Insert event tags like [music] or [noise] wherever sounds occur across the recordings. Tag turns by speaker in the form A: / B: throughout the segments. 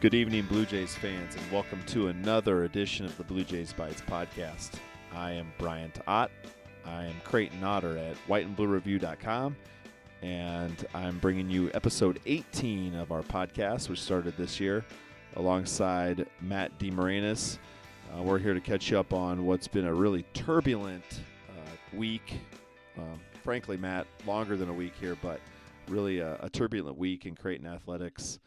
A: Good evening, Blue Jays fans, and welcome to another edition of the Bluejays Bytes podcast. I am Bryant Ott. I am Creighton Otter at whiteandbluereview.com, and I'm bringing you episode 18 of our podcast, which started this year, alongside Matt DeMarinis. Uh, we're here to catch you up on what's been a really turbulent uh, week. Um, frankly, Matt, longer than a week here, but really a, a turbulent week in Creighton athletics.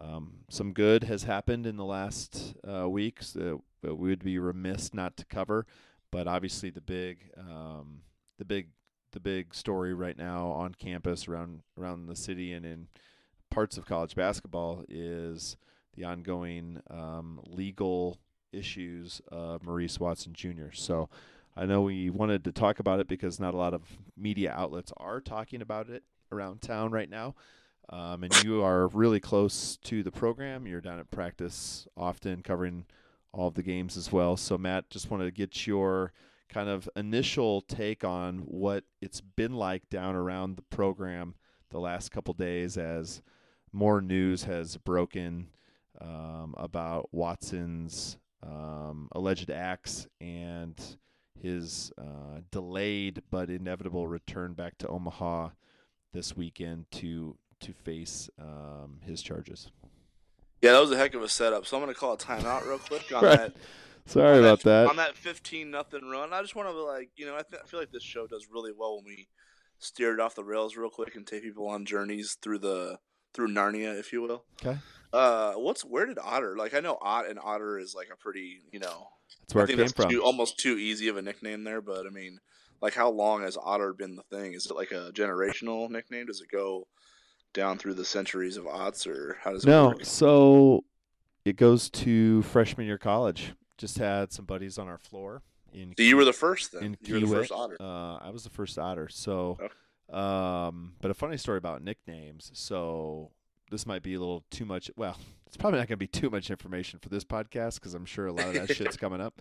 A: Um, some good has happened in the last uh, weeks that we would be remiss not to cover, but obviously the big, um, the big, the big story right now on campus around around the city and in parts of college basketball is the ongoing um, legal issues of Maurice Watson Jr. So I know we wanted to talk about it because not a lot of media outlets are talking about it around town right now. Um, and you are really close to the program. You're down at practice often, covering all of the games as well. So, Matt, just wanted to get your kind of initial take on what it's been like down around the program the last couple days as more news has broken um, about Watson's um, alleged acts and his uh, delayed but inevitable return back to Omaha this weekend to to face um, his charges.
B: Yeah, that was a heck of a setup. So I'm going to call a timeout real quick on [laughs]
A: Right.
B: that.
A: Sorry
B: on
A: about that.
B: On that 15 nothing run. I just want to like, you know, I, th- I feel like this show does really well when we steer it off the rails real quick and take people on journeys through the through Narnia, if you will.
A: Okay,
B: Uh, what's where did Otter? Like, I know Ott and Otter is like a pretty, you know,
A: that's where
B: I
A: it came from.
B: Too, almost too easy of a nickname there. But I mean, like, how long has Otter been the thing? Is it like a generational nickname? Does it go down through the centuries of Otts, or how does it work?
A: No,
B: work?
A: so it goes to freshman year college. Just had some buddies on our floor in.
B: So you were the first then.
A: in
B: you were the first Otter.
A: Uh, I was the first otter. So,
B: Okay.
A: um, but a funny story about nicknames. So this might be a little too much. Well, it's probably not going to be too much information for this podcast because I'm sure a lot of that shit's coming up.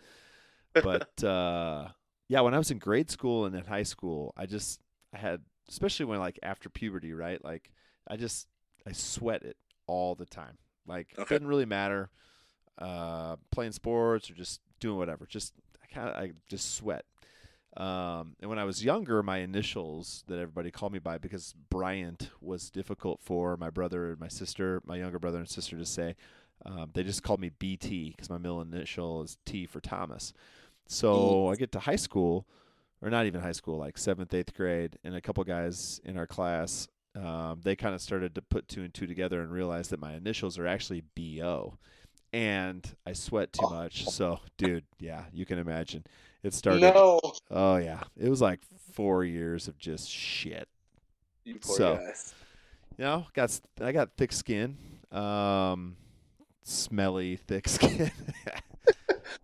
A: But [laughs] uh, yeah, when I was in grade school and in high school, I just I had, especially when like after puberty, right? Like I just I sweat it all the time. Like it
B: Okay.
A: didn't really matter uh, playing sports or just doing whatever. Just I kind of I just sweat. Um, and when I was younger, my initials that everybody called me by because Bryant was difficult for my brother and my sister, my younger brother and sister to say. Um, they just called me BT because my middle initial is T for Thomas. So I get to high school, or not even high school, like seventh, eighth grade, and a couple guys in our class, um, they kind of started to put two and two together and realize that my initials are actually BO. And I sweat too much. So, dude, yeah, you can imagine. It started.
B: No,
A: Oh, yeah. It was like four years of just shit.
B: you poor
A: So-
B: guy.
A: You know, got I got thick skin, um, smelly thick [laughs] skin.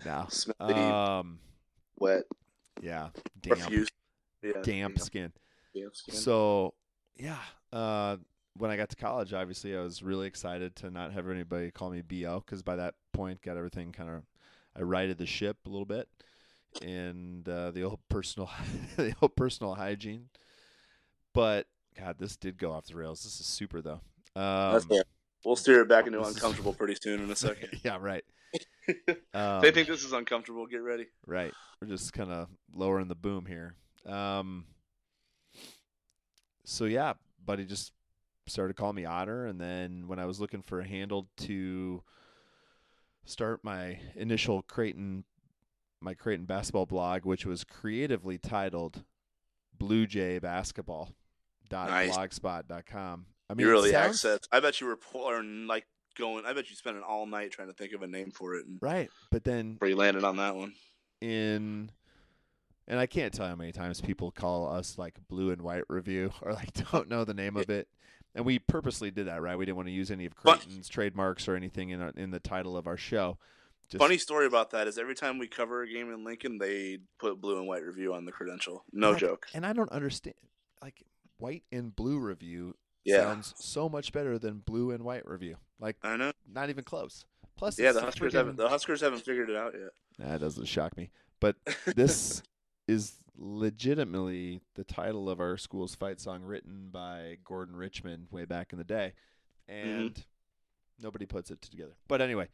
A: no,
B: Smelly,
A: um,
B: wet,
A: yeah, damp,
B: profuse. Yeah,
A: damp skin.
B: damp skin.
A: So, yeah, uh, when I got to college, obviously I was really excited to not have anybody call me BO because by that point, got everything kind of, I righted the ship a little bit, and uh, the old personal, [laughs] the old personal hygiene. But God, this did go off the rails. This is super though. Um,
B: That's fair. We'll steer it back into [laughs] uncomfortable pretty soon in a second. [laughs]
A: yeah, right. Um,
B: they think this is uncomfortable, get ready.
A: Right. We're just kind of lowering the boom here. Um, so yeah, buddy just started calling me Otter, and then when I was looking for a handle to start my initial Creighton, my Creighton basketball blog, which was creatively titled Blue Jay Basketball
B: Nice.
A: blogspot dot com. I mean,
B: you really
A: sounds-
B: access. I bet you were pouring like going. I bet you spent an all night trying to think of a name for it, and
A: right, but then
B: where you landed on that one.
A: in and I can't tell you how many times people call us like blue and white review [laughs] or like don't know the name of it. And we purposely did that, right? We didn't want to use any of Creighton's trademarks or anything in our, in the title of our show. Just,
B: Funny story about that is every time we cover a game in Lincoln, they put blue and white review on the credential. No
A: Like,
B: joke.
A: And I don't understand like white and blue review
B: Yeah,
A: sounds so much better than blue and white review. Like
B: I know.
A: not even close. Plus
B: Yeah, the Huskers
A: freaking-
B: haven't. The Huskers haven't figured it out yet.
A: That doesn't shock me. But this [laughs] is legitimately the title of our school's fight song written by Gordon Richmond way back in the day.
B: Mm-hmm.
A: And Nobody puts it together. But anyway,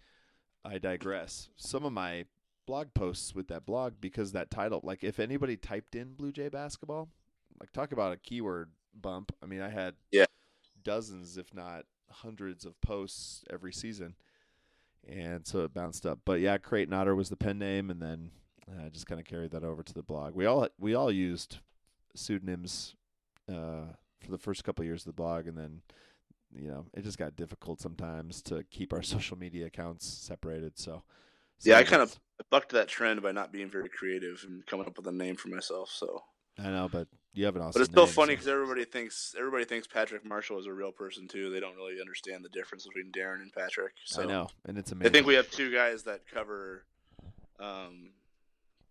A: I digress. Some of my blog posts with that blog because that title, like if anybody typed in Blue Jay basketball, like talk about a keyword bump. I mean, I had
B: Yeah.
A: dozens, if not hundreds, of posts every season, and so it bounced up. But yeah, Creighton Otter was the pen name, and then I just kind of carried that over to the blog. We all we all used pseudonyms uh, for the first couple of years of the blog, and then you know it just got difficult sometimes to keep our [laughs] social media accounts separated. So
B: Yeah, I kind of bucked that trend by not being very creative and coming up with a name for myself. So,
A: I know, but you have an awesome.
B: but it's still
A: name,
B: funny
A: so-
B: because everybody thinks everybody thinks Patrick Marshall is a real person too. They don't really understand the difference between Darren and Patrick. So
A: I know, and it's amazing.
B: I think we have two guys that cover, um,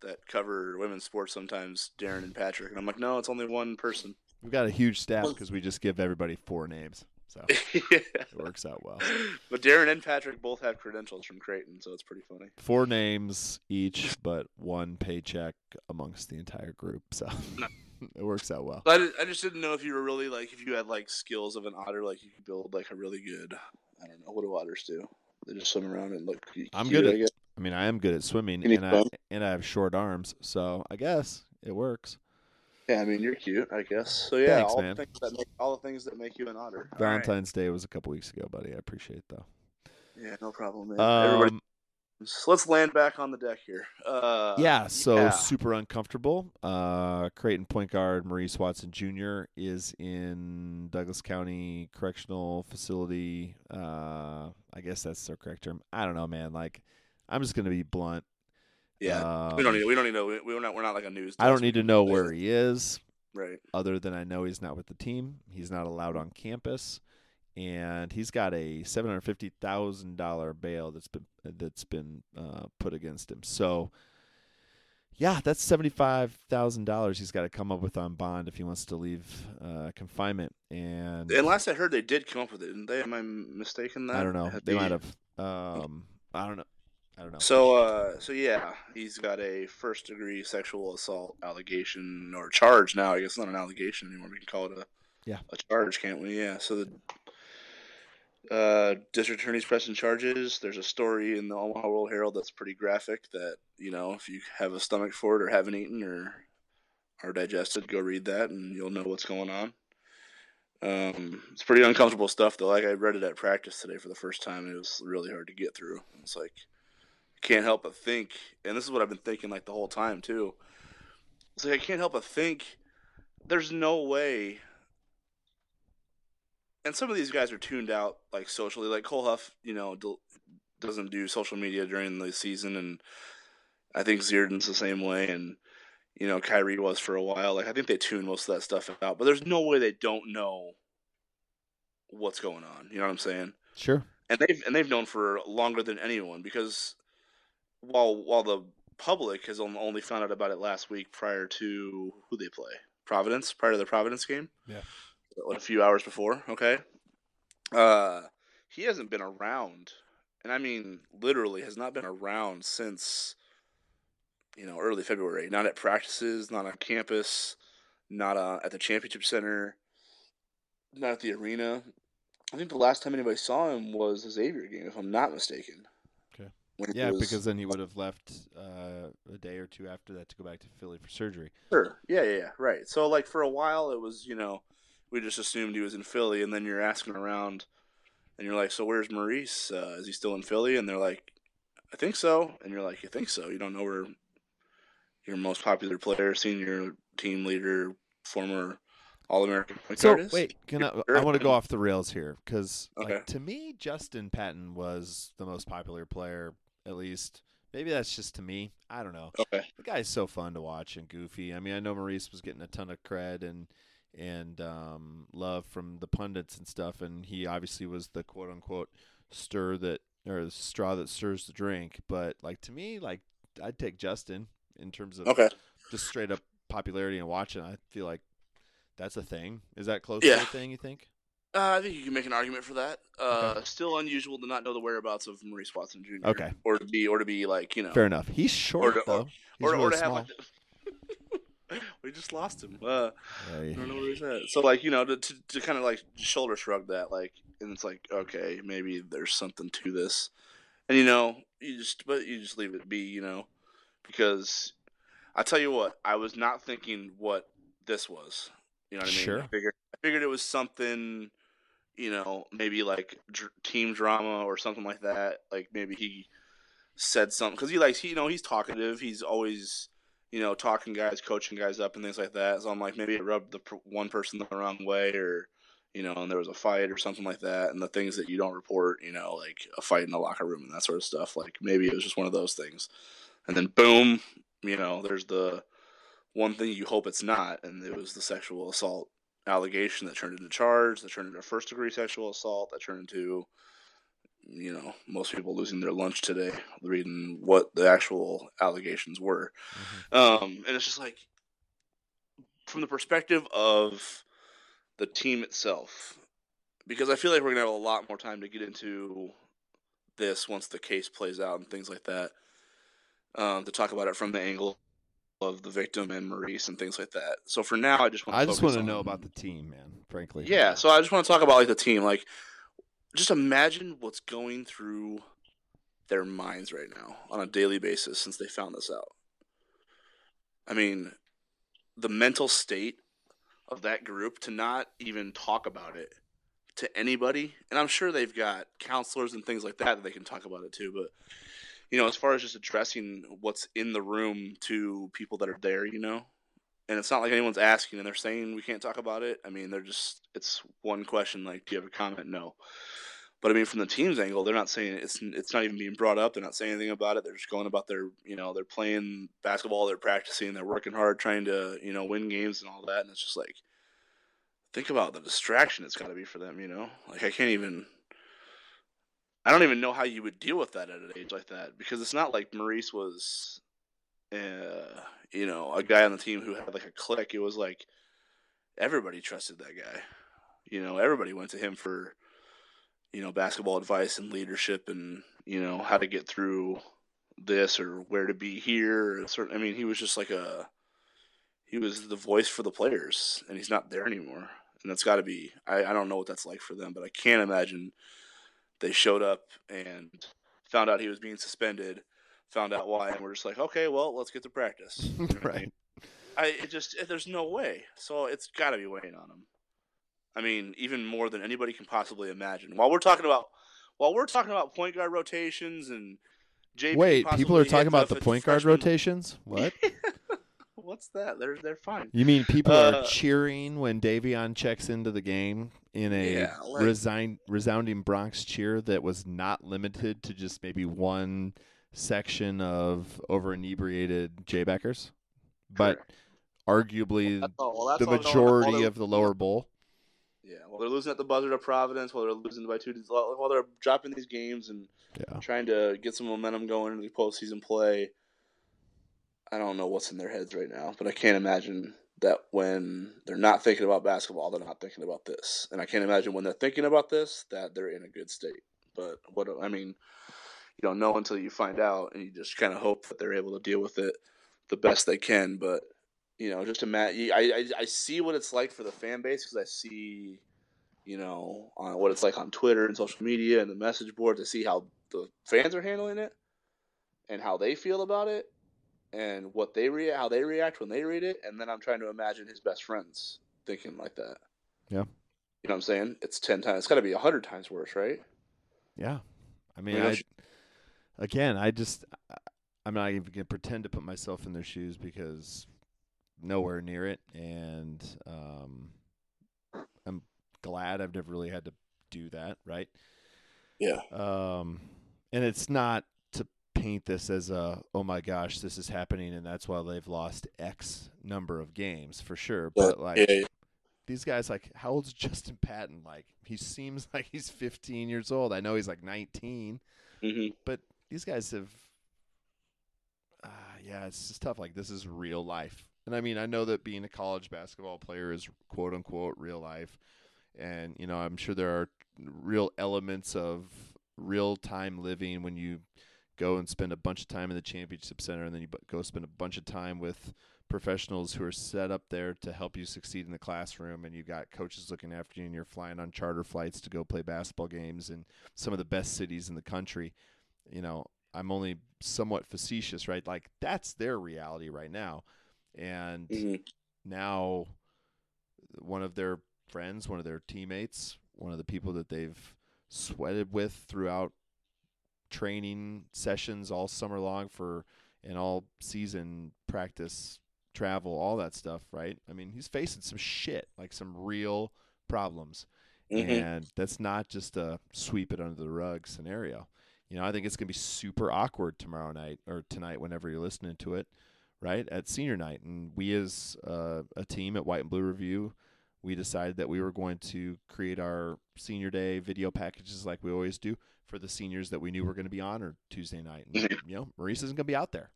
B: that cover women's sports sometimes, Darren and Patrick, and I'm like, no, it's only one person.
A: We've got a huge staff because we just give everybody four names, so
B: Yeah. [laughs]
A: it works out well. [laughs]
B: But Darren and Patrick both have credentials from Creighton, so it's pretty funny.
A: Four names each, but one paycheck amongst the entire group, so [laughs] it works out well.
B: But I, I just didn't know if you were really like if you had like skills of an otter, like you could build like a really good. I don't know what do otters do? They just swim around and look.
A: I'm
B: cute,
A: good at-. I mean, I am good at swimming, and I and I have short arms, so I guess it works.
B: Yeah, I mean you're cute, I guess. So yeah,
A: Thanks,
B: all
A: man.
B: the things that make all the things that make you an otter. All right.
A: Valentine's Day was a couple weeks ago, buddy. I appreciate it though.
B: Yeah, no problem, man. Everybody,
A: Um,
B: so let's land back on the deck here. Uh,
A: yeah, so
B: yeah.
A: super uncomfortable. Uh, Creighton point guard Maurice Watson Jr. is in Douglas County Correctional Facility. Uh, I guess that's the correct term. I don't know, man. Like, I'm just gonna be blunt.
B: yeah. we don't
A: Um,
B: need. We don't need to. we're not. We're not like a news.
A: I don't need to know where he is,
B: Right.
A: other than I know he's not with the team. He's not allowed on campus, and he's got a seven hundred fifty thousand dollar bail that's been that's been uh, put against him. So, yeah, that's seventy five thousand dollars he's got to come up with on bond if he wants to leave uh, confinement. And
B: And last I heard, they did come up with it, didn't they? Am I mistaken? That
A: I don't know.
B: Have
A: They might have. Um, I don't know. I don't know.
B: So, uh, so yeah, he's got a first degree sexual assault allegation or charge now. I guess it's not an allegation anymore. We can call it a
A: Yeah.
B: a charge, can't we? Yeah. So the uh, district attorney's pressing charges. There's a story in the Omaha World Herald that's pretty graphic. That you know, if you have a stomach for it or haven't eaten or are digested, go read that and you'll know what's going on. Um, it's pretty uncomfortable stuff though. Like I read it at practice today for the first time, it was really hard to get through. It's like can't help but think, and this is what I've been thinking like the whole time too. It's like I can't help but think there's no way. And some of these guys are tuned out like socially, like Cole Huff, you know, del- doesn't do social media during the season, and I think Zierden's the same way, and you know, Khyri was for a while. Like I think they tune most of that stuff out, but there's no way they don't know what's going on. You know what I'm saying?
A: sure.
B: and they've and they've known for longer than anyone because while while the public has only found out about it last week prior to who they play. Providence prior to the Providence game?
A: Yeah.
B: what, a few hours before? Okay. Uh he hasn't been around and I mean literally has not been around since you know early February. Not at practices not on campus not uh, at the championship center not at the arena. I think the last time anybody saw him was the Xavier game, if I'm not mistaken.
A: Yeah,
B: was-
A: because then he would have left uh, a day or two after that to go back to Philly for surgery.
B: sure, yeah, yeah, yeah, right. So like for a while, it was you know we just assumed he was in Philly, and then you're asking around, and you're like, so where's Maurice? Uh, is he still in Philly? And they're like, I think so. And you're like, you think so? You don't know where your most popular player, senior team leader, former All American point
A: So
B: guard is?
A: wait, can I? I want to go off the rails here because,
B: Okay.
A: like, to me, Justin Patton was the most popular player. At least, maybe that's just to me. I don't know.
B: Okay.
A: The guy's so fun to watch and goofy. I mean, I know Maurice was getting a ton of cred and and um, love from the pundits and stuff, and he obviously was the quote unquote stir that or the straw that stirs the drink. But like to me, like I'd take Justin in terms of
B: Okay.
A: just straight up popularity and watching. I feel like that's a thing. Is that close
B: Yeah.
A: to a thing? You think?
B: Uh, I think you can make an argument for that. Uh,
A: Okay.
B: Still unusual to not know the whereabouts of Maurice Watson Jr.
A: Okay.
B: Or to be, or to be like you know,
A: Fair enough. He's short
B: to-
A: though. He's
B: or,
A: really
B: or to have like. [laughs] we just lost him. Uh,
A: Yeah,
B: I don't know where he's at. So like you know to to, to kind of like shoulder shrug that like and it's like, okay, maybe there's something to this, and you know, you just but you just leave it be, you know, because I tell you what, I was not thinking what this was. You know what I mean?
A: Sure.
B: I figured, I figured it was something, you know, maybe like dr- team drama or something like that. Like maybe he said something because he likes, he, you know, he's talkative. He's always, you know, talking guys, coaching guys up, and things like that. So I'm like, maybe it rubbed the pr- one person the wrong way, or you know, and there was a fight or something like that. And the things that you don't report, you know, like a fight in the locker room and that sort of stuff. Like maybe it was just one of those things. And then boom, you know, there's the one thing you hope it's not, and it was the sexual assault allegation that turned into charge, that turned into first degree sexual assault, that turned into you know most people losing their lunch today reading what the actual allegations were. Um, and it's just like from the perspective of the team itself because i feel like we're gonna have a lot more time to get into this once the case plays out and things like that um, to talk about it from the angle of the victim and Maurice and things like that. So for now, I just want.
A: I just want to know about the team, man. Frankly.
B: Yeah, so I just want to talk about like the team. Like, just imagine what's going through their minds right now on a daily basis since they found this out. I mean, the mental state of that group to not even talk about it to anybody, and I'm sure they've got counselors and things like that that they can talk about it too. But you know, as far as just addressing what's in the room to people that are there, you know, and it's not like anyone's asking and they're saying we can't talk about it. I mean, they're just it's one question like, do you have a comment? No. But I mean, from the team's angle, they're not saying it's it's not even being brought up. They're not saying anything about it. They're just going about their you know they're playing basketball, they're practicing, they're working hard, trying to you know win games and all that. And it's just like think about the distraction it's got to be for them. You know, like I can't even. I don't even know how you would deal with that at an age like that because it's not like Maurice was, uh, you know, a guy on the team who had like a clique. It was like everybody trusted that guy. You know, everybody went to him for, you know, basketball advice and leadership and you know how to get through this or where to be here. Certain, I mean, he was just like a, he was the voice for the players, and he's not there anymore. And that's got to be. I, I don't know what that's like for them, but I can't imagine they showed up and found out he was being suspended, found out why, and we're just like, okay, well, let's get to practice. [laughs] You know what I
A: Right.
B: I it just there's no way. So it's got to be weighing on him. I mean, even more than anybody can possibly imagine. While we're talking about, while we're talking about point guard rotations and JP
A: Wait, people are talking about the point guard
B: freshman-
A: rotations? What? [laughs]
B: What's that? They're they're fine.
A: You mean people
B: Uh,
A: are cheering when Davion checks into the game in a
B: Yeah, like-
A: resign, resounding Bronx cheer that was not limited to just maybe one section of over inebriated Jaybackers, but arguably
B: all- well,
A: the
B: all going on.
A: majority of the lower bowl.
B: Yeah, well, they're losing at the buzzer to Providence. While they're losing by two, while they're dropping these games and
A: Yeah.
B: trying to get some momentum going into the postseason play. I don't know what's in their heads right now, but I can't imagine that when they're not thinking about basketball, they're not thinking about this, and I can't imagine when they're thinking about this that they're in a good state. But what I mean, you don't know until you find out, and you just kind of hope that they're able to deal with it the best they can. But you know, just imagine. I I, I see what it's like for the fan base because I see, you know, on what it's like on Twitter and social media and the message board to see how the fans are handling it and how they feel about it and what they rea- how they react when they read it and then I'm trying to imagine his best friends thinking like that.
A: Yeah.
B: You know what I'm saying? It's 10 times it's got to be 100 times worse, right?
A: Yeah. I mean,
B: mean,
A: I, again, I just, I- I'm not even going to pretend to put myself in their shoes because nowhere near it. And um, I'm glad I've never really had to do that, right?
B: Yeah.
A: Um, and it's not paint this as a, oh my gosh, this is happening and that's why they've lost X number of games for sure. But like,
B: yeah,
A: these guys like how old's Justin Patton? Like he seems [laughs] like he's 15 years old. I know he's like 19,
B: hmm
A: but these guys have uh, yeah, it's just tough like this is real life. And I mean, I know that being a college basketball player is quote unquote real life. And you know, I'm sure there are real elements of real time living when you go and spend a bunch of time in the championship center and then you bu- go spend a bunch of time with professionals who are set up there to help you succeed in the classroom and you've got coaches looking after you and you're flying on charter flights to go play basketball games in some of the best cities in the country. You know i'm only somewhat facetious right? Like that's their reality right now. And
B: hmm
A: now one of their friends one of their teammates one of the people that they've sweated with throughout training sessions all summer long for and all season practice travel all that stuff right? I mean he's facing some shit like some real problems.
B: Hmm
A: and that's not just a sweep it under the rug scenario. You know i think it's going to be super awkward tomorrow night or tonight whenever you're listening to it right at senior night. And we as uh, a team at white and blue review we decided that we were going to create our senior day video packages like we always do for the seniors that we knew were going to be honored Tuesday night. And,
B: Mhm.
A: you know, Maurice isn't going to be out there.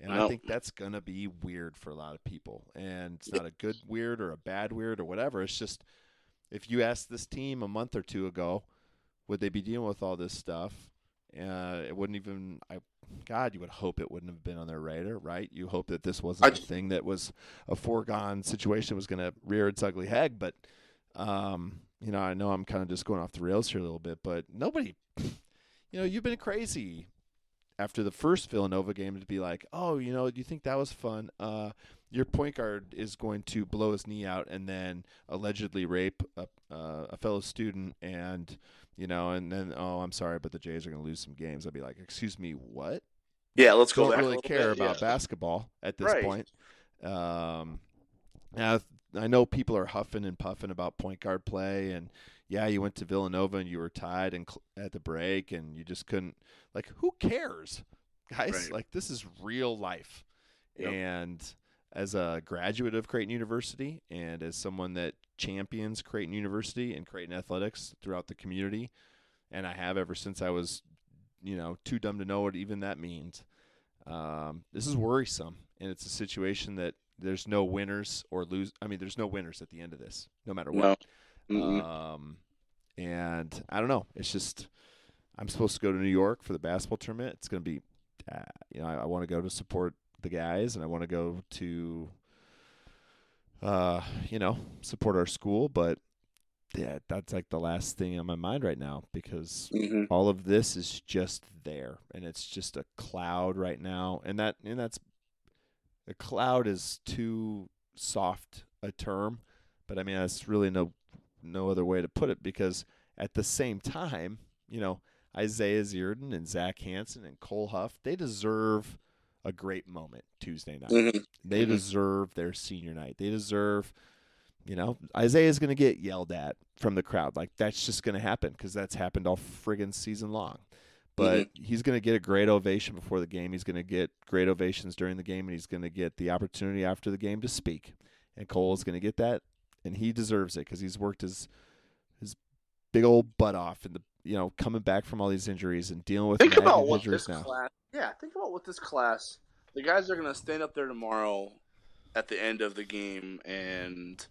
A: And I think that's going to be weird for a lot of people. And it's not a good weird or a bad weird or whatever. It's just if you asked this team a month or two ago, would they be dealing with all this stuff? Uh, it wouldn't even. I, God, you would hope it wouldn't have been on their radar, right? You hope that this wasn't
B: I-
A: a thing that was a foregone situation was going to rear its ugly head. But, um, you know, I know I'm kind of just going off the rails here a little bit, but nobody, you know, you've been crazy after the first Villanova game to be like, oh, you know, do you think that was fun? Uh, your point guard is going to blow his knee out and then allegedly rape a, uh, a fellow student and you know and then oh i'm sorry but the jays are going to lose some games i'd be like excuse me what
B: Yeah, let's go
A: don't really care
B: bit,
A: about
B: yeah.
A: basketball at this
B: Right.
A: point um now i know people are huffing and puffing about point guard play and yeah you went to villanova and you were tied and at the break and you just couldn't like who cares guys
B: Right.
A: like this is real life
B: Yep.
A: and as a graduate of Creighton University and as someone that champions Creighton University and Creighton athletics throughout the community, and I have ever since I was, you know, too dumb to know what even that means. Um, this is worrisome, and it's a situation that there's no winners or lose. I mean, there's no winners at the end of this, no matter what.
B: No. Mm-mm.
A: Um, and I don't know. It's just I'm supposed to go to New York for the basketball tournament. It's going to be, uh, you know, I, I want to go to support the guys, and I want to go to, uh, you know, support our school. But yeah, that's like the last thing on my mind right now because
B: hmm
A: all of this is just there, and it's just a cloud right now, and that and that's a cloud is too soft a term, but I mean that's really no no other way to put it because at the same time, you know, Isaiah Zierden and Zach Hansen and Cole Huff, they deserve a great moment Tuesday night.
B: hmm
A: They
B: Mhm.
A: deserve their senior night. They deserve, you know, Isaiah's going to get yelled at from the crowd. Like that's just going to happen because that's happened all friggin' season long. But he's going to get a great ovation before the game. He's going to get great ovations during the game, and he's going to get the opportunity after the game to speak. And Cole is going to get that, and he deserves it because he's worked his his big old butt off, in the you know coming back from all these injuries and dealing with
B: Think about what
A: injuries
B: this
A: now.
B: class. Yeah, think about what this class. The guys are going to stand up there tomorrow at the end of the game and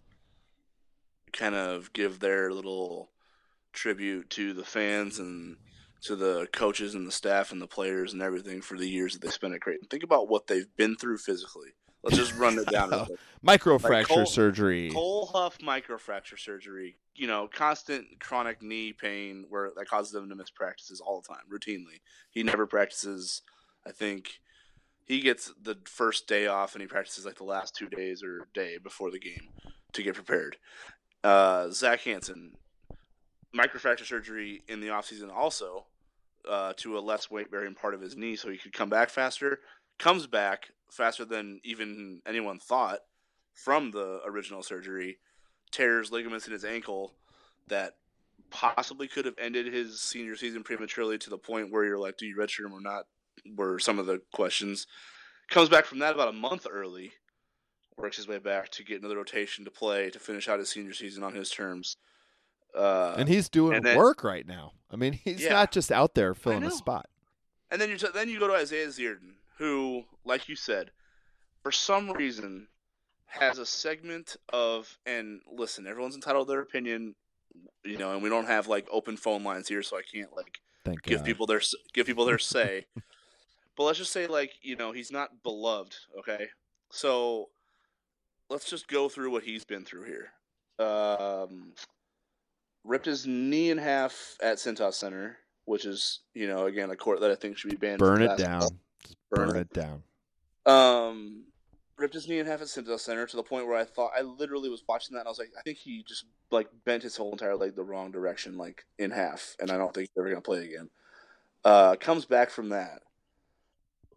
B: kind of give their little tribute to the fans and to the coaches and the staff and the players and everything for the years that they spent at Creighton. Think about what they've been through physically. Let's just run it down. [laughs]
A: Microfracture
B: Cole-
A: surgery.
B: Cole Huff microfracture surgery. You know, constant chronic knee pain where that causes them to miss practices all the time, routinely. He never practices. I think he gets the first day off and he practices like the last two days or day before the game to get prepared. Uh, Zach Hansen, microfracture surgery in the offseason also uh, to a less weight bearing part of his knee so he could come back faster. Comes back faster than even anyone thought from the original surgery, tears ligaments in his ankle that possibly could have ended his senior season prematurely to the point where you're like, do you redshirt him or not? Were some of the questions. Comes back from that about a month early, works his way back to get another rotation to play to finish out his senior season on his terms. Uh,
A: and he's doing
B: and then-
A: work right now. I mean, he's
B: Yeah.
A: not just out there filling a spot.
B: And then you t- then you go to Isaiah Zierden, who, like you said, for some reason has a segment of and listen, everyone's entitled to their opinion, you know, and we don't have like open phone lines here, so I can't like
A: Thank
B: give
A: God.
B: people their give people their say. [laughs] but let's just say like you know he's not beloved. Okay, so let's just go through what he's been through here. Um, ripped his knee in half at Cintas Center, which is you know again a court that I think should be banned.
A: Burn it down. Just burn, it down.
B: Um, ripped his knee in half at Cintas Center to the point where I thought I literally was watching that and I was like, I think he just like bent his whole entire leg the wrong direction, like in half, and I don't think he's ever gonna play again. Uh, comes back from that,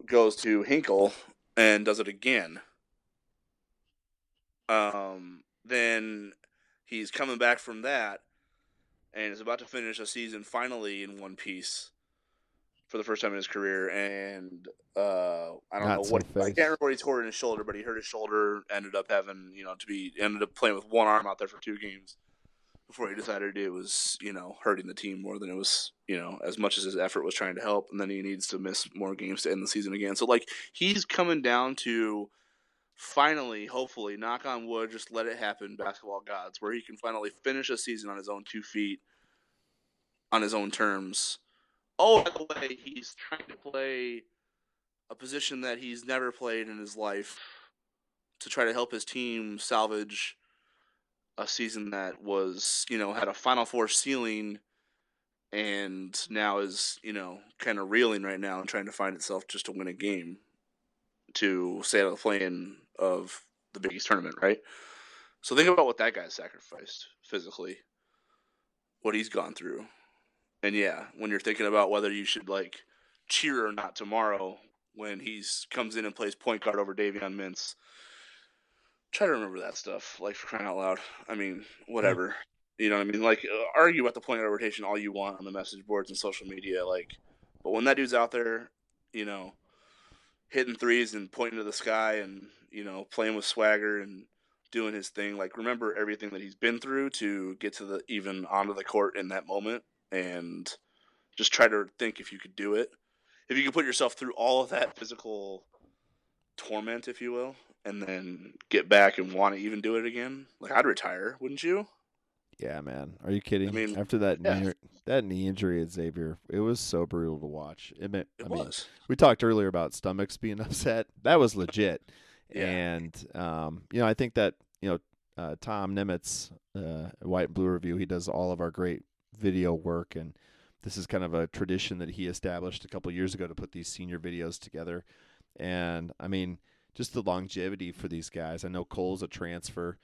B: goes to Hinkle and does it again. Um, then he's coming back from that and is about to finish a season finally in one piece for the first time in his career. And uh, I don't
A: Not
B: know
A: so
B: what I
A: fast.
B: can't remember what he tore in his shoulder, but he hurt his shoulder. Ended up having you know to be ended up playing with one arm out there for two games before he decided it was you know hurting the team more than it was you know as much as his effort was trying to help. And then he needs to miss more games to end the season again. So like he's coming down to finally, hopefully, knock on wood, just let it happen, basketball gods, where he can finally finish a season on his own two feet, on his own terms. Oh, by the way, he's trying to play a position that he's never played in his life to try to help his team salvage a season that was, you know, had a Final Four ceiling and now is, you know, kind of reeling right now and trying to find itself just to win a game to stay out of the play-in of the Big East tournament, right? So think about what that guy sacrificed physically, what he's gone through, and yeah, when you're thinking about whether you should like cheer or not tomorrow when he's comes in and plays point guard over Davion Mintz, try to remember that stuff. Like for crying out loud, I mean, whatever. You know what I mean? Like uh, argue about the point guard rotation all you want on the message boards and social media, like, but when that dude's out there, you know hitting threes and pointing to the sky and you know playing with swagger and doing his thing like remember everything that he's been through to get to the even onto the court in that moment and just try to think if you could do it if you could put yourself through all of that physical torment if you will and then get back and want to even do it again like i'd retire wouldn't you
A: Yeah, man. Are you kidding?
B: I mean,
A: After that
B: yeah.
A: knee, that knee injury at Xavier, it was so brutal to watch. It meant,
B: it
A: I mean,
B: was
A: we talked earlier about stomachs being [laughs] upset. That was legit.
B: Yeah.
A: And um, you know, I think that you know uh, Tom Nimitz, uh, White and Blue Review, he does all of our great video work, and this is kind of a tradition that he established a couple years ago to put these senior videos together. And I mean, just the longevity for these guys. I know Cole's a transfer.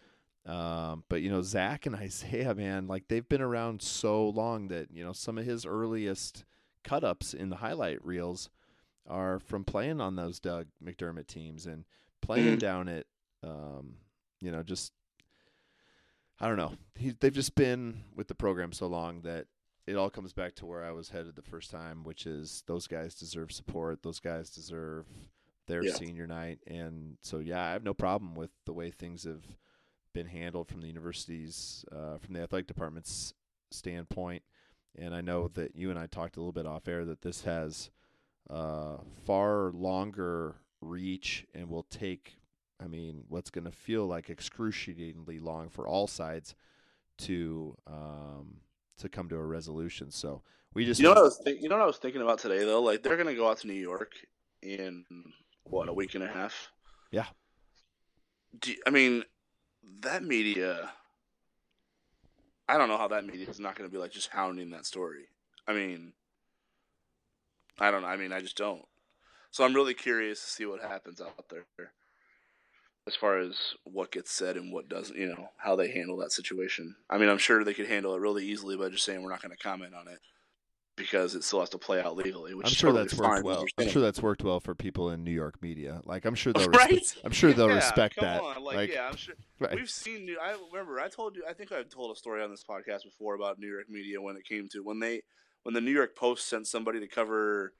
A: Um, but you know, Zach and [laughs] Isaiah, man, like they've been around so long that, you know, some of his earliest cut ups in the highlight reels are from playing on those Doug McDermott teams and playing [clears throat] down at, um, you know, just I don't know. He, they've just been with the program so long that it all comes back to where I was headed the first time, which is those guys deserve support. Those guys deserve their
B: Yeah.
A: senior night, and so yeah, I have no problem with the way things have been handled from the university's, uh, from the athletic department's standpoint. And I know that you and I talked a little bit off air that this has uh, far longer reach and will take, I mean, what's going to feel like excruciatingly long for all sides to um, to come to a resolution. So we just
B: You know what I was think- you know what I was thinking about today though? Like they're gonna go out to New York in what a week and a half.
A: Yeah.
B: Do, I mean, that media. I don't know how that media is not going to be like just hounding that story. I mean, I don't know. I mean, I just don't. So I'm really curious to see what happens out there, as far as what gets said and what doesn't. You know, how they handle that situation. I mean, I'm sure they could handle it really easily by just saying we're not going to comment on it because it still has to play out legally. Which
A: I'm
B: is
A: sure
B: totally
A: that's worked well. I'm sure that's worked well for people in New York media. Like I'm sure [laughs] they'll
B: right?
A: respe- I'm sure they'll
B: Yeah,
A: respect that.
B: On. Like, yeah, I'm sure.
A: right.
B: We've seen. New- I remember. I told you. I think I've told a story on this podcast before about New York media when it came to when they when the New York Post sent somebody to cover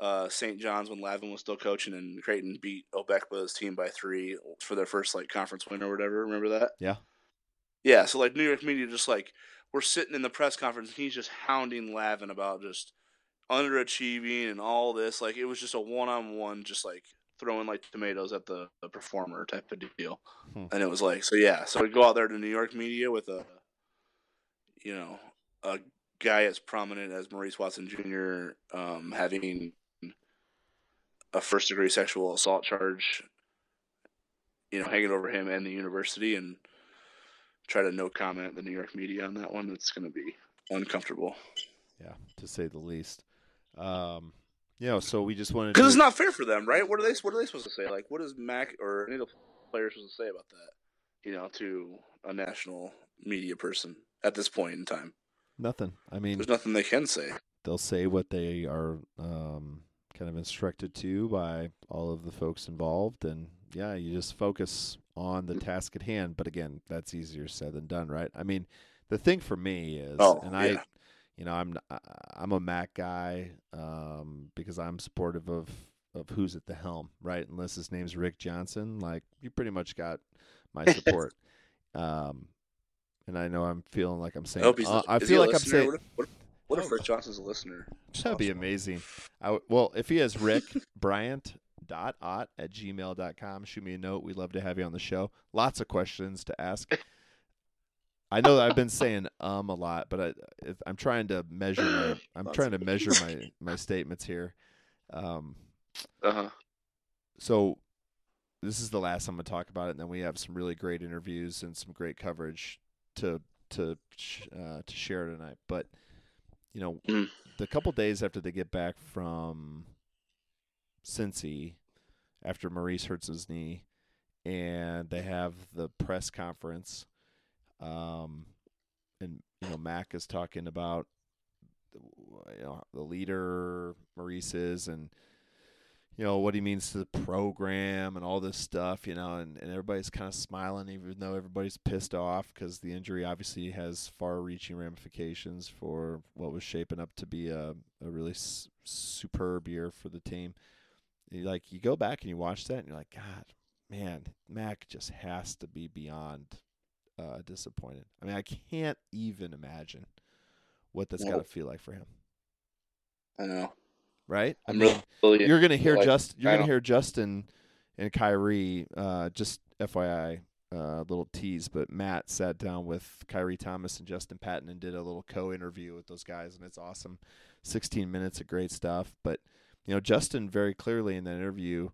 B: uh, St. John's when Lavin was still coaching and Creighton beat Obekpa's team by three for their first like conference win or whatever. Remember that?
A: Yeah.
B: Yeah. So like New York media just like we're sitting in the press conference and he's just hounding Lavin about just underachieving and all this. Like it was just a one on one, just like throwing like tomatoes at the, the performer type of deal.
A: Hmm.
B: And it was like, so yeah, so we go out there to New York media with a, you know, a guy as prominent as Maurice Watson Jr. Um, having a first degree sexual assault charge you know, hanging over him and the university, and try to no comment the New York media on that one. It's going to be uncomfortable.
A: Yeah, to say the least. Um, you know, so we just wanted
B: because it's not fair for them, right? What are they? What are they supposed to say? Like, what is Mac or any of the players supposed to say about that? You know, to a national media person at this point in time.
A: Nothing. I mean,
B: there's nothing they can say.
A: They'll say what they are um, kind of instructed to by all of the folks involved, and yeah, you just focus on the task at hand. But again, that's easier said than done, right? I mean, the thing for me is,
B: oh,
A: and
B: yeah.
A: I, you know, I'm I'm a Mac guy um, because I'm supportive of of who's at the helm, right? Unless his name's Rick Johnson, like you pretty much got my [laughs] support. um, and I know I'm feeling like I'm saying.
B: I,
A: uh, I feel like I'm saying.
B: What if, what if, what if
A: Oh.
B: Rick Johnson's a listener?
A: That'd be amazing. I w- well, if he has Rick Bryant dot ot at gmail.com, shoot me a note. We'd love to have you on the show. Lots of questions to ask. I know that I've been saying um a lot, but I, if, I'm trying to measure my [clears throat] I'm trying to measure my my statements here. Um,
B: Uh huh.
A: so this is the last I'm going to talk about it, and then we have some really great interviews and some great coverage to to uh, to share tonight. But you know,
B: Mm.
A: the couple days after they get back from Cincy, after Maurice hurts his knee, and they have the press conference, um, and you know Mac is talking about you know the leader Maurice is and you know what he means to the program and all this stuff you know and, and everybody's kind of smiling even though everybody's pissed off because the injury obviously has far reaching ramifications for what was shaping up to be a, a really s- superb year for the team. You- like you go back and you watch that and you're like god man mac just has to be beyond uh, disappointed. I mean i can't even imagine what that's got to feel like for him.
B: I know.
A: Right I
B: I'm
A: mean,
B: really.
A: you're gonna hear
B: like,
A: just you're gonna hear Justin and Khyri. Uh, just FYI, uh, little tease, but Matt sat down with Khyri Thomas and Justin Patton and did a little co-interview with those guys, and it's awesome. 16 minutes of great stuff. But you know, Justin very clearly in that interview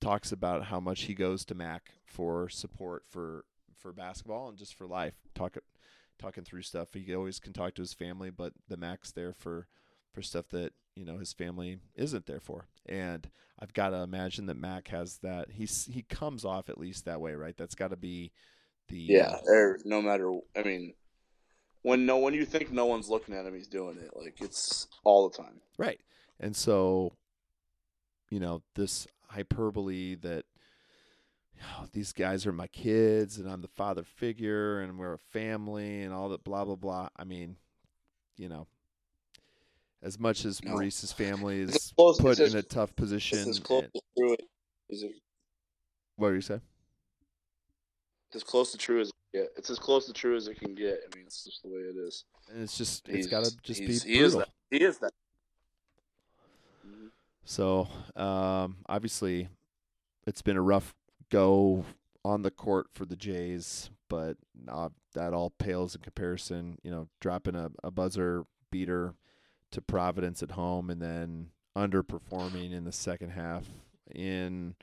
A: talks about how much he goes to Mac for support for for basketball and just for life. Talk talking through stuff. He always can talk to his family, but the Mac's there for for stuff that you know his family isn't there for. And I've got to imagine that Mac has that. He's he comes off at least that way, right? That's got to be the
B: Yeah, or no matter. I mean, when no when you think no one's looking at him, he's doing it. Like it's all the time.
A: Right. And so, you know, this hyperbole that "Oh, these guys are my kids and I'm the father figure and we're a family and all that blah blah blah. I mean, you know, as much as
B: No.
A: Maurice's family is
B: close-
A: put in a tough position.
B: As close
A: and-
B: to true as it,
A: what were you saying?
B: it's as close to true as it can get. It's as close to true as it can get. I mean, it's just the way it is.
A: And it's just it's got to just be brutal.
B: he is that. He is that. Mhm.
A: So, um, obviously, it's been a rough go on the court for the Jays, but uh, that all pales in comparison. You know, dropping a, a buzzer beater to Providence at home and then underperforming in the second half in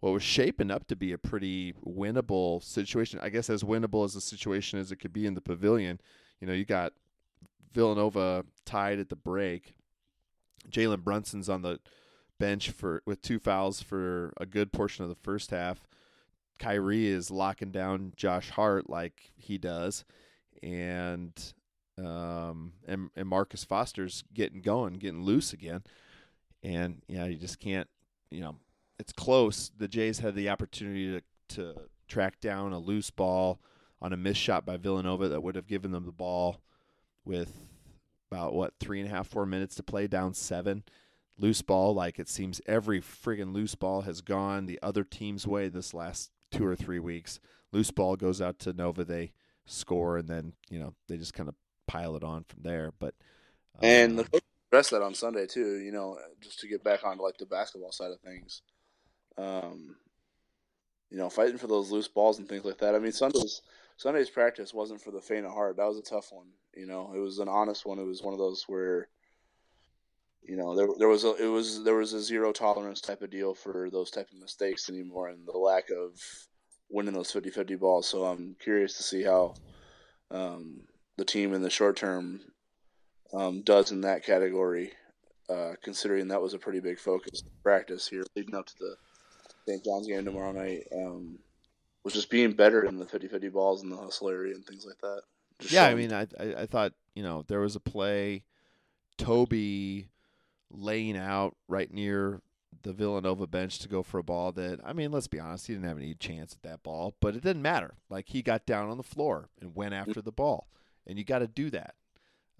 A: what was shaping up to be a pretty winnable situation. I guess as winnable as a situation as it could be in the pavilion. You know, you got Villanova tied at the break. Jalen Brunson's on the bench for with two fouls for a good portion of the first half. Khyri is locking down Josh Hart like he does, and um and and Marcus Foster's getting going, getting loose again, and yeah, you just can't, you know, it's close. The Jays had the opportunity to to track down a loose ball on a missed shot by Villanova that would have given them the ball with about what three and a half four minutes to play down seven. Loose ball like it seems every friggin' loose ball has gone the other team's way this last two or three weeks. Loose ball goes out to nova they score and then you know they just kind of pile it on from there but
B: And
A: uh,
B: the coach addressed that on Sunday too. You know, just to get back on like the basketball side of things. Um, you know, fighting for those loose balls and things like that. I mean, Sunday's Sunday's practice wasn't for the faint of heart. That was a tough one. You know, it was an honest one. It was one of those where, you know, there there was a it was there was a zero tolerance type of deal for those type of mistakes anymore, and the lack of winning those 50-50 balls. So I'm curious to see how um, the team in the short term um, does in that category, uh, considering that was a pretty big focus practice here leading up to the St. John's game tomorrow night. Um, was just being better in the 50-50 balls and the hustle area and things like that. Just
A: yeah, I mean, I, I I thought you know there was a play, Toby laying out right near the Villanova bench to go for a ball that I mean, let's be honest, he didn't have any chance at that ball, but it didn't matter. Like he got down on the floor and went after the ball, and you got to do that.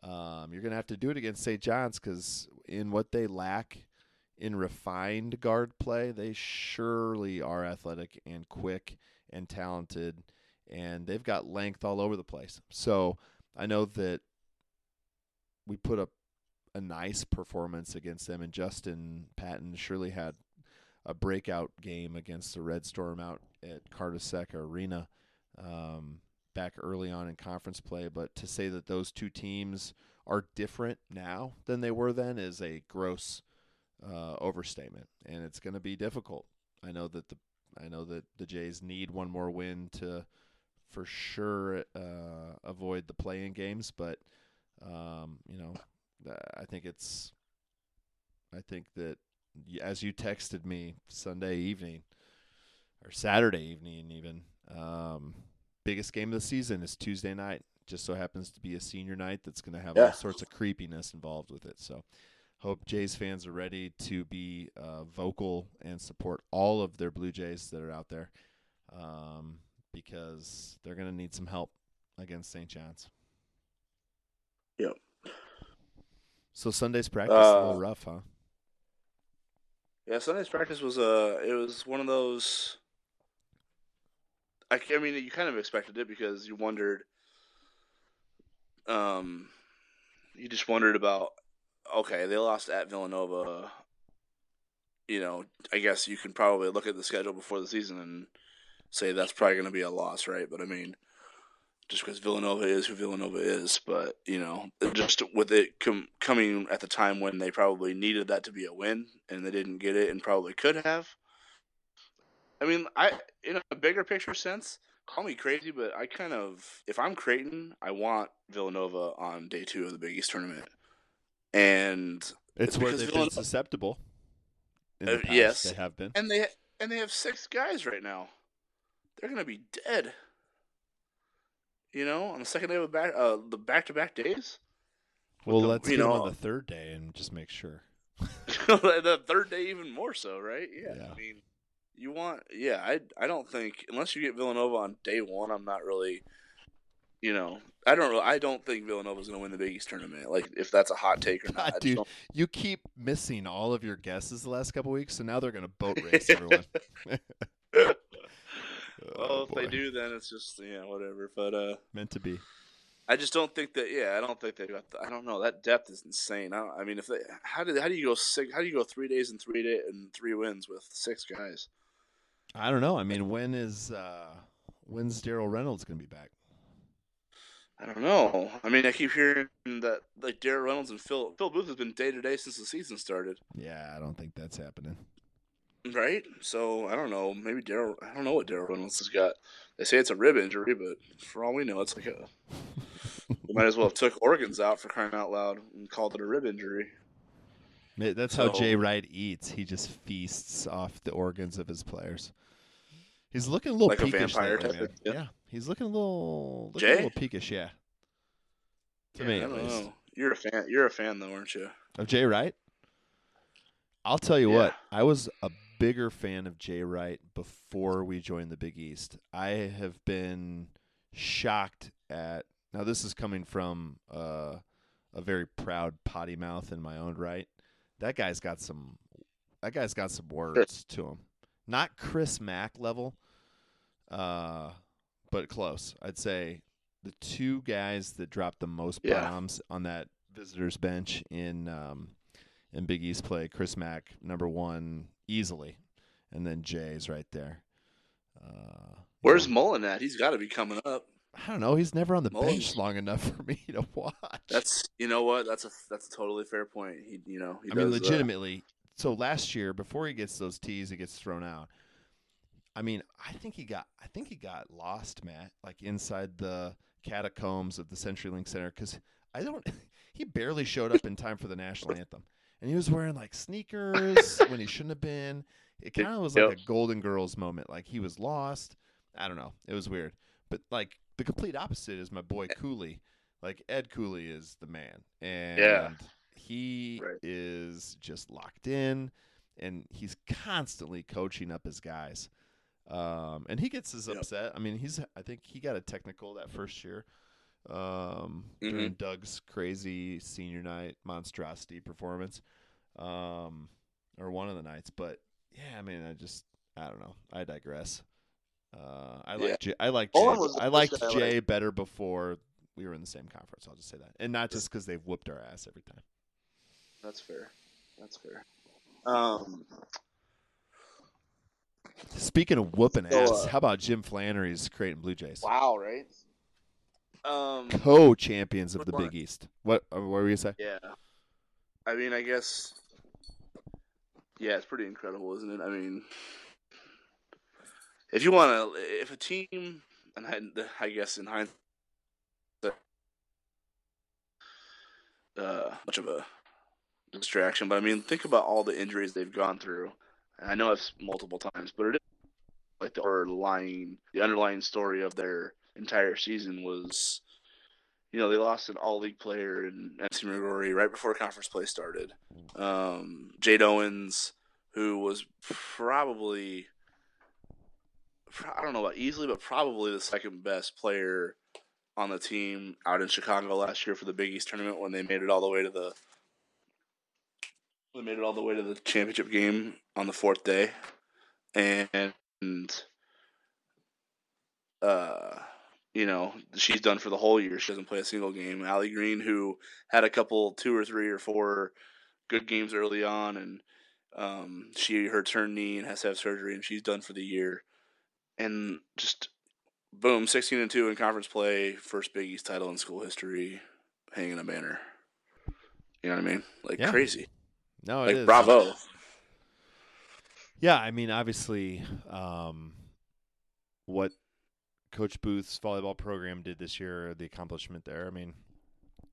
A: Um, you're gonna have to do it against St. John's because in what they lack in refined guard play, they surely are athletic and quick and talented, and they've got length all over the place. So I know that we put up a nice performance against them, and Justin Patton surely had a breakout game against the Red Storm out at Carnesecca Arena um, back early on in conference play. But to say that those two teams are different now than they were then is a gross uh, overstatement, and it's going to be difficult. I know that the I know that the Jays need one more win to for sure uh, avoid the playing games, but um, you know, I think it's I think that as you texted me Sunday evening or Saturday evening even um, biggest game of the season is Tuesday night. Just so happens to be a senior night that's going to have
B: Yeah.
A: all sorts of creepiness involved with it. So hope Jays fans are ready to be uh, vocal and support all of their Blue Jays that are out there um, because they're going to need some help against St. John's.
B: Yep.
A: So Sunday's practice a little
B: Uh,
A: rough, huh?
B: Yeah, Sunday's practice was uh it was one of those. I, I mean, you kind of expected it because you wondered. Um, you just wondered about. Okay, they lost at Villanova. You know, I guess you can probably look at the schedule before the season and say that's probably going to be a loss, right? But I mean, just because Villanova is who Villanova is, but you know, just with it com- coming at the time when they probably needed that to be a win and they didn't get it and probably could have. I mean, I in a bigger picture sense, call me crazy, but I kind of if I'm Creighton, I want Villanova on day two of the Big East tournament, and
A: It's
B: it's
A: where
B: because
A: they've been susceptible. In
B: Uh,
A: the past,
B: yes.
A: they have been.
B: and they and they have six guys right now. They're gonna be dead. You know, on the second day of back, uh, the back-to-back days.
A: Well,
B: the-
A: let's
B: you
A: get
B: know-
A: on the third day and just make sure. [laughs]
B: the third day even more so, right? Yeah.
A: Yeah.
B: I mean, you want yeah, I I don't think unless you get Villanova on day 1, I'm not really you know, I don't really, I don't think Villanova's going to win the Big East tournament. Like if that's a hot take or [laughs] not.
A: God, dude,
B: don't-
A: you keep missing all of your guesses the last couple weeks, so now they're going to boat [laughs] race everyone. [laughs]
B: well,
A: Oh,
B: if they do then it's just yeah, whatever. But uh
A: Meant to be.
B: I just don't think that. Yeah, I don't think they got. The, I don't know. That depth is insane. I, don't, I mean, if they, how do how do you go six? How do you go three days and three day and three wins with six guys?
A: I don't know. I mean, when is uh when's Darryl Reynolds going to be back?
B: I don't know. I mean, I keep hearing that like Darryl Reynolds and Phil Phil Booth has been day to day since the season started,
A: Yeah, I don't think that's happening.
B: right? So I don't know. Maybe Darryl. I don't know what Darryl Reynolds has got. They say it's a rib injury, but for all we know, it's like a. [laughs] we might as well have took organs out for crying out loud and called it a rib injury.
A: That's how Jay Wright eats. He just feasts off the organs of his players. He's looking a little
B: Like a
A: peakish
B: vampire
A: lately,
B: type yeah.
A: Yeah, he's looking a little looking a little peakish. Yeah, to
B: Yeah,
A: me at least.
B: know. You're a fan. You're a fan though, aren't you?
A: Of Jay Wright? I'll tell you
B: Yeah.
A: what, I was a bigger fan of Jay Wright before we joined the Big East. I have been shocked at now this is coming from uh, a very proud potty mouth in my own right. That guy's got some that guy's got some words to him. Not Chris Mack level, uh, but close. I'd say the two guys that dropped the most
B: Yeah.
A: bombs on that visitors bench in um, in Big East play, Chris Mack number one easily, and then Jay's right there. Uh,
B: Where's Mullin at? He's got to be coming up.
A: I don't know. He's never on the
B: Mullin's?
A: bench long enough [laughs] for me to watch.
B: That's you know what? That's a that's a totally fair point. He you know he
A: I mean,
B: does, uh,
A: legitimately. so last year, before he gets those tees, he gets thrown out. I mean, I think he got I think he got lost, Matt, like inside the catacombs of the CenturyLink Center because I don't. [laughs] He barely showed up in time for the national [laughs] anthem, and he was wearing like sneakers when he shouldn't have been. It kind of was like
B: Yep.
A: a Golden Girls moment, like he was lost. I don't know. It was weird, but like the complete opposite is my boy eh. Cooley. Like Ed Cooley is the man, and he
B: Right.
A: is just locked in, and he's constantly coaching up his guys. Um, and he gets his
B: Yep.
A: upset. I mean, he's I think he got a technical that first year um,
B: Mm-hmm.
A: during Doug's crazy senior night monstrosity performance, um, or one of the nights. But yeah, I mean, I just I don't know. I digress. Uh, I
B: Yeah.
A: like Jay, I like Jay, I liked
B: first guy I
A: Jay better before we were in the same conference. I'll just say that, and not just because they've whooped our ass every time.
B: That's fair. That's fair. Um,
A: Speaking of whooping
B: So,
A: ass,
B: uh,
A: how about Jim Flanery's Creighton Blue Jays?
B: wow, right? Um,
A: Co-champions of the? Big East. What? uh, What were you say?
B: yeah. I mean, I guess. Yeah, it's pretty incredible, isn't it? I mean, if you want to, if a team, and I, I guess in hindsight, uh, much of a distraction, but I mean, think about all the injuries they've gone through. I know it's multiple times, but it is like the underlying, the underlying story of their entire season was, you know, they lost an all-league player in MC McGrory right before conference play started. Um, Jade Owens, who was probably, I don't know about easily, but probably the second best player on the team out in Chicago last year for the Big East tournament when they made it all the way to the made it all the way to the championship game on the fourth day, and uh, you know she's done for the whole year. She doesn't play a single game. Allie Green, who had a couple, two or three or four good games early on, and um, she hurts her knee and has to have surgery, and she's done for the year. And just boom, sixteen and two in conference play, first Big East title in school history, hanging a banner. You know what I mean? Like
A: Yeah.
B: crazy.
A: No, it
B: Like
A: is.
B: bravo.
A: Yeah, I mean, obviously, um, what Coach Booth's volleyball program did this year, the accomplishment there. I mean,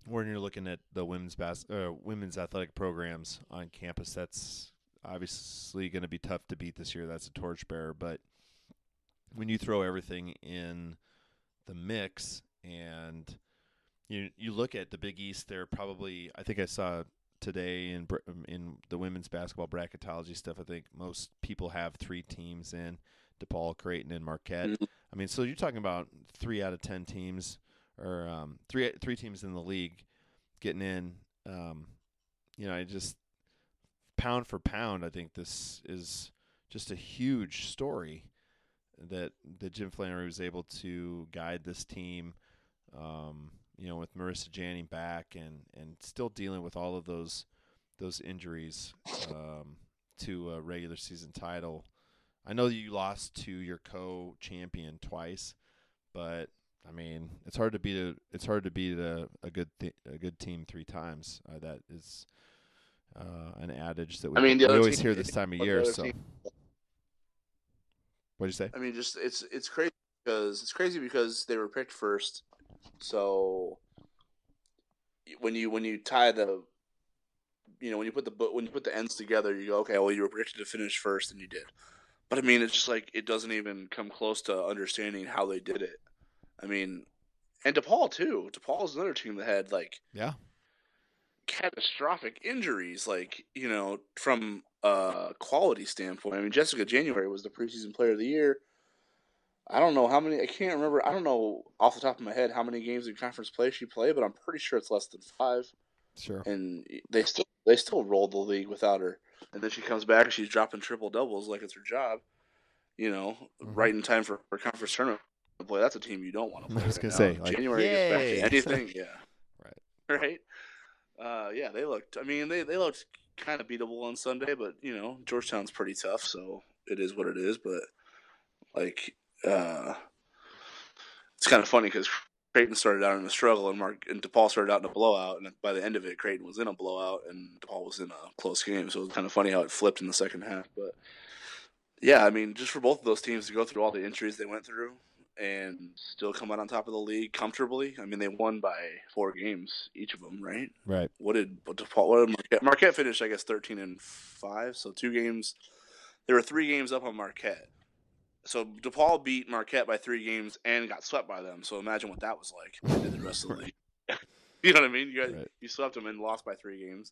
A: when you're looking at the women's bas- uh, women's athletic programs on campus, that's obviously going to be tough to beat this year. That's a torchbearer, but when you throw everything in the mix and you you look at the Big East, they're probably I think I saw today in um, in the women's basketball bracketology stuff. I think most people have three teams in DePaul, Creighton, and Marquette.
B: Mhm.
A: I mean, so you're talking about three out of ten teams, or um, three three teams in the league getting in. Um, you know, I just pound for pound, I think this is just a huge story that that Jim Flanery was able to guide this team. Um, you know, with Marissa Janning back and and still dealing with all of those those injuries um, to a regular season title. I know you lost to your co-champion twice, but I mean, it's hard to beat a it's hard to beat a, a good th- a good team three times. Uh, that is uh, an adage that we,
B: I mean,
A: we always
B: team-
A: hear this time of year. So,
B: team-
A: what'd you say?
B: I mean, just it's it's crazy because it's crazy because they were picked first. So when you when you tie the, you know, when you put the when you put the ends together, you go, okay, well, you were predicted to finish first, and you did. But I mean, it's just like it doesn't even come close to understanding how they did it. I mean, and DePaul too. DePaul is another team that had like
A: Yeah,
B: catastrophic injuries, like you know, from a quality standpoint. I mean, Jessica January was the preseason player of the year. I don't know how many. I can't remember. I don't know off the top of my head how many games in conference play she played, but I'm pretty sure it's less than five.
A: sure.
B: And they still they still rolled the league without her. And then she comes back and she's dropping triple doubles like it's her job. You know,
A: Mhm.
B: right in time for, for conference tournament play. That's a team you don't want to [laughs] play.
A: I was
B: right
A: gonna
B: now.
A: say, like,
B: January gets back to anything. [laughs] Yeah.
A: Right.
B: Right. Uh, yeah, they looked. I mean, they they looked kind of beatable on Sunday, but you know, Georgetown's pretty tough, so it is what it is. But like, uh, it's kind of funny because Creighton started out in a struggle, and Mark and DePaul started out in a blowout, and by the end of it, Creighton was in a blowout, and DePaul was in a close game. So it was kind of funny how it flipped in the second half. But yeah, I mean, just for both of those teams to go through all the injuries they went through and still come out on top of the league comfortably. I mean, they won by four games each of them, right?
A: Right.
B: What did what DePaul? What did Marquette? Marquette finished, I guess, thirteen and five. So two games. There were three games up on Marquette. So DePaul beat Marquette by three games and got swept by them. So imagine what that was like. Did the rest of the league. [laughs] you know what I mean? You got,
A: Right.
B: you swept them and lost by three games,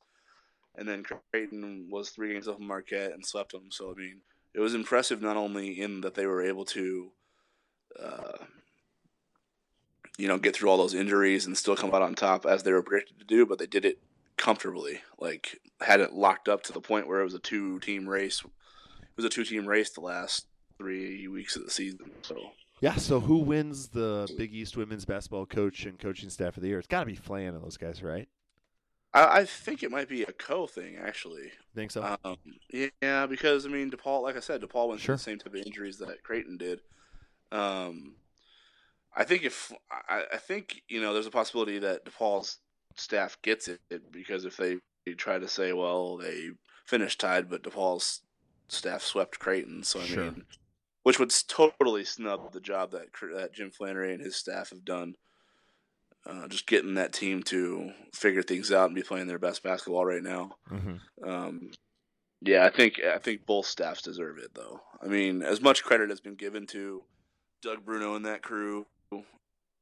B: and then Creighton was three games up Marquette and swept them. So I mean, it was impressive not only in that they were able to, uh, you know, get through all those injuries and still come out on top as they were predicted to do, but they did it comfortably. Like had it locked up to the point where it was a two-team race. It was a two-team race the last three weeks of the season. So
A: Yeah. So who wins the Big East women's basketball coach and coaching staff of the year? It's got to be Flan and those guys, right?
B: I, I think it might be a co thing actually.
A: Think so?
B: Um, yeah, because I mean, DePaul, like I said, DePaul went
A: Sure.
B: through the same type of injuries that Creighton did. Um, I think if I, I think you know, there's a possibility that DePaul's staff gets it because if they try to say, well, they finished tied, but DePaul's staff swept Creighton, so I
A: Sure.
B: mean, which would totally snub the job that that Jim Flanery and his staff have done. Uh, just getting that team to figure things out and be playing their best basketball right now.
A: mm-hmm.
B: Um, yeah, I think I think both staffs deserve it, though. I mean, as much credit has been given to Doug Bruno and that crew,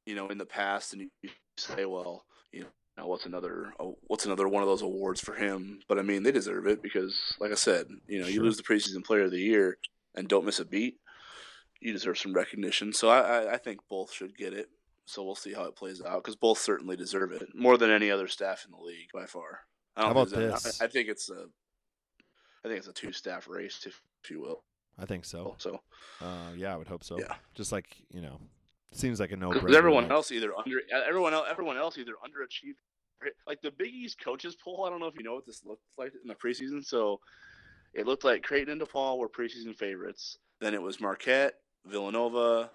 B: you know, in the past, and you say, well, you know, what's another what's another one of those awards for him? But I mean, they deserve it because, like I said, you know, you lose the preseason player of the year and don't miss a beat, you deserve some recognition. So I, I, I think both should get it. So we'll see how it plays out because both certainly deserve it more than any other staff in the league by far. I
A: How
B: don't
A: about
B: think
A: this?
B: I, I think it's a, I think it's a two staff race, if, if you will.
A: I think so.
B: So
A: Uh, yeah, I would hope so.
B: Yeah.
A: Just like you know, seems like a no
B: 'Cause
A: brainer.
B: everyone else either under everyone else everyone else either underachieved. Like the Big East coaches poll, I don't know if you know what this looked like in the preseason. So it looked like Creighton and DePaul were preseason favorites. Then it was Marquette, Villanova,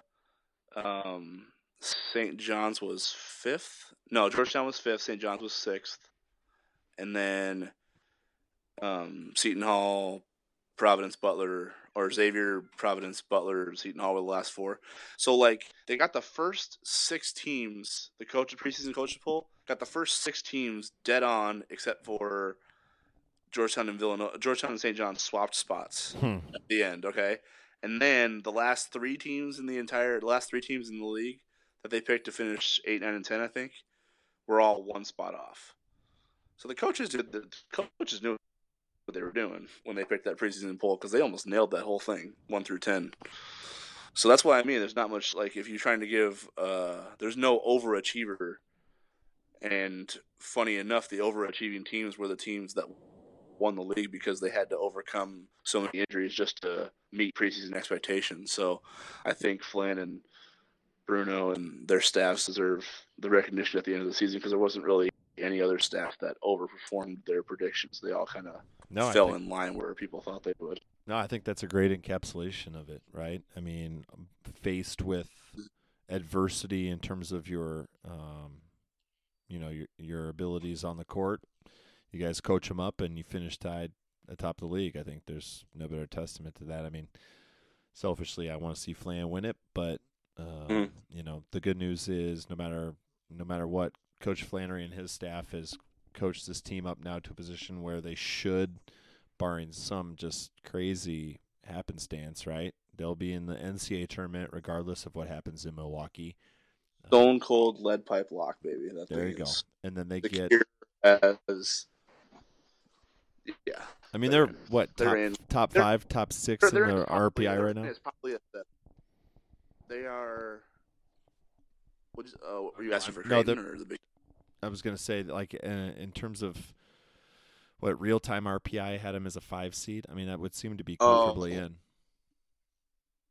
B: um, St. John's was fifth. No, Georgetown was fifth. St. John's was sixth, and then um, Seton Hall, Providence, Butler, or Xavier, Providence, Butler, Seton Hall were the last four. So like they got the first six teams, the coach of preseason coaches poll got the first six teams dead on, except for Georgetown and Villanova. Georgetown and St. John's swapped spots
A: Hmm.
B: at the end. Okay, and then the last three teams in the entire, last three teams in the league that they picked to finish eight, nine, and ten, I think, were all one spot off. So the coaches did the coaches knew what they were doing when they picked that preseason poll because they almost nailed that whole thing, one through ten. So that's why I mean, there's not much like if you're trying to give, uh, there's no overachiever. And funny enough, the overachieving teams were the teams that won the league because they had to overcome so many injuries just to meet preseason expectations. So I think Flynn and Bruno and their staffs deserve the recognition at the end of the season because there wasn't really any other staff that overperformed their predictions. They all kind of
A: No,
B: fell
A: think,
B: in line where people thought they would.
A: no, I think that's a great encapsulation of it, right? I mean, faced with adversity in terms of your, um, you know, your your abilities on the court, you guys coach them up, and you finish tied atop the league. I think there's no better testament to that. I mean, selfishly, I want to see Flan win it, but um,
B: Mm.
A: you know, the good news is no matter no matter what, Coach Flanery and his staff has coached this team up now to a position where they should, barring some just crazy happenstance, right? They'll be in the NCAA tournament regardless of what happens in Milwaukee.
B: Stone cold lead pipe lock, baby. That
A: There you go. And then they
B: The
A: get.
B: as yeah.
A: I mean, they're what
B: They're
A: top,
B: in-
A: top
B: they're-
A: five, top 6
B: They're-
A: in
B: they're
A: the RPI
B: they're-
A: right now.
B: It's probably a, they are. What is? Uh, were you asking for
A: No,
B: or the big?
A: I was gonna say like uh, in terms of what real time RPI had him as a five seed. I mean, that would seem to be
B: Oh.
A: comfortably in.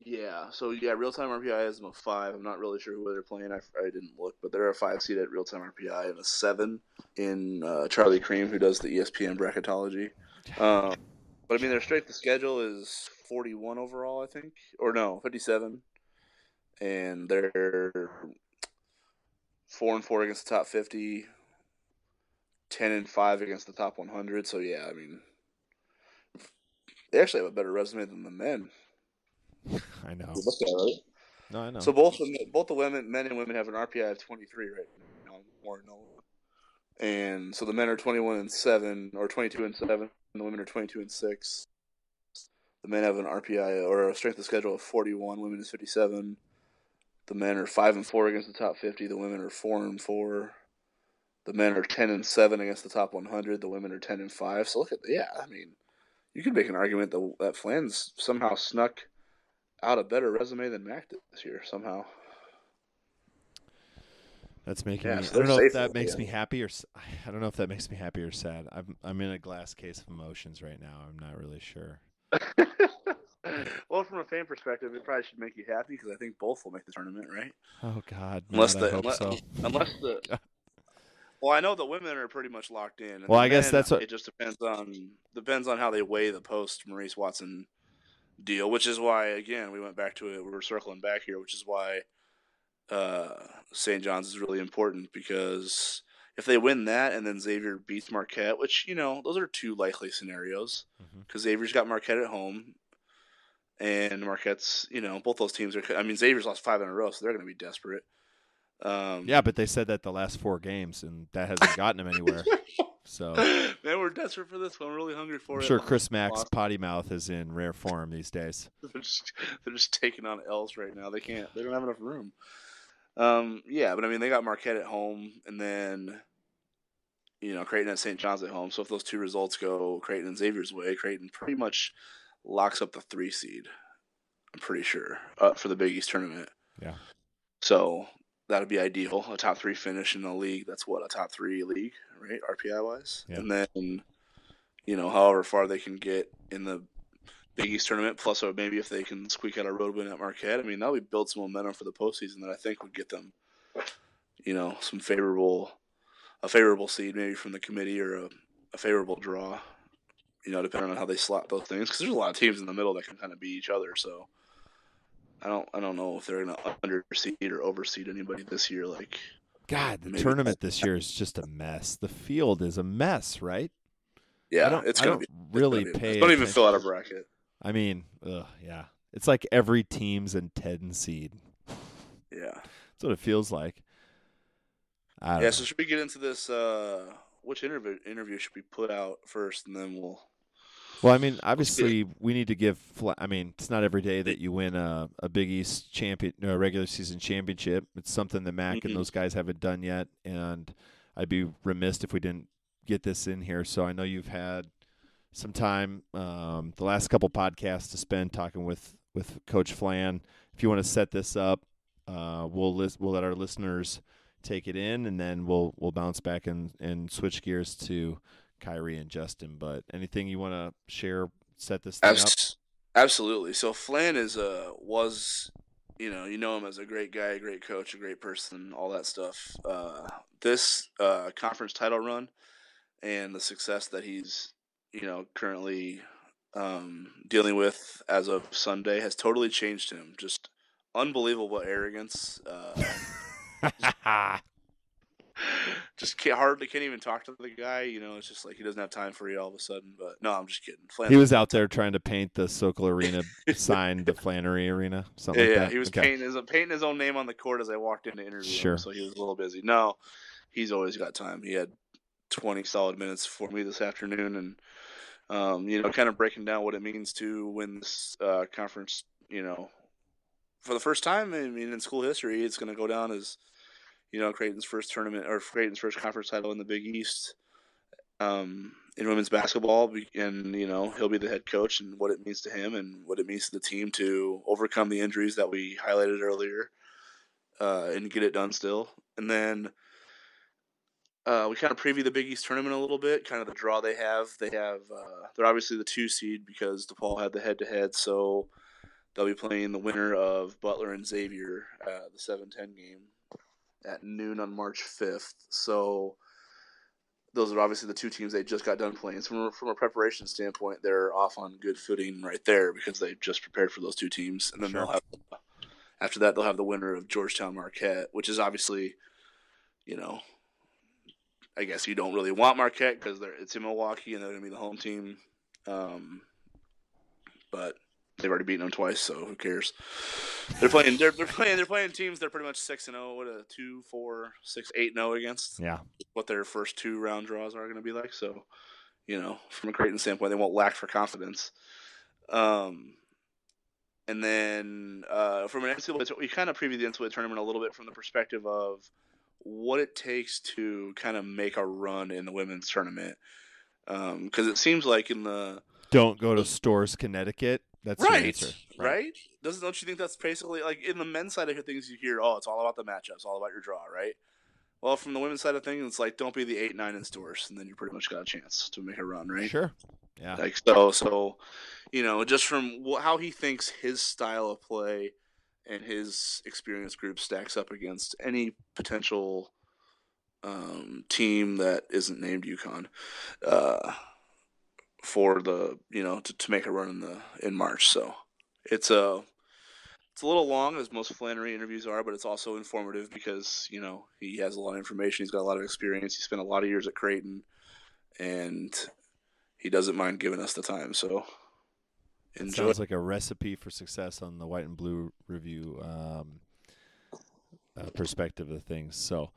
B: Yeah. So yeah, real time RPI them a five. I'm not really sure who they're playing. I, I didn't look, but they're a five seed at real time RPI and a seven in uh, Charlie Creme, who does the ESPN bracketology. Um, but I mean, their strength of schedule is 41 overall, I think, or no, 57, and they're four and four against the top 50, 10 and five against the top 100. So yeah, I mean, they actually have a better resume than the men. [sighs]
A: I know.
B: You looked at it, right?
A: No, I know.
B: So both the, both the women, men and women, have an RPI of 23 right now, more than Nola. And so the men are 21 and seven, or 22 and seven, and the women are 22 and six. The men have an RPI or a strength of schedule of 41. Women is 57. The men are five and four against the top 50. The women are four and four. The men are 10 and seven against the top 100. The women are 10 and five. So look at yeah, I mean, you could make an argument that that Flan's somehow snuck out a better resume than Mac did this year somehow.
A: That's making
B: Yeah,
A: me.
B: so
A: I don't know if that makes
B: you.
A: me happy or I don't know if that makes me happy or sad. I'm I'm in a glass case of emotions right now. I'm not really sure. [laughs]
B: well, from a fan perspective, it probably should make you happy because I think both will make the tournament, right?
A: Oh God,
B: Unless
A: Matt,
B: the
A: I hope
B: unless,
A: so.
B: unless the [laughs] well, I know the women are pretty much locked in. and
A: Well,
B: the
A: I guess
B: men,
A: that's what-
B: it just depends on depends on how they weigh the post Maurice Watson deal, which is why again we went back to it. We're circling back here, which is why uh, St. John's is really important because if they win that and then Xavier beats Marquette, which you know those are two likely scenarios because Xavier's got Marquette at home, and Marquette's you know both those teams are. I mean Xavier's lost five in a row, so they're going to be desperate. Um,
A: Yeah, but they said that the last four games, and that hasn't gotten them anywhere. [laughs] So [gasps]
B: man, we're desperate for this one. We're really hungry for
A: I'm
B: it.
A: sure Chris Mack's
B: Lost.
A: potty mouth is in rare form these days. [laughs]
B: they're just they're just taking on L's right now. They can't. They don't have enough room. Um, yeah, but I mean, they got Marquette at home, and then you know Creighton at St. John's at home. So if those two results go Creighton and Xavier's way, Creighton pretty much locks up the three seed. I'm pretty sure uh, for the Big East tournament.
A: Yeah.
B: So that'd be ideal. A top three finish in the league. That's what a top three league, right? RPI wise.
A: Yeah.
B: And then, you know, however far they can get in the Big East tournament, plus or maybe if they can squeak out a road win at Marquette. I mean, that would build some momentum for the postseason that I think would get them, you know, some favorable, a favorable seed maybe from the committee or a, a favorable draw. You know, depending on how they slot those things, because there's a lot of teams in the middle that can kind of beat each other. So, I don't, I don't know if they're gonna underseed or overseed anybody this year. Like,
A: God, the tournament this year is just a mess. The field is a mess, right?
B: yeah,
A: I don't,
B: it's
A: I
B: gonna
A: don't
B: be it's
A: really
B: gonna
A: pay.
B: Don't even fill out a bracket.
A: I mean, ugh, yeah, it's like every team's in ten seed.
B: Yeah.
A: That's what it feels like. I
B: Yeah.
A: know.
B: So should we get into this? Uh, which interview interview should we put out first, and then we'll.
A: Well, I mean, obviously, we need to give. I mean, it's not every day that you win a, a Big East champion, no, regular season championship. It's something that Mac
B: Mhm.
A: and those guys haven't done yet, and I'd be remiss if we didn't get this in here. So I know you've had some time, um, the last couple podcasts to spend talking with with Coach Flan. If you want to set this up, uh, we'll list, we'll let our listeners take it in, and then we'll we'll bounce back and and switch gears to Khyri and Justin. But anything you want to share, set this thing up?
B: Absolutely. So Flan is uh was, you know, you know him as a great guy, a great coach, a great person, all that stuff. Uh, this uh, conference title run and the success that he's, you know, currently um, dealing with as of Sunday has totally changed him. Just unbelievable arrogance. Uh, [laughs] [laughs] [laughs] just can't, hardly can't even talk to the guy. You know, it's just like he doesn't have time for you all of a sudden. But no, I'm just kidding. Flan's
A: he was out there trying to paint the Sokol Arena sign, the Flanery Arena, something
B: yeah,
A: like
B: yeah, he was
A: Okay.
B: painting his painting his own name on the court as I walked in to interview
A: Sure.
B: him, so he was a little busy. No, he's always got time. He had 20 solid minutes for me this afternoon, and um, you know, kind of breaking down what it means to win this uh, conference. You know, for the first time, I mean, in school history, it's going to go down as you know Creighton's first tournament or Creighton's first conference title in the Big East. Um, in women's basketball, and you know he'll be the head coach, and what it means to him, and what it means to the team to overcome the injuries that we highlighted earlier, uh, and get it done still. And then uh, we kind of preview the Big East tournament a little bit, kind of the draw they have. They have uh, they're obviously the two seed because DePaul had the head to head, so they'll be playing the winner of Butler and Xavier, uh, the seven ten game at noon on March fifth. So those are obviously the two teams they just got done playing. So from a, from a preparation standpoint, they're off on good footing right there because they just prepared for those two teams, and then
A: Sure.
B: they'll have after that they'll have the winner of Georgetown Marquette, which is obviously, you know, I guess you don't really want Marquette because they're it's in Milwaukee and they're gonna be the home team, um, but they've already beaten them twice, so who cares? They're playing. They're, they're playing. They're playing teams. They're pretty much six and zero. What a two, four, six, eight, zero against.
A: Yeah.
B: What their first two round draws are going to be like. So, you know, from a Creighton standpoint, they won't lack for confidence. Um, and then uh, from an NCAA, we kind of previewed the NCAA tournament a little bit from the perspective of what it takes to kind of make a run in the women's tournament. Because um, it seems like in the
A: don't go to Storrs Connecticut. That's
B: right,
A: answer,
B: right? right? Doesn't don't you think that's basically like in the men's side of things you hear, oh, it's all about the matchups, all about your draw, right? Well, from the women's side of things, it's like don't be the eight nine in Storrs, and then you pretty much got a chance to make a run, right?
A: Sure. Yeah.
B: Like so, so you know, just from how he thinks his style of play and his experience group stacks up against any potential um, team that isn't named UConn uh, for the you know to, to make a run in the in March. So it's a it's a little long as most Flanery interviews are, but it's also informative because you know he has a lot of information. He's got a lot of experience. He spent a lot of years at Creighton, and he doesn't mind giving us the time. So
A: enjoy. Sounds like a recipe for success on the White and Blue review um, uh, perspective of things. So,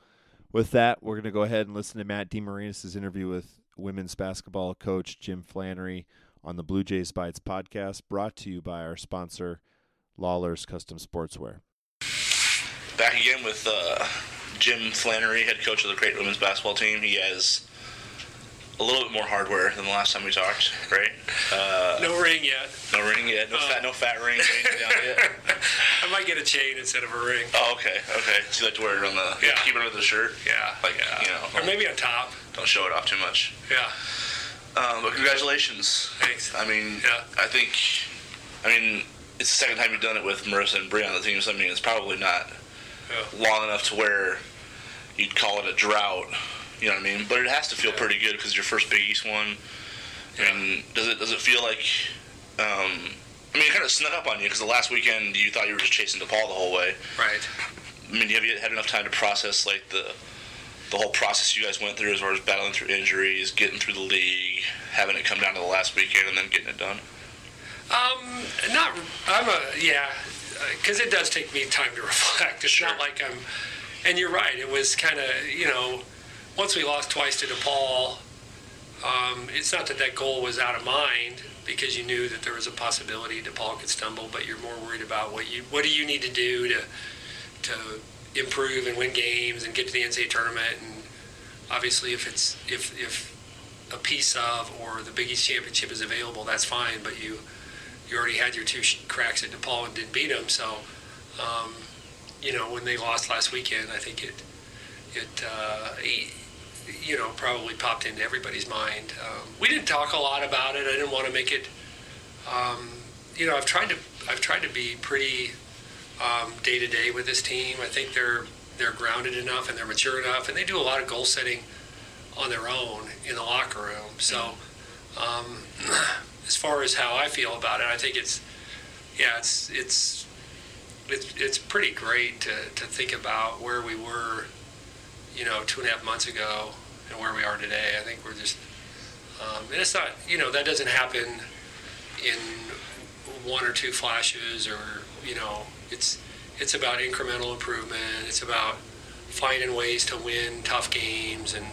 A: with that, we're going to go ahead and listen to Matt DeMarinis' interview with women's basketball coach Jim Flanery on the Bluejays Bytes podcast, brought to you by our sponsor, Lawler's Custom Sportswear.
B: Back again with uh, Jim Flanery, head coach of the Creighton women's basketball team. He has a little bit more hardware than the last time we talked, right?
C: Uh, no ring yet.
B: No ring yet. No uh, fat. No fat ring. yet. [laughs]
C: I might get a chain instead of a ring.
B: Oh, okay, okay. So you like to wear it on the yeah. keep it under the shirt.
C: Yeah,
B: like
C: yeah.
B: you know,
C: or maybe on top.
B: Don't show it off too much.
C: Yeah.
B: Um, but congratulations.
C: Thanks.
B: I mean, yeah. I think, I mean, it's the second time you've done it with Marissa and Brie on the team, so I mean, it's probably not yeah. long enough to where you'd call it a drought you know what I mean? But it has to feel yeah. pretty good because your first Big East one. Yeah. And does it does it feel like? Um, I mean, it kind of snuck up on you because the last weekend you thought you were just chasing DePaul the whole way.
C: Right.
B: I mean, have you had enough time to process like the the whole process you guys went through as far as battling through injuries, getting through the league, having it come down to the last weekend, and then getting it done?
C: Um, not. I'm a yeah, because it does take me time to [laughs] reflect. It's
B: sure.
C: not like I'm. And you're right. It was kind of you know once we lost twice to DePaul, um, it's not that that goal was out of mind because you knew that there was a possibility DePaul could stumble, but you're more worried about what you what do you need to do to to improve and win games and get to the NCAA tournament. And obviously, if it's if if a piece of or the Big East championship is available, that's fine. But you you already had your two cracks at DePaul and didn't beat them, so. Um, you know, when they lost last weekend, I think it it, uh, you know, probably popped into everybody's mind. Um, we didn't talk a lot about it. I didn't want to make it. Um, you know, I've tried to I've tried to be pretty day to day with this team. I think they're they're grounded enough and they're mature enough, and they do a lot of goal setting on their own in the locker room. So, um, [clears throat] as far as how I feel about it, I think it's yeah, it's it's it's it's pretty great to to think about where we were you know, two and a half months ago and where we are today. I think we're just, um, and it's not, you know, that doesn't happen in one or two flashes or, you know, it's, it's about incremental improvement. It's about finding ways to win tough games and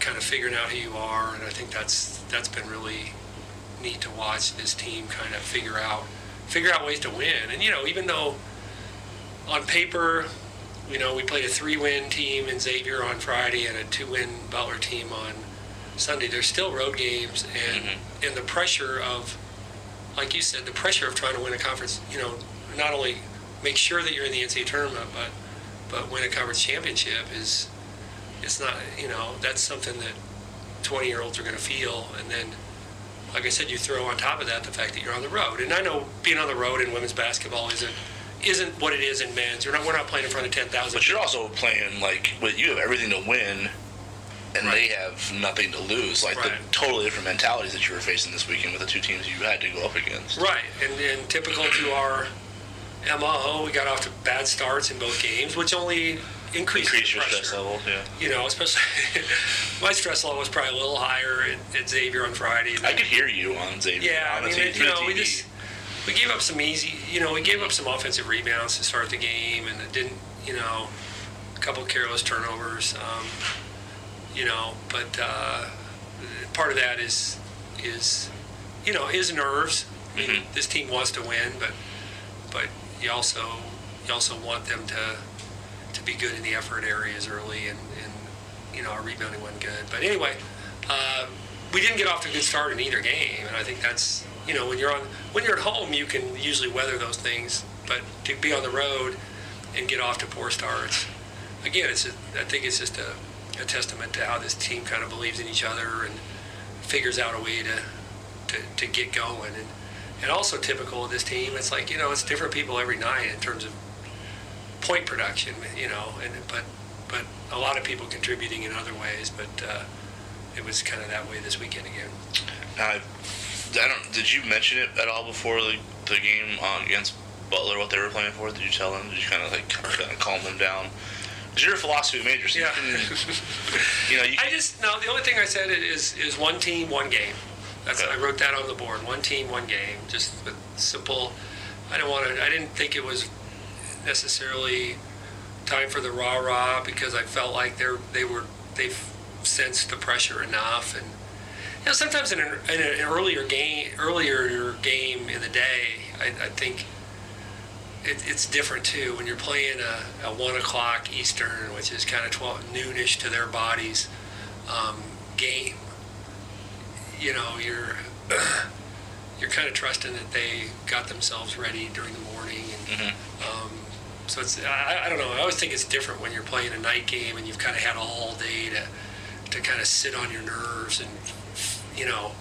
C: kind of figuring out who you are. And I think that's, that's been really neat to watch this team kind of figure out, figure out ways to win. And, you know, even though on paper, you know, we played a three-win team in Xavier on Friday and a two-win Butler team on Sunday. There's still road games, and mm-hmm. and the pressure of, like you said, the pressure of trying to win a conference. You know, not only make sure that you're in the NCAA tournament, but but win a conference championship is, it's not. You know, that's something that 20 year olds are going to feel, and then. Like I said, you throw on top of that the fact that you're on the road, and I know being on the road in women's basketball isn't isn't what it is in men's. We're not, we're not playing in front of 10,000.
B: But you're also playing like you have everything to win, and right. they have nothing to lose. Like right. the totally different mentalities that you were facing this weekend with the two teams you had to go up against.
C: Right, and, and typical to our MO, we got off to bad starts in both games, which only increased
B: Increase
C: your
B: stress level. Yeah,
C: you know, especially [laughs] my stress level was probably a little higher at, at Xavier on Friday.
B: I could hear you on Xavier.
C: Yeah,
B: on
C: I mean, it, you know, we just we gave up some easy, you know, we gave up some offensive rebounds to start the game, and it didn't, you know, a couple careless turnovers, um, you know, but uh, part of that is is you know is nerves. I mean,
B: Mhm.
C: this team wants to win, but but you also you also want them to to be good in the effort areas early, and, and you know our rebounding wasn't good. But anyway, uh, we didn't get off to a good start in either game, and I think that's you know when you're on when you're at home you can usually weather those things, but to be on the road and get off to poor starts, again, it's I think it's just a, a testament to how this team kind of believes in each other and figures out a way to to, to get going and. And also typical of this team, it's like you know, it's different people every night in terms of point production, you know, and but but a lot of people contributing in other ways. But uh, it was kind of that way this weekend again.
B: Uh, I don't. Did you mention it at all before the, the game uh, against Butler? What they were playing for? Did you tell them? Did you kind of like kind of calm them down? Because you're a philosophy major, so
C: Yeah.
B: you can, you [laughs] know, you
C: I just no. The only thing I said is is one team, one game. That's
B: Okay.
C: I wrote that on the board. One team, one game. Just simple. I don't want to. I didn't think it was necessarily time for the rah rah because I felt like they're they were they've sensed the pressure enough and. You know, sometimes in an, in an earlier game, earlier game in the day, I, I think it, it's different too when you're playing a, a one o'clock Eastern, which is kind of 12 noonish to their bodies um, game. You know, you're [clears throat] you're kind of trusting that they got themselves ready during the morning, and
B: Mhm.
C: um, so it's I, I don't know. I always think it's different when you're playing a night game and you've kind of had all day to to kind of sit on your nerves and you know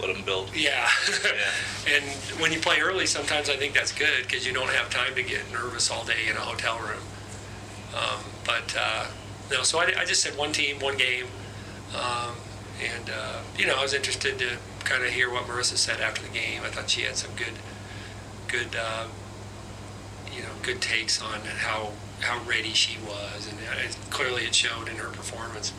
B: let them build.
C: yeah.
B: Yeah. [laughs]
C: and when you play early, sometimes I think that's good because you don't have time to get nervous all day in a hotel room. Um, but uh, no, so I, I just said one team, one game, um, and uh, you know I was interested to kind of hear what Marissa said after the game. I thought she had some good, good, uh, you know, good takes on how how ready she was, and it, clearly it showed in her performance.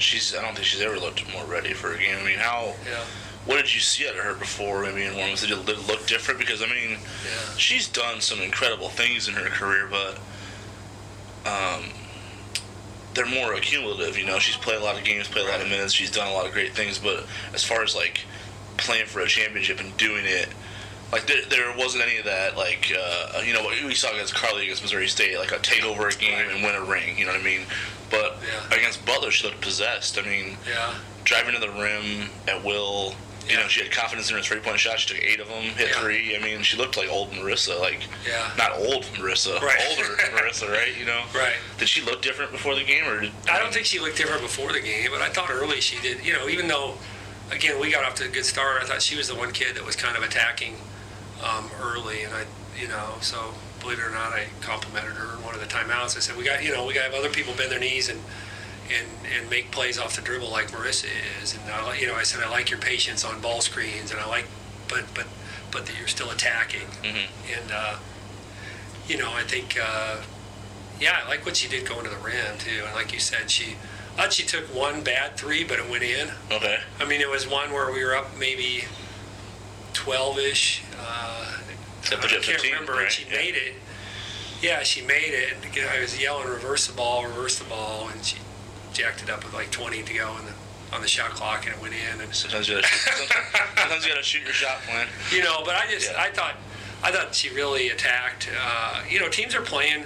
B: She's. I don't think she's ever looked more ready for a game. I mean, how?
C: Yeah,
B: What did you see out of her before? Maybe in one, did it look different? Because I mean,
C: yeah.
B: she's done some incredible things in her career, but um, they're more accumulative. You know, she's played a lot of games, played a lot of minutes. She's done a lot of great things, but as far as like playing for a championship and doing it, like there, there wasn't any of that. Like uh, you know, what we saw against Carly against Missouri State, like a take over a game and win a ring. You know what I mean? But
C: Yeah.
B: against Butler, she looked possessed. I mean,
C: Yeah,
B: driving to the rim at will. You
C: Yeah.
B: know, she had confidence in her three-point shot. She took eight of them, hit three. I mean, she looked like old Marissa. Like,
C: yeah,
B: not old Marissa,
C: Right.
B: older Marissa, right? You know.
C: right.
B: Did she look different before the game, or did,
C: I don't think she looked different before the game, but I thought early she did. You know, even though, again, we got off to a good start, I thought she was the one kid that was kind of attacking um, early, and I, you know, so believe it or not, I complimented her in one of the timeouts. I said, we got, you know, we got to have other people bend their knees and and and make plays off the dribble like Marissa is, and I, you know, I said I like your patience on ball screens, and I like, but but but that you're still attacking,
B: Mhm.
C: and uh, you know, I think. Uh, yeah, I like what she did going to the rim too. And like you said, she I thought she took one bad three, but it went in.
B: Okay.
C: I mean, it was one where we were up maybe twelve-ish. Uh, I
B: put you at
C: can't
B: 15,
C: remember,
B: right?
C: and she
B: Yeah.
C: made it. Yeah, she made it. I was yelling, "Reverse the ball, reverse the ball," and she jacked it up with like twenty to go in the, on the shot clock, and it went in. And
B: Sometimes you gotta, shoot, sometimes, sometimes you gotta shoot your shot plan.
C: you know, but I just
B: Yeah.
C: I thought I thought she really attacked. Uh, you know, teams are playing.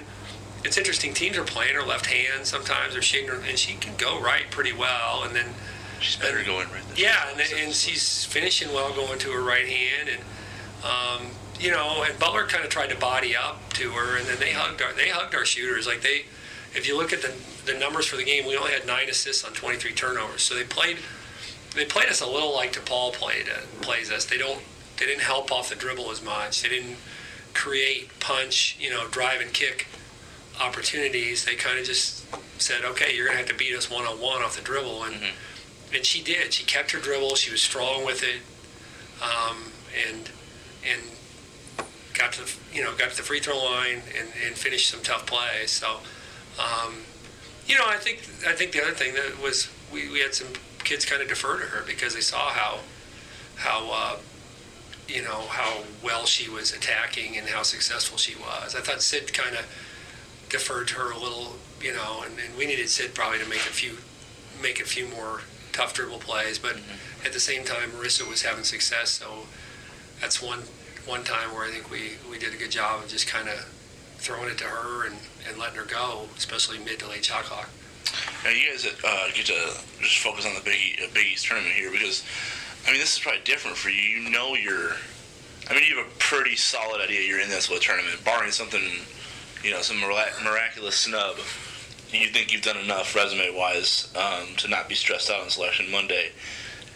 C: It's interesting. Teams are playing her left hand sometimes, or she and she can go right pretty well, and then
B: She's better going right
C: yeah, and, and she's finishing well going to her right hand, and um, you know, and Butler kind of tried to body up to her, and then they hugged our they hugged our shooters like they. If you look at the the numbers for the game, we only had nine assists on 23 turnovers, so they played they played us a little like DePaul played uh, plays us. They don't they didn't help off the dribble as much. They didn't create punch, you know, drive and kick opportunities. They kind of just said, okay, you're gonna have to beat us one on one off the dribble, and and she did. She kept her dribble. She was strong with it, um, and and got to the, you know got to the free throw line and, and finished some tough plays. So, um, you know, I think I think the other thing that was we, we had some kids kind of defer to her because they saw how how uh, you know, how well she was attacking and how successful she was. I thought Sid kind of deferred to her a little, you know, and, and we needed Sid probably to make a few, make a few more tough dribble plays. But at the same time, Marissa was having success, so that's one one time where I think we, we did a good job of just kind of throwing it to her and, and letting her go, especially mid to late shot clock.
B: Now you guys uh, get to just focus on the Big, uh, Big East tournament here because, I mean, this is probably different for you. You know you're, I mean, you have a pretty solid idea you're in this with tournament, barring something, you know, some mirac- miraculous snub. You think you've done enough resume-wise um, to not be stressed out on selection Monday.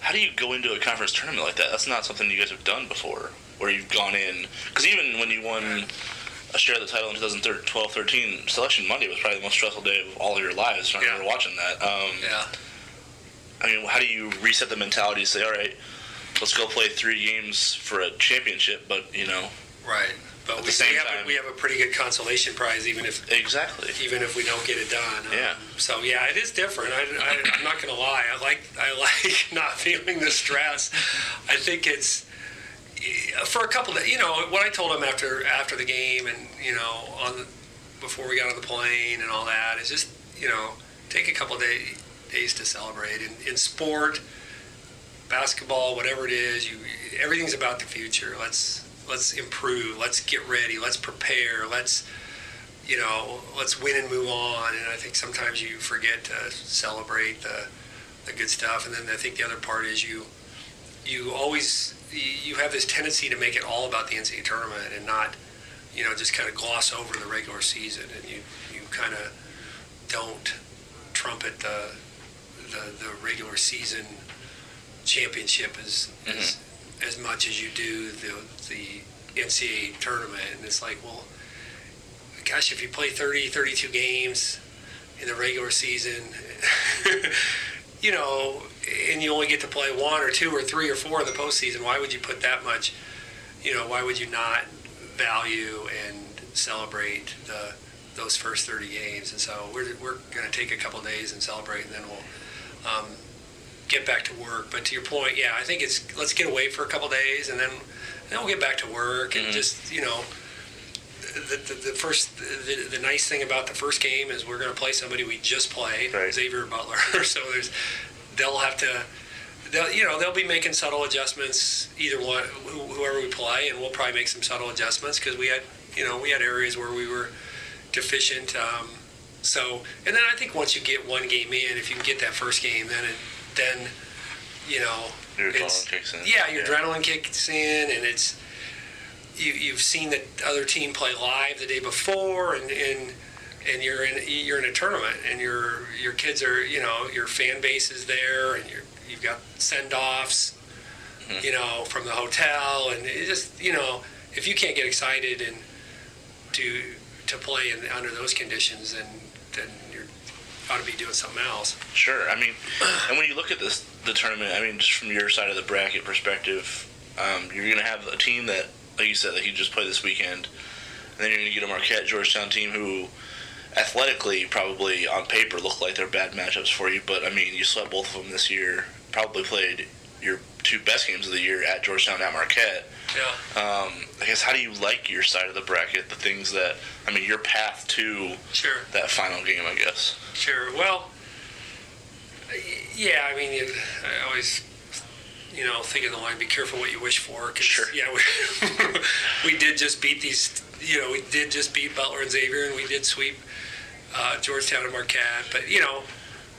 B: How do you go into a conference tournament like that? That's not something you guys have done before, where you've gone in. Because even when you won a share of the title in 2012 13, Selection Monday was probably the most stressful day of all of your lives. I remember
C: Yeah.
B: watching that. Um,
C: Yeah.
B: I mean, how do you reset the mentality to say, all right, let's go play three games for a championship, but, you know,
C: Right. But
B: At
C: we,
B: the same
C: we, have
B: time-
C: a, we have a pretty good consolation prize, even if
B: exactly.
C: even if we don't get it done. Um,
B: Yeah.
C: So yeah, it is different. I, I, I'm not going to lie. I like I like [laughs] not feeling the stress. I think it's for a couple of you know what I told him after after the game and you know on the, before we got on the plane and all that is just you know take a couple of day, days to celebrate in, in sport basketball whatever it is you everything's about the future let's let's improve let's get ready let's prepare let's you know let's win and move on. And i think sometimes you forget to celebrate the the good stuff. And then i think the other part is you you always you have this tendency to make it all about the NCAA tournament and not, you know, just kind of gloss over the regular season, and you you kind of don't trumpet the the, the regular season championship as, mm-hmm. as as much as you do the the NCAA tournament, and it's like, well, gosh, if you play 30, 32 games in the regular season, [laughs] you know, and you only get to play one or two or three or four in the postseason, why would you put that much? You know, why would you not value and celebrate the those first 30 games? And so we're, we're going to take a couple days and celebrate, and then we'll um, get back to work. But to your point, yeah, I think it's let's get away for a couple days, and then then we'll get back to work and just you know. The, the, the first the, the nice thing about the first game is we're going to play somebody we just played
B: Right.
C: Xavier Butler [laughs] so there's they'll have to they'll you know they'll be making subtle adjustments either one who- whoever we play and we'll probably make some subtle adjustments because we had you know we had areas where we were deficient um, so and then I think once you get one game in if you can get that first game then it, then you know
B: Your adrenaline kicks in.
C: yeah your adrenaline kicks in and it's you, you've seen the other team play live the day before and, and and you're in you're in a tournament and your your kids are you know your fan base is there and you're, you've got send offs mm-hmm. you know from the hotel and it just you know if you can't get excited and to to play in, under those conditions then then you ought to be doing something else
B: Sure. I mean, and when you look at this, the tournament, I mean, just from your side of the bracket perspective, um, you're going to have a team that, like you said, that you just played this weekend, and then you're going to get a Marquette Georgetown team who, athletically, probably on paper, look like they're bad matchups for you. But I mean, you swept both of them this year. Probably played your two best games of the year at Georgetown at Marquette.
C: Yeah
B: Um, I guess how do you like your side of the bracket? The things that I mean, your path to
C: sure
B: that final game, I guess.
C: Sure. Well, yeah. I mean, I always, you know, think of the line: "Be careful what you wish for." 'cause,
B: Sure.
C: Yeah, we, [laughs] we did just beat these. You know, we did just beat Butler and Xavier, and we did sweep uh, Georgetown and Marquette. But you know,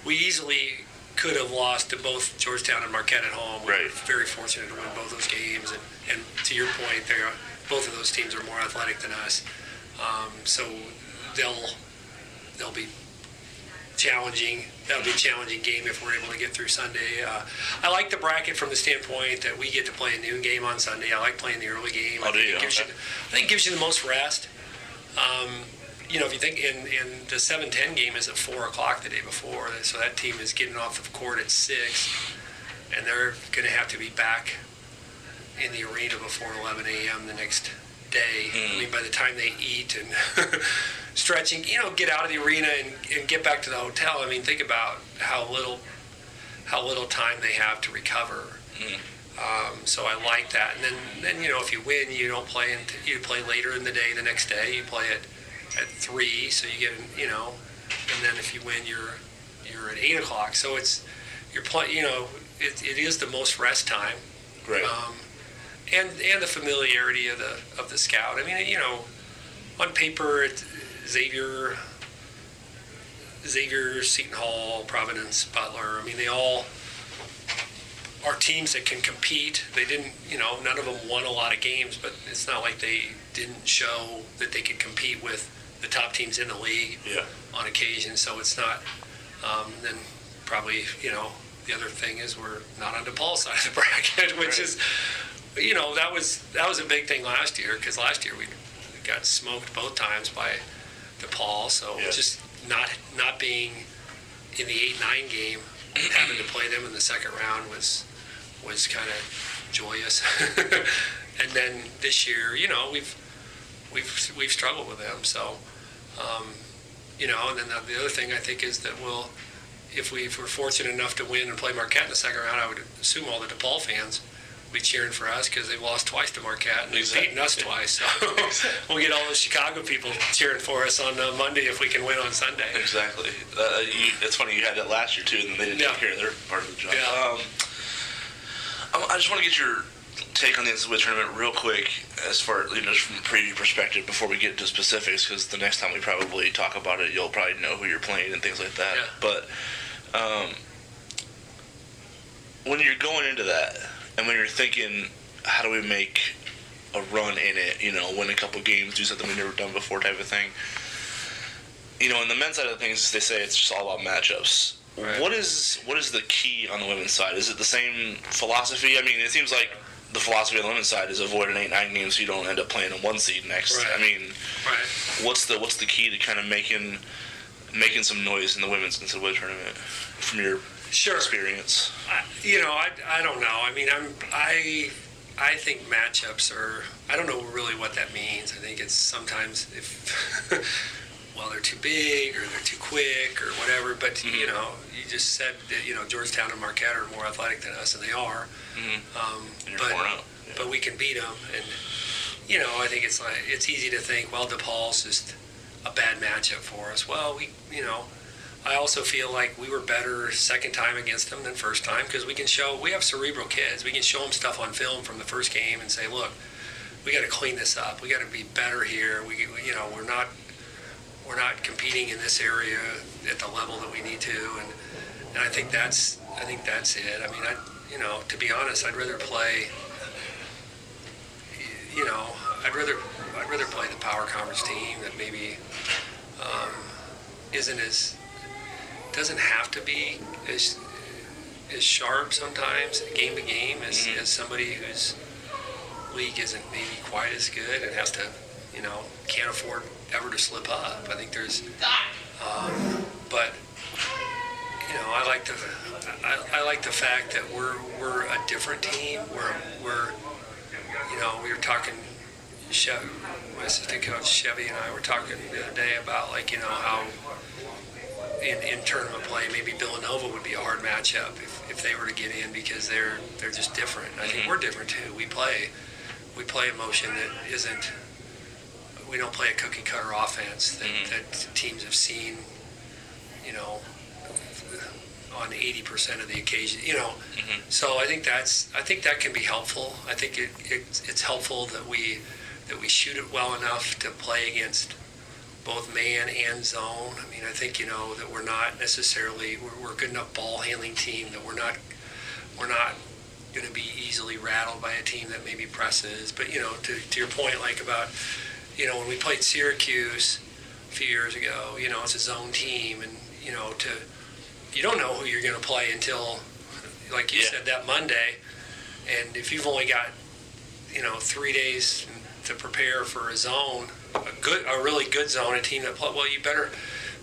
C: we easily could have lost to both Georgetown and Marquette at home. We
B: Right.
C: were very fortunate to win both those games, and, and to your point, they are both of those teams are more athletic than us. Um, so they'll they'll be challenging. That'll be a challenging game if we're able to get through Sunday. Uh, I like the bracket from the standpoint that we get to play a noon game on Sunday. I like playing the early game.
B: Oh,
C: I think
B: you?
C: it gives
B: Okay.
C: you, I think it gives you the most rest. Um, you know, if you think in, in the 7-10 game is at 4 o'clock the day before, so that team is getting off the court at 6, and they're going to have to be back in the arena before 11 a.m. the next day. I mean, by the time they eat and [laughs] stretching, you know, get out of the arena and, and get back to the hotel. I mean, think about how little how little time they have to recover. Um, so I like that. And then, then you know, if you win, you don't play. In, you play later in the day. The next day, you play at at three. So you get you know, and then if you win, you're you're at eight o'clock. So it's you're play. You know, it, it is the most rest time.
B: Right.
C: Um, and and the familiarity of the of the scout. I mean, you know, on paper, it, Xavier, Xavier, Seton Hall, Providence, Butler. I mean, they all are teams that can compete. They didn't, you know, none of them won a lot of games, but it's not like they didn't show that they could compete with the top teams in the league
B: Yeah.
C: on occasion. So it's not. Um, then probably, you know, the other thing is we're not on the DePaul's side of the bracket, [laughs] which
B: Right.
C: is, you know, that was that was a big thing last year because last year we got smoked both times by DePaul. So
B: Yeah.
C: just not not being in the eight nine game, [clears throat] having to play them in the second round was was kind of joyous. [laughs] and then this year, you know, we've we've we've struggled with them. So, um, you know, and then the, the other thing I think is that we'll, if we if we're fortunate enough to win and play Marquette in the second round, I would assume all the DePaul fans be cheering for us because they've lost twice to Marquette and they've
B: Exactly.
C: beaten us twice. So [laughs] we'll get all the Chicago people cheering for us on uh, Monday if we can win on Sunday.
B: Exactly. Uh, you, it's funny you had that last year too, and they didn't
C: Yeah.
B: take care of their part of the job.
C: Yeah.
B: Um, I I just want to get your take on the NCAA tournament real quick, as far you know, just from a preview perspective, before we get into specifics, because the next time we probably talk about it, you'll probably know who you're playing and things like that.
C: Yeah.
B: But um, when you're going into that, and when you're thinking, how do we make a run in it? You know, win a couple games, do something we've never done before, type of thing you know, on the men's side of things, they say it's just all about matchups.
C: Right.
B: What is what is the key on the women's side? Is it the same philosophy? I mean, it seems like the philosophy on the women's side is avoid an eight nine game so you don't end up playing a one seed next.
C: Right.
B: I mean,
C: Right.
B: what's the what's the key to kind of making making some noise in the women's NCAA tournament from your
C: Sure.
B: experience?
C: I, you know, I, I don't know. I mean, I'm I I think matchups are. I don't know really what that means. I think it's sometimes if [laughs] well they're too big or they're too quick or whatever. But you know, you just said that you know Georgetown and Marquette are more athletic than us, and they are.
B: Mhm.
C: Um, but.
B: Yeah.
C: but we can beat them, and you know, I think it's like it's easy to think, well, DePaul's just a bad matchup for us. Well, we, you know, I also feel like we were better second time against them than first time because we can show we have cerebral kids. We can show them stuff on film from the first game and say, look, we got to clean this up. We got to be better here. We, you know, we're not we're not competing in this area at the level that we need to, and and I think that's I think that's it. I mean, I you know, to be honest, I'd rather play. You know, I'd rather I'd rather play the power conference team that maybe um, isn't as doesn't have to be as as sharp sometimes game to game as,
B: Mhm.
C: as somebody whose league isn't maybe quite as good and has to you know can't afford ever to slip up. I think there's um, but you know I like the I, I like the fact that we're we're a different team. We're we're you know we were talking Chevy, my assistant coach Chevy and I were talking the other day about like you know how in, in tournament play maybe Villanova would be a hard matchup if, if they were to get in because they're they're just different. I think
B: Mhm.
C: we're different too. We play we play a motion that isn't we don't play a cookie cutter offense that,
B: Mhm.
C: that teams have seen you know on 80% of the occasion you know
B: Mhm.
C: so I think that's I think that can be helpful. I think it, it it's helpful that we that we shoot it well enough to play against both man and zone. I mean, I think you know that we're not necessarily we're, we're a good enough ball handling team that we're not we're not going to be easily rattled by a team that maybe presses. But you know, to, to your point, like about you know when we played Syracuse a few years ago, you know it's a zone team, and you know to you don't know who you're going to play until like you
B: Yeah.
C: said that Monday, and if you've only got you know three days to prepare for a zone, a good, a really good zone, a team that play well, you better,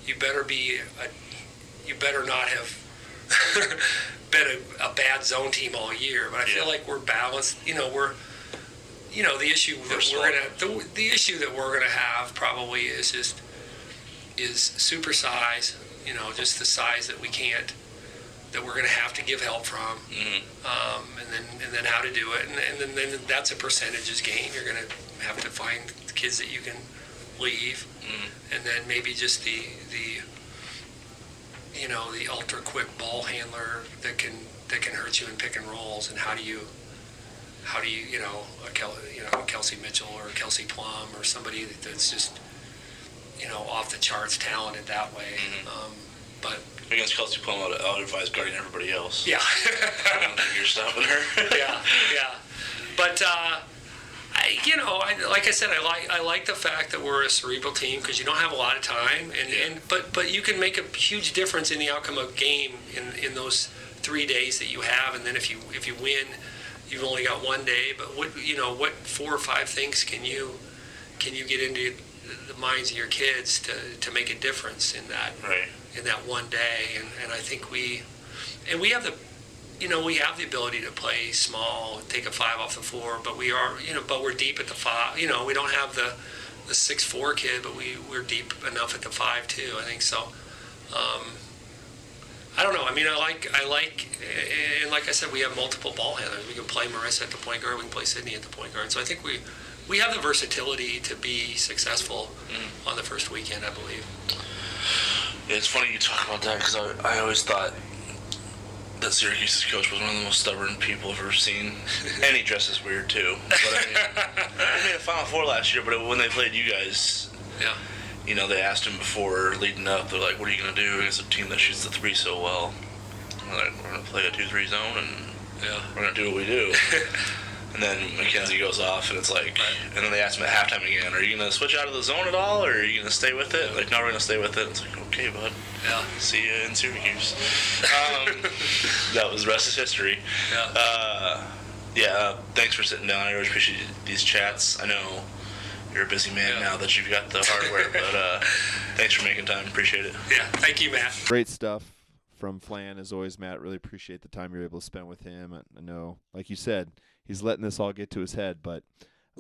C: you better be, a, you better not have [laughs] been a, a bad zone team all year. But I feel
B: Yeah.
C: like we're balanced. You know, we're, you know, the issue that we're gonna, the, the issue that we're gonna have probably is just, is super size. You know, just the size that we can't that we're going to have to give help from,
D: Mhm.
C: um, and then and then how to do it, and, and then, then that's a percentages game. You're going to have to find kids that you can leave,
D: Mhm.
C: and then maybe just the the you know the ultra quick ball handler that can that can hurt you in pick and rolls, and how do you how do you you know a Kel, you know Kelsey Mitchell or Kelsey Plum or somebody that's just you know off the charts talented that way.
D: Mhm.
C: Um, but
D: Against Kelsey Plum, I would, I would advise guarding everybody else.
C: yeah. [laughs]
D: I don't think you're stopping her. [laughs]
C: yeah, yeah. But uh, you know, I, like I said, I like I like the fact that we're a cerebral team because you don't have a lot of time, and,
D: Yeah.
C: and but but you can make a huge difference in the outcome of game in in those three days that you have, and then if you if you win, you've only got one day. But what you know, what four or five things can you can you get into the minds of your kids to to make a difference in that
D: Right.
C: in that one day, and, and I think we, and we have the, you know, we have the ability to play small, take a five off the floor, but we are, you know, but we're deep at the five. You know, we don't have the, the six four kid, but we we're deep enough at the five too. I think so. Um, I don't know. I mean, I like I like, and like I said, we have multiple ball handlers. We can play Marissa at the point guard. We can play Sydney at the point guard. So I think we. We have the versatility to be successful on the first weekend, I believe.
D: Yeah, it's funny you talk about that because I, I always thought that Syracuse's coach was one of the most stubborn people I've ever seen. [laughs] and he dresses weird too. But I mean, they made a Final Four last year, but when they played you guys,
C: Yeah.
D: you know, they asked him before leading up, they're like, what are you going to do against a team that shoots the three so well? We're like, we're going to play a 2 3 zone and
C: Yeah.
D: we're going to do what we do. [laughs] and then McKenzie goes off, and it's like, and then they ask him at halftime again, are you going to switch out of the zone at all, or are you going to stay with it? Like, no, we're going to stay with it. It's like, okay, bud.
C: Yeah.
D: See you in Syracuse. [laughs] Um, that was the rest is history.
C: Yeah.
D: Uh, yeah, uh, thanks for sitting down. I always appreciate these chats. I know you're a busy man
C: Yeah.
D: now that you've got the hardware, but uh, thanks for making time. Appreciate it.
C: Yeah. Thank you, Matt.
A: Great stuff from Flan as always, Matt. Really appreciate the time you're able to spend with him. I- I know, like you said, he's letting this all get to his head, but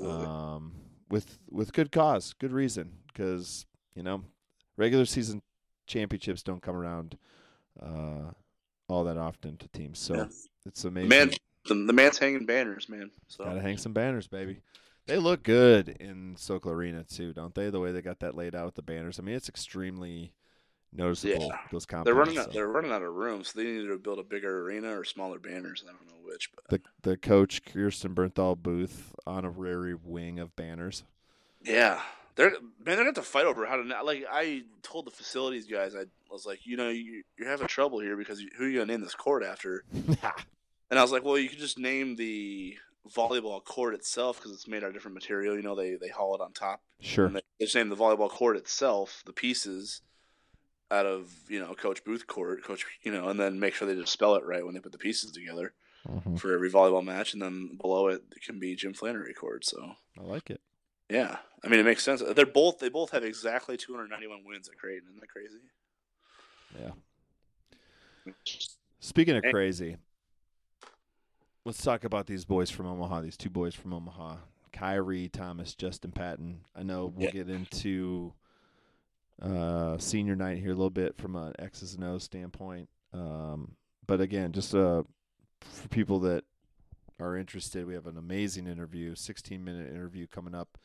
A: um, with with good cause, good reason, because you know, regular season championships don't come around uh, all that often to teams. So
B: Yeah.
A: it's amazing.
B: Man, the, the man's hanging banners, man. So
A: Gotta hang some banners, baby. They look good in Sokol Arena too, don't they? The way they got that laid out with the banners. I mean, it's extremely noticeable.
B: Yeah.
A: Those compliments.
B: they're running out.
A: so.
B: They're running out of room, so they need to build a bigger arena or smaller banners. I don't know which, but
A: the the coach Kirsten Bernthal booth honorary wing of banners.
B: yeah, they're man. They're gonna have to fight over how to not like. I told the facilities guys, I was like, you know, you, you're having trouble here because you, who are you gonna name this court after? [laughs] And I was like, well, you could just name the volleyball court itself because it's made out of different material. You know, they they haul it on top.
A: sure.
B: And they just name the volleyball court itself, the pieces, out of you know Coach Booth court, Coach, you know, and then make sure they just spell it right when they put the pieces together
A: Mhm.
B: for every volleyball match, and then below it, it can be Jim Flanery court. So
A: I like it.
B: yeah, I mean it makes sense. They're both they both have exactly 291 wins at Creighton. Isn't that crazy?
A: Yeah. Speaking of
B: Hey.
A: crazy, let's talk about these boys from Omaha. These two boys from Omaha, Khyri Thomas, Justin Patton. I know we'll
B: Yeah.
A: get into uh, senior night here a little bit from an X's and O's standpoint. Um, but again, just uh, for people that are interested, we have an amazing interview, 16 minute interview coming up.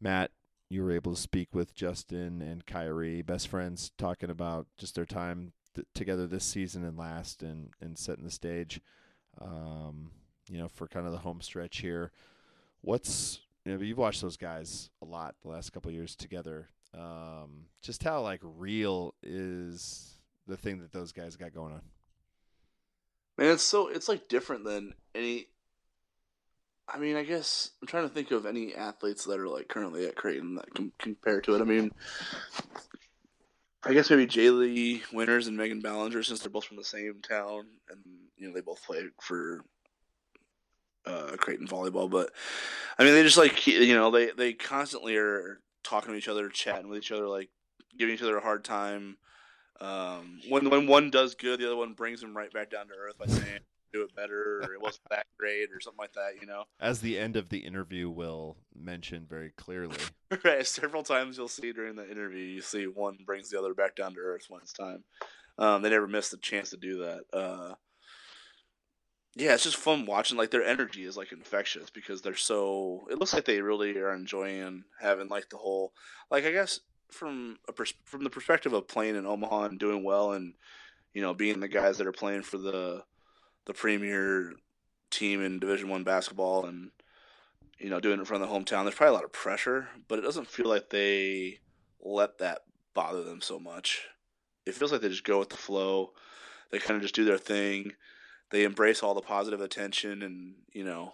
A: Matt, you were able to speak with Justin and Khyri, best friends, talking about just their time th- together this season and last, and and setting the stage, um, you know, for kind of the home stretch here. What's you know, you've watched those guys a lot the last couple years together. Um, just how like real is the thing that those guys got going on?
B: Man, it's so it's like different than any. I mean, I guess I'm trying to think of any athletes that are like currently at Creighton that can compare to it. I mean, I guess maybe Jaylee Winters and Megan Ballinger, since they're both from the same town, and you know they both play for uh, Creighton volleyball. But I mean, they just like you know they they constantly are talking to each other, chatting with each other, like giving each other a hard time. Um, when when one does good, the other one brings them right back down to earth by saying [laughs] do it better or it wasn't that great or something like that. You know,
A: As the end of the interview will mention very clearly. [laughs]
B: right? Several times you'll see during the interview, you see one brings the other back down to earth when it's time. Um, they never miss a chance to do that. Uh, yeah, it's just fun watching. Like their energy is like infectious because they're so. It looks like they really are enjoying having like the whole. Like I guess from a pers- from the perspective of playing in Omaha and doing well, and you know being the guys that are playing for the the premier team in Division One basketball, and you know doing it in front of the hometown. There's probably a lot of pressure, but it doesn't feel like they let that bother them so much. It feels like they just go with the flow. They kind of just do their thing they embrace all the positive attention and you know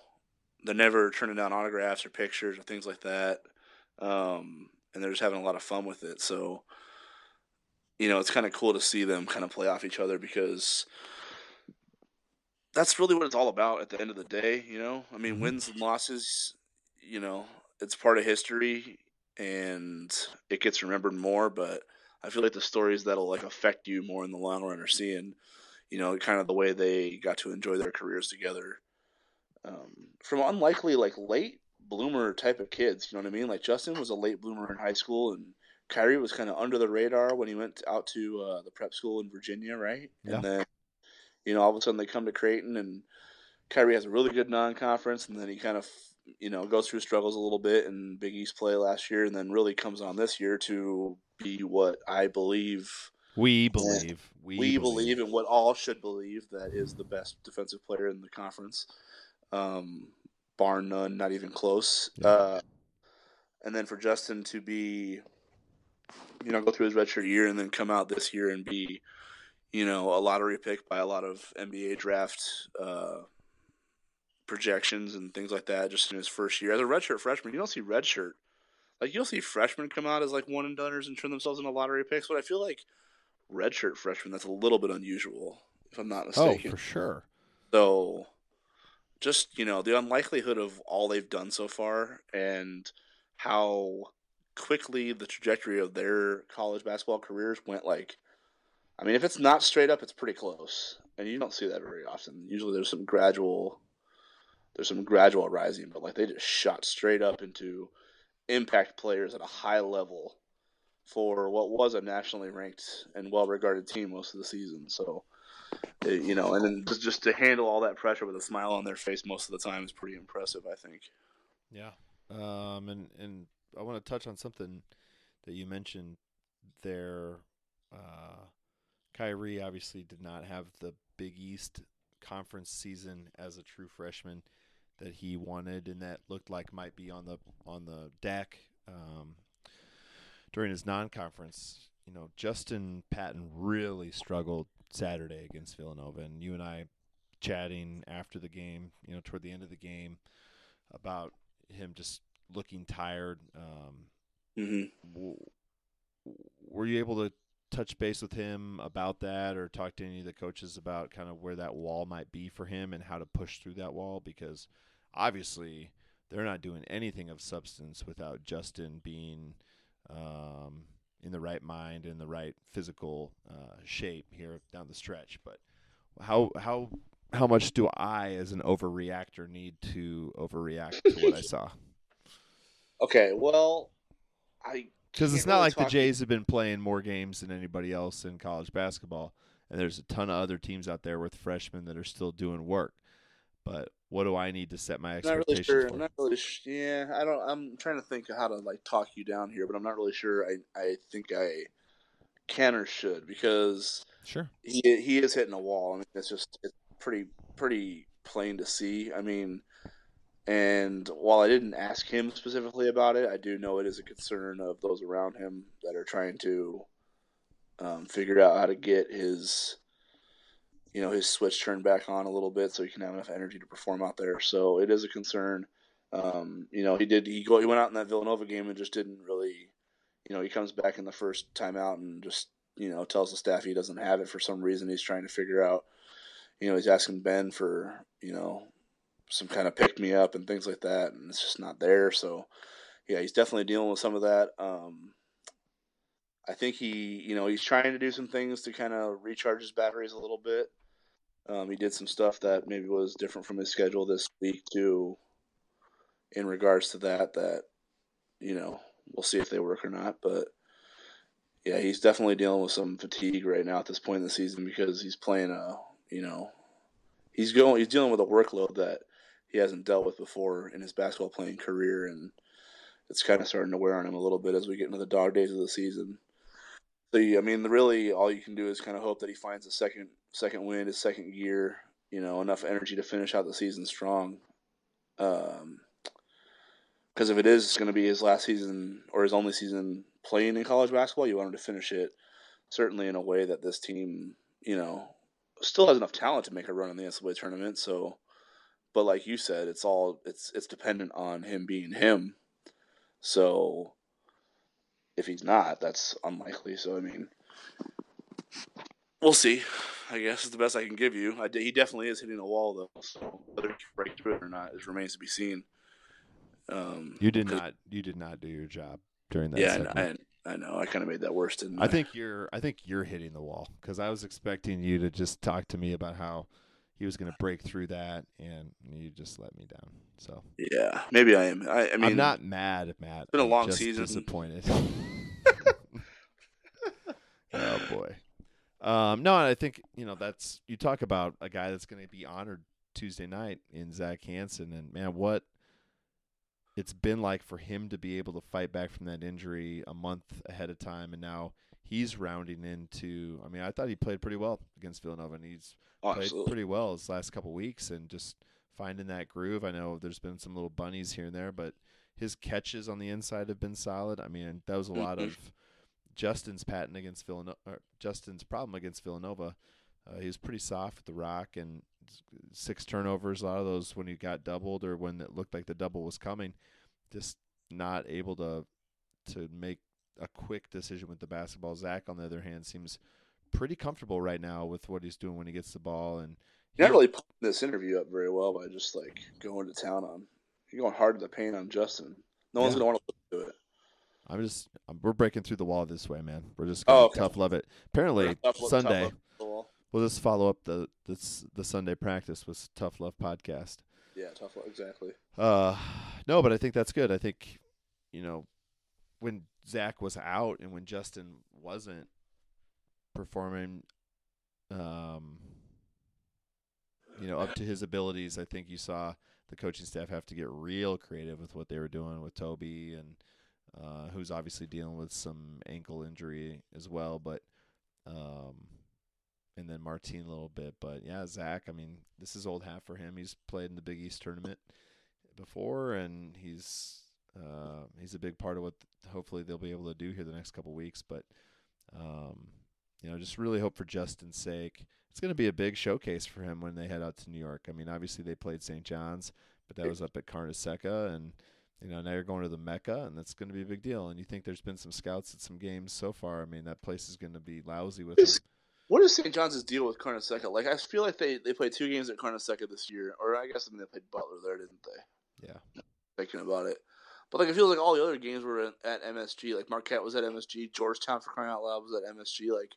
B: they're never turning down autographs or pictures or things like that um, and they're just having a lot of fun with it so you know it's kind of cool to see them kind of play off each other because that's really what it's all about at the end of the day you know i mean mm-hmm. wins and losses you know it's part of history and it gets remembered more but i feel like the stories that'll like affect you more in the long run are seeing you know, kind of the way they got to enjoy their careers together. Um, from unlikely like late bloomer type of kids, you know what I mean? Like Justin was a late bloomer in high school, and Khyri was kind of under the radar when he went out to uh, the prep school in Virginia, right? Yeah. And then, you know, all of a sudden they come to Creighton, and Khyri has a really good non-conference, and then he kind of, you know, goes through struggles a little bit in Big East play last year, and then really comes on this year to be what I believe
A: we believe.
B: We, we believe. believe in what all should believe that is the best defensive player in the conference, um, bar none, not even close. Yeah. Uh, and then for Justin to be, you know, go through his redshirt year and then come out this year and be, you know, a lottery pick by a lot of NBA draft uh, projections and things like that, just in his first year as a redshirt freshman. You don't see redshirt. Like you'll see freshmen come out as like one and doneers and turn themselves into lottery picks, but I feel like redshirt freshman. That's a little bit unusual, if I'm not oh, mistaken.
A: Oh, for sure.
B: So, just you know, the unlikelihood of all they've done so far and how quickly the trajectory of their college basketball careers went. Like, I mean, if it's not straight up, it's pretty close, and you don't see that very often. Usually, there's some gradual, there's some gradual rising, but like they just shot straight up into impact players at a high level for what was a nationally ranked and well regarded team most of the season. So, you know, and then just, just to handle all that pressure with a smile on their face most of the time is pretty impressive, I think.
A: Yeah. Um, and, and I want to touch on something that you mentioned there. Uh, Khyri obviously did not have the Big East conference season as a true freshman that he wanted and that looked like might be on the on the deck. Um, during his non-conference, you know, Justin Patton really struggled Saturday against Villanova, and you and I chatting after the game, you know, toward the end of the game, about him just looking tired. Um, mm-hmm. w- were you able to touch base with him about that, or talk to any of the coaches about kind of where that wall might be for him and how to push through that wall? Because obviously, they're not doing anything of substance without Justin being um, in the right mind and the right physical uh, shape here down the stretch. But how how how much do I, as an overreactor, need to overreact to what I saw? [laughs]
B: Okay, well, I
A: because it's not really like the Jays have been playing more games than anybody else in college basketball, and there's a ton of other teams out there with freshmen that are still doing work. But what do I need to set my expectations
B: not really sure.
A: for?
B: I'm not really sh- yeah, I don't. I'm trying to think of how to like talk you down here, but I'm not really sure. I I think I can or should because
A: sure
B: he he is hitting a wall. I mean, it's just it's pretty pretty plain to see. I mean, and while I didn't ask him specifically about it, I do know it is a concern of those around him that are trying to um, figure out how to get his you know his switch turned back on a little bit so he can have enough energy to perform out there. So it is a concern. Um, you know, he did he go he went out in that Villanova game and just didn't really, you know, he comes back in the first time out and just you know tells the staff he doesn't have it for some reason. He's trying to figure out. You know, he's asking Ben for you know some kind of pick me up and things like that, and it's just not there. So yeah, he's definitely dealing with some of that. Um, I think he, you know, he's trying to do some things to kind of recharge his batteries a little bit. Um, he did some stuff that maybe was different from his schedule this week too. In regards to that, that you know, we'll see if they work or not. But Yeah, he's definitely dealing with some fatigue right now at this point in the season because he's playing a, you know, he's going, he's dealing with a workload that he hasn't dealt with before in his basketball playing career, and it's kind of starting to wear on him a little bit as we get into the dog days of the season. So, I mean, really, all you can do is kind of hope that he finds a second second win, his second year, you know, enough energy to finish out the season strong. Um, because if it is going to be his last season or his only season playing in college basketball, you want him to finish it certainly in a way that this team, you know, still has enough talent to make a run in the NCAA tournament. So, but like you said, it's all it's it's dependent on him being him. So, if he's not, that's unlikely. So, I mean, we'll see. I guess is the best I can give you. I, he definitely is hitting a wall though. So whether he can break through it or not is remains to be seen. Um,
A: You did not. You did not do your job during that.
B: yeah,
A: segment.
B: I, I know. I kind of made that worse, didn't I?
A: I think you're. I think you're hitting the wall because I was expecting you to just talk to me about how he was going to break through that, and you just let me down. So
B: Yeah, maybe I am. I, I mean,
A: I'm not mad, at Matt.
B: It's been a
A: I'm
B: long
A: just
B: season.
A: Disappointed. [laughs] oh boy. Um, no, I think you know that's you talk about a guy that's going to be honored Tuesday night in Zach Hanson, and man, what it's been like for him to be able to fight back from that injury a month ahead of time, and now he's rounding into. I mean, I thought he played pretty well against Villanova, and he's
B: oh,
A: played
B: absolutely.
A: pretty well his last couple weeks and just finding that groove. I know there's been some little bunnies here and there, but his catches on the inside have been solid. I mean, that was a lot
B: Mhm.
A: of Justin's patent against Villanova. Justin's problem against Villanova. Uh, he was pretty soft at the rock and six turnovers. A lot of those when he got doubled or when it looked like the double was coming, just not able to to make a quick decision with the basketball. Zach, on the other hand, seems pretty comfortable right now with what he's doing when he gets the ball and
B: You're not really putting this interview up very well by just like going to town on. You're going hard to the paint on Justin. No one's gonna want to listen to it.
A: I'm just I'm, we're breaking through the wall this way, man. We're just
B: Oh,
A: gonna
B: okay.
A: tough love it. Apparently
B: Tough look, tough
A: Sunday.
B: Well,
A: we'll just follow up the this the Sunday practice with Tough Love podcast.
B: Yeah, tough love exactly.
A: Uh, no, but I think that's good. I think you know when Zach was out and when Justin wasn't performing, um, you know, up to his abilities, I think you saw the coaching staff have to get real creative with what they were doing with Toby and uh, who's obviously dealing with some ankle injury as well, but um, and then Martine a little bit, but yeah, Zach. I mean, this is old hat for him. He's played in the Big East tournament before, and he's uh, he's a big part of what hopefully they'll be able to do here the next couple weeks. But um, you know, just really hope for Justin's sake. It's going to be a big showcase for him when they head out to New York. I mean, obviously they played St. John's, but that was up at Carnesecca, and you know now you're going to the Mecca, and that's going to be a big deal. And you think there's been some scouts at some games so far. I mean, that place is going to be lousy with them.
B: What is St. John's deal with Carnesecca? Like, I feel like they, they played two games at Carnesecca this year, or I guess I mean they played Butler there, didn't they?
A: Yeah.
B: Thinking about it, but like it feels like all the other games were at, at MSG. Like Marquette was at MSG, Georgetown for crying out loud was at MSG. Like,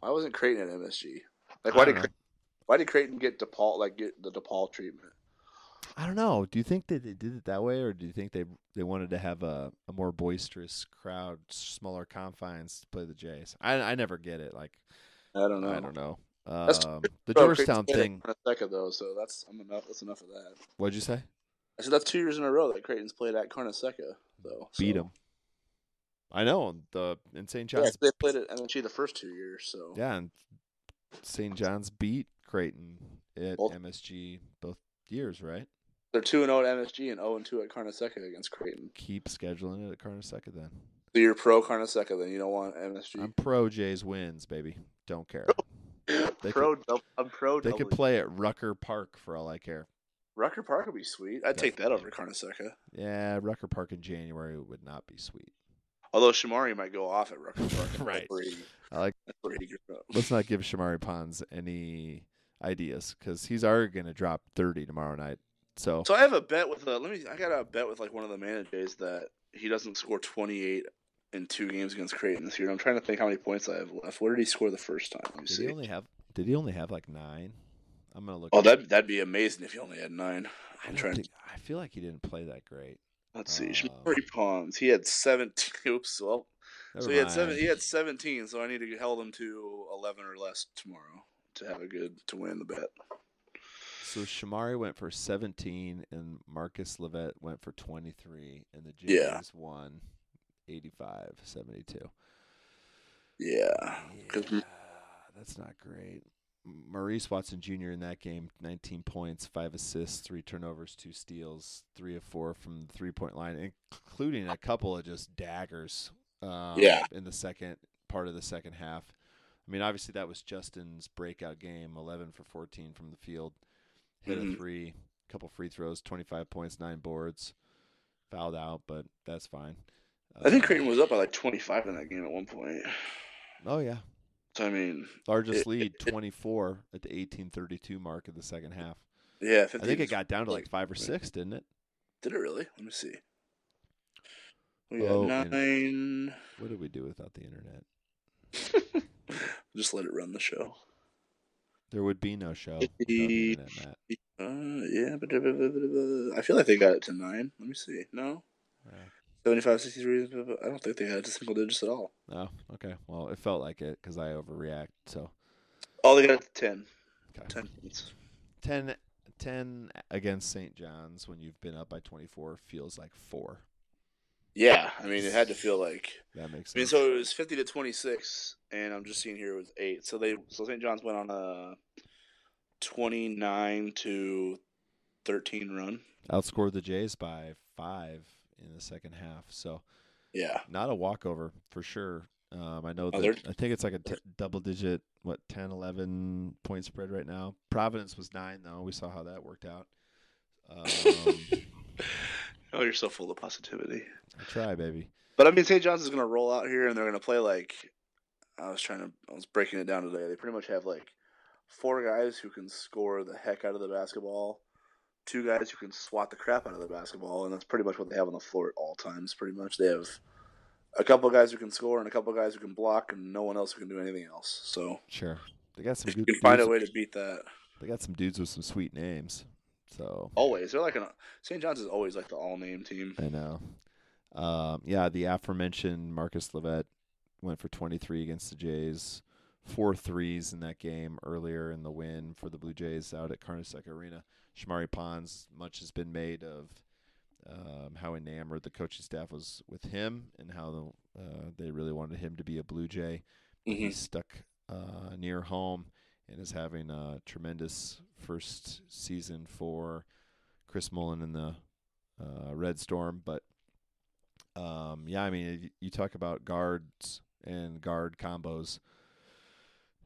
B: why wasn't Creighton at MSG? Like, why did
A: know.
B: Creighton, why did Creighton get DePaul like get the DePaul treatment?
A: I don't know. Do you think that they did it that way, or do you think they they wanted to have a, a more boisterous crowd, smaller confines to play the Jays? I I never get it. Like
B: I don't know.
A: I don't know. Um, the Georgetown thing.
B: at Carnesecca though, so that's I'm enough. That's enough of that.
A: What'd you say?
B: I said that's two years in a row that Creighton's played at Carnesecca though.
A: Beat them. I know the in St.
B: Yeah,
A: John's.
B: they played at MSG the first two years. So
A: Yeah, and St. John's beat Creighton at
B: Both.
A: MSG both years, right?
B: they're two and zero at MSG and zero and two at Carnesecca against Creighton.
A: Keep scheduling it at Carnesecca then.
B: So you're pro Carnesecca, then you don't want MSG.
A: I'm pro Jays wins, baby. Don't care. [laughs] they
B: pro. dou- I'm pro.
A: They could play at Rucker Park for all I care.
B: Rucker Park would be sweet. I'd take that over Carnesecca.
A: Yeah, Rucker Park in January would not be sweet.
B: Although Shamorie might go off at Rucker Park. [laughs]
A: Right. I like-
B: that's where he grew up.
A: Let's not give Shamorie Ponds any ideas because he's already going to drop 30 tomorrow night. So,
B: So I have a bet with uh let me. I got a bet with like one of the managers that he doesn't score 28 in two games against Creighton this year. I'm trying to think how many points I have left. Where did he score the first time? Let me
A: did
B: see.
A: he only have did he only have like nine? I'm gonna look.
B: Oh,
A: at-
B: that that'd be amazing if he only had nine.
A: I
B: I'm
A: don't
B: trying.
A: think, I feel like he didn't play that great.
B: Let's see.
A: Shamorie
B: um, Ponds. He had 17. [laughs] Oops. Well, so he had seven. He had seventeen. So I need to held him to eleven or less tomorrow to have a good to win the bet.
A: So Shamorie went for 17 and Marcus LoVett went for 23 and the Jays
B: Yeah.
A: won 85 72.
B: Yeah,
A: Yeah, that's not great. Maurice Watson Jr. in that game, 19 points, 5 assists, 3 turnovers, 2 steals, 3 of 4 from the three-point line, including a couple of just daggers um,
B: Yeah.
A: in the second part of the second half. I mean, obviously that was Justin's breakout game, 11 for 14 from the field. Hit a
B: Mhm.
A: 3, couple free throws, 25 points, 9 boards. Fouled out, but that's fine.
B: I think
A: Uh,
B: Creighton was up by like twenty five in that game at one point.
A: Oh yeah,
B: So I mean,
A: Largest
B: It-
A: lead, 24 at the 1832 mark of the second half.
B: yeah,
A: I think it got down to like
B: like-
A: five or six, didn't it?
B: Did it really? Let me see. We
A: Oh, and-
B: nine.
A: What did we do without the internet? [laughs]
B: Just let it run the show.
A: There would be no show the internet.
B: Uh, yeah, but I feel like they got it to nine. Let me see. No. 75, 63. I don't think they had a single digits at all.
A: Oh, okay. Well, it felt like it because I overreact. So
B: Oh, they got it to ten.
A: okay.
B: Ten points.
A: 10, 10 against St. John's when you've been up by 24 feels like four.
B: Yeah, I mean, it had to feel like.
A: That makes
B: I mean, so it was fifty to twenty six, and I'm just seeing here it was eight. So they, so St. John's went on a twenty nine to thirteen run.
A: Outscored the Jays by five in the second half. So
B: Yeah,
A: not a walkover for sure. Um, I know
B: Oh,
A: that
B: they're-
A: I think it's like a t- double digit, what 10, 11 point spread right now. Providence was nine though. We saw how that worked out. Um, [laughs]
B: oh, you're so full of positivity.
A: I try, baby.
B: But I mean, St. John's is going to roll out here, and they're going to play like I was trying to. I was breaking it down today. They pretty much have like four guys who can score the heck out of the basketball, two guys who can swat the crap out of the basketball, and that's pretty much what they have on the floor at all times. Pretty much, they have a couple of guys who can score and a couple of guys who can block, and no one else who can do anything else. So
A: Sure. They got some
B: if you can find a way to beat that,
A: They got some dudes with some sweet names. So
B: always they're like an St. John's is always like the all name team.
A: I know. Um, yeah, the aforementioned Marcus LoVett went for 23 against the Jays. Four threes in that game earlier in the win for the Blue Jays out at Carnesecca Arena. Shamorie Ponds, much has been made of um, how enamored the coaching staff was with him and how uh, they really wanted him to be a Blue Jay.
B: Mhm.
A: He's stuck uh, near home and is having a tremendous first season for Chris Mullin in the uh, Red Storm. But um, yeah, I mean, you talk about guards and guard combos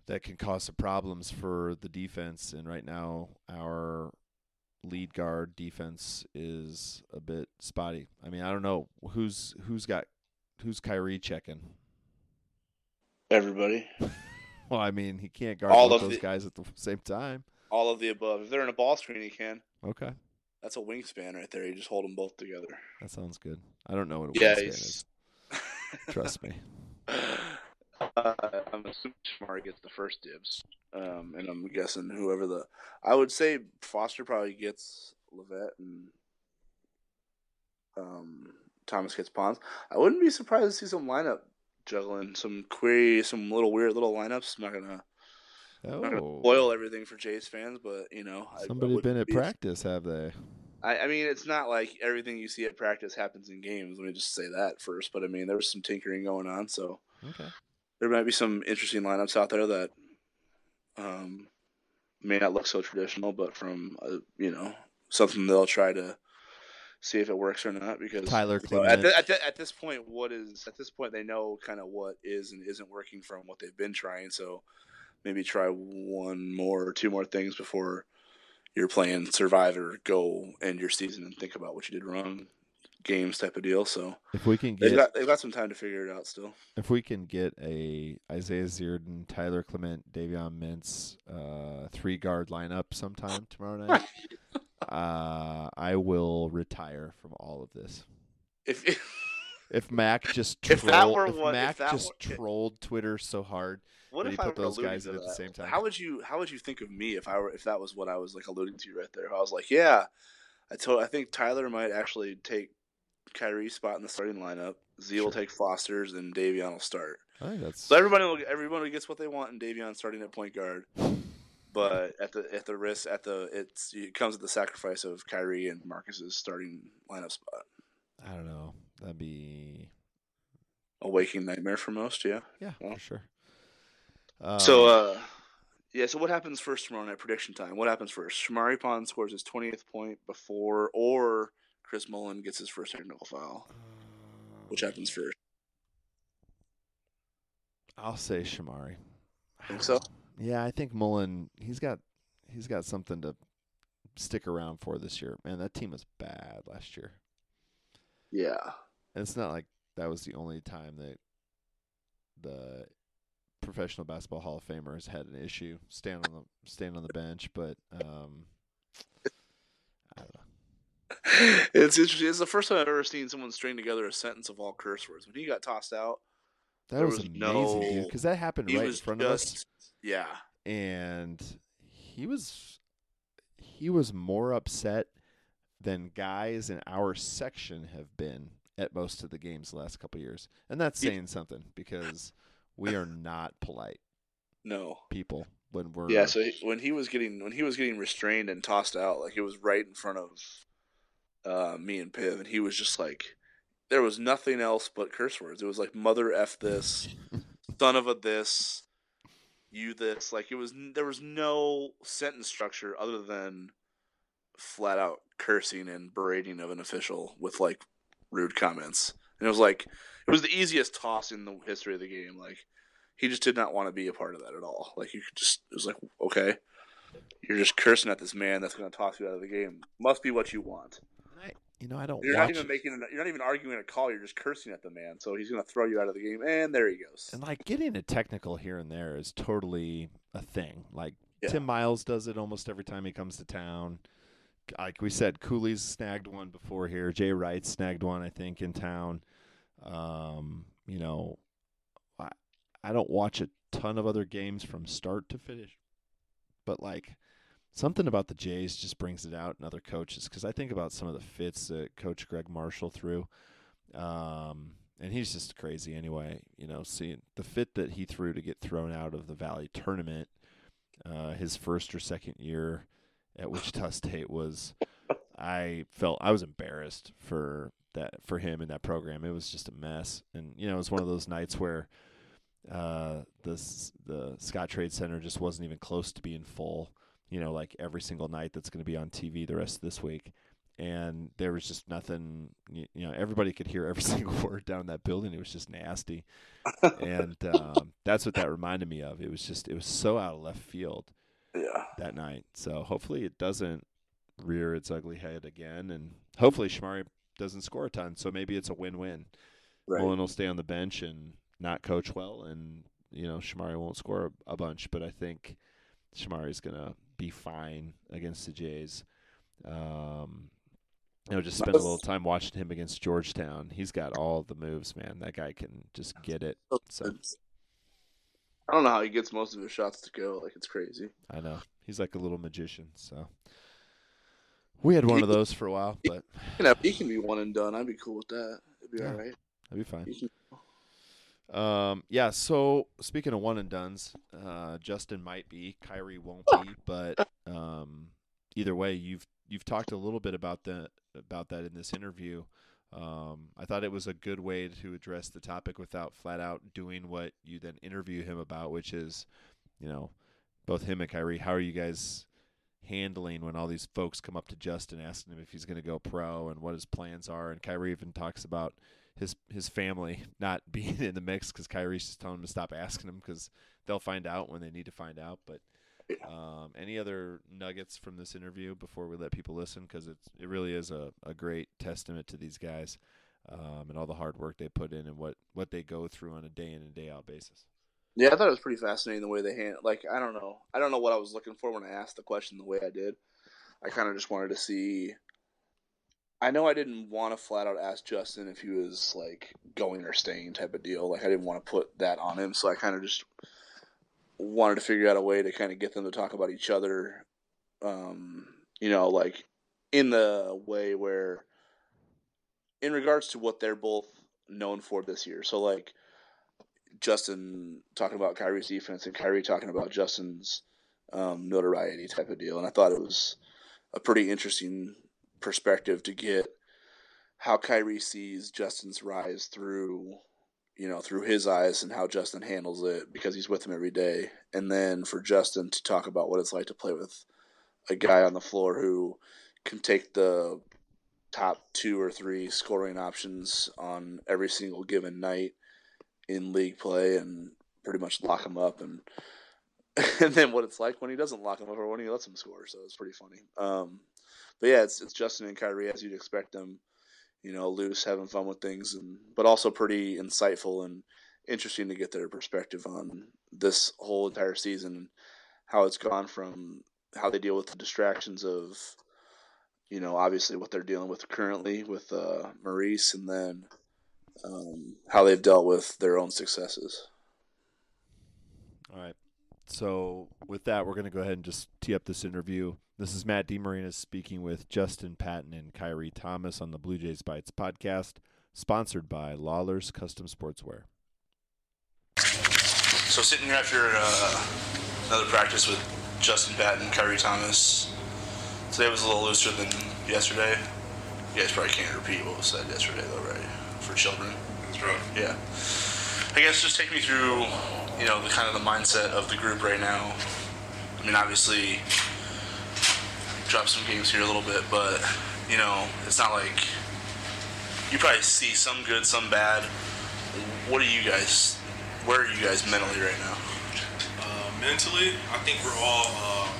A: that can cause some problems for the defense. And right now, our lead guard defense is a bit spotty. I mean, I don't know who's who's got who's Khyri checking.
B: Everybody, [laughs]
A: Well, I mean, he can't guard
B: All of
A: those
B: the-
A: guys at the [laughs] same time.
B: all of the above. If they're in a ball screen, he can.
A: Okay,
B: That's a wingspan right there. You just hold them both together.
A: that sounds good. I don't know what a
B: Yeah,
A: wingspan
B: he's.
A: is. [laughs] Trust me.
B: Uh, I'm assuming Smart gets the first dibs, um, and I'm guessing whoever the. I would say Foster probably gets LoVett and um, Thomas gets Ponds. I wouldn't be surprised to see some lineup juggling, some query, some little weird little lineups. I'm not gonna, I'm not gonna
A: Oh,
B: spoil everything for Jays fans, but you know, I- I
A: somebody
B: wouldn't
A: been at
B: be-
A: practice, have they?
B: I, I mean, it's not like everything you see at practice happens in games. Let me just say that first. But I mean, there was some tinkering going on, so
A: Okay.
B: there might be some interesting lineups out there that um, may not look so traditional, but from uh, you know something they'll try to see if it works or not. Because
A: Tyler
B: you know, at, the, at, the, at this point, what is at this point they know kind of what is and isn't working from what they've been trying. So maybe try one more or two more things before you're playing Survivor. Go end your season and think about what you did wrong. Games type of deal. So
A: If we can
B: they've
A: get
B: got they've got some time to figure it out still.
A: if we can get a Isaiah Zierden, Tyler Clement, Davion Mintz, uh, three guard lineup sometime tomorrow night, [laughs] uh, I will retire from all of this.
B: If [laughs]
A: If Mac [laughs] just
B: If that were
A: if
B: if
A: Mac
B: that
A: just
B: were-
A: trolled Twitter so hard,
B: What
A: When
B: if
A: you put those guys in at the same time.
B: How would you How would you think of me if I were if that was what I was like alluding to right there? I was like, yeah, I told I think Tyler might actually take Khyri's spot in the starting lineup. Z will take Foster's, and Davion will start.
A: I think that's
B: So everybody will everybody gets what they want, and Davion starting at point guard. But at the at the risk at the it's it comes at the sacrifice of Kyrie and Marcus's starting lineup spot.
A: I don't know. That'd be
B: A waking nightmare for most, yeah.
A: yeah,
B: Well.
A: for sure. Um,
B: So, uh, yeah. So what happens first tomorrow night? Prediction time. What happens first? Shamorie Pond scores his twentieth point before, or Chris Mullin gets his first technical foul. Which happens first?
A: I'll say Shamorie.
B: Think so?
A: Yeah, I think Mullin. He's got he's got something to stick around for this year. Man, that team was bad last year.
B: Yeah.
A: And it's not like that was the only time that the professional basketball Hall of Famers had an issue stand on the stand on the bench, but um, I don't know. [laughs]
B: it's interesting. It's the first time I've ever seen someone string together a sentence of all curse words. When he got tossed out,
A: That was,
B: was
A: amazing,
B: no-
A: dude. Because that happened right in front of us.
B: yeah.
A: and he was he was more upset than guys in our section have been at most of the games the last couple of years. And that's
B: Yeah.
A: saying something because we are not polite
B: No.
A: people when we're
B: Yeah. So he, when he was getting when he was getting restrained and tossed out, like it was right in front of uh, me and Piv, and he was just like, there was nothing else but curse words. It was like mother f this, [laughs] son of a this, you this. Like it was there was no sentence structure other than flat out cursing and berating of an official with like rude comments. And it was like it was the easiest toss in the history of the game. Like he just did not want to be a part of that at all. Like you could just it was like okay, you're just cursing at this man that's going to toss you out of the game. Must be what you want.
A: You know I don't
B: You're not even
A: it.
B: making an, you're not even arguing a call. You're just cursing at the man. So he's going to throw you out of the game, and there he goes.
A: and like getting a technical here and there is totally a thing. Like
B: Yeah.
A: Tim Miles does it almost every time he comes to town. Like we said, Cooley's snagged one before here. Jay Wright snagged one, I think, in town. Um, you know, I I don't watch a ton of other games from start to finish, but like something about the Jays just brings it out in other coaches because I think about some of the fits that Coach Greg Marshall threw. Um, and he's just crazy anyway. You know, seeing the fit that he threw to get thrown out of the Valley tournament, uh, his first or second year at Wichita [laughs] State was, I felt I was embarrassed for that for him in that program. It was just a mess, and you know, it was one of those nights where uh, the the Scottrade Center just wasn't even close to being full. You know, like every single night that's going to be on TV the rest of this week. And there was just nothing you, you know everybody could hear every [laughs] single word down that building. It was just nasty. And um, [laughs] that's what that reminded me of. It was just it was so out of left field
B: yeah.
A: that night. So hopefully it doesn't rear its ugly head again. And hopefully Shamorie doesn't score a ton. So maybe it's a win-win.
B: Right.
A: Mullin will stay on the bench and not coach well and you know Shamorie won't score a, a bunch. But I think Shamorie's gonna be fine against the Jays um, you know, just spend a little time watching him against Georgetown. He's got all the moves, man. That guy can just get it. So
B: I don't know how he gets most of his shots to go. Like it's crazy.
A: I know he's like a little magician. So we had one of those for a while, but
B: You know, he can be one and done. I'd be cool with that. It'd be
A: Yeah.
B: all right.
A: that'd be fine. Um, yeah. So speaking of one and duns, uh, Justin might be, Khyri won't be, but um, either way, you've you've talked a little bit about that about that in this interview. Um, I thought it was a good way to address the topic without flat out doing what you then interview him about, which is, you know, both him and Khyri. How are you guys handling when all these folks come up to Justin asking him if he's going to go pro and what his plans are? And Khyri even talks about his his family not [laughs] being in the mix because Khyri's just telling him to stop asking them because they'll find out when they need to find out. But um, any other nuggets from this interview before we let people listen? Because it's it really is a, a great testament to these guys um, and all the hard work they put in and what what they go through on a day in and day out basis.
B: Yeah, I thought it was pretty fascinating the way they hand. Like I don't know, I don't know what I was looking for when I asked the question the way I did. I kind of just wanted to see. I know I didn't want to flat out ask Justin if he was like going or staying type of deal. Like I didn't want to put that on him, so I kind of just wanted to figure out a way to kind of get them to talk about each other. Um, you know, like in the way where in regards to what they're both known for this year. So like Justin talking about Khyri's defense and Khyri talking about Justin's um, notoriety type of deal, and I thought it was a pretty interesting perspective to get how Khyri sees Justin's rise through, you know, through his eyes and how Justin handles it because he's with him every day, and then for Justin to talk about what it's like to play with a guy on the floor who can take the top two or three scoring options on every single given night in league play and pretty much lock him up and [laughs] and then what it's like when he doesn't lock him up or when he lets him score. So it's pretty funny. Um, but yeah, it's it's Justin and Khyri as you'd expect them, you know, loose, having fun with things, and but also pretty insightful and interesting to get their perspective on this whole entire season, and how it's gone from how they deal with the distractions of, you know, obviously what they're dealing with currently with uh, Maurice, and then um, how they've dealt with their own successes.
A: All right. So with that, we're going to go ahead and just tee up this interview. This is Matt DeMarinis speaking with Justin Patton and Khyri Thomas on the Bluejays Bytes podcast, sponsored by Lawler's Custom Sportswear.
D: So sitting here after uh, another practice with Justin Patton, Khyri Thomas. Today was a little looser than yesterday. You guys probably can't repeat what was said yesterday, though, right? For children.
E: That's right.
D: Yeah. I guess just take me through, you know, the kind of the mindset of the group right now. I mean, obviously, drop some games here a little bit, but you know, it's not like you probably see some good, some bad. What are you guys? Where are you guys mentally right now?
E: Uh, mentally, I think we're all uh,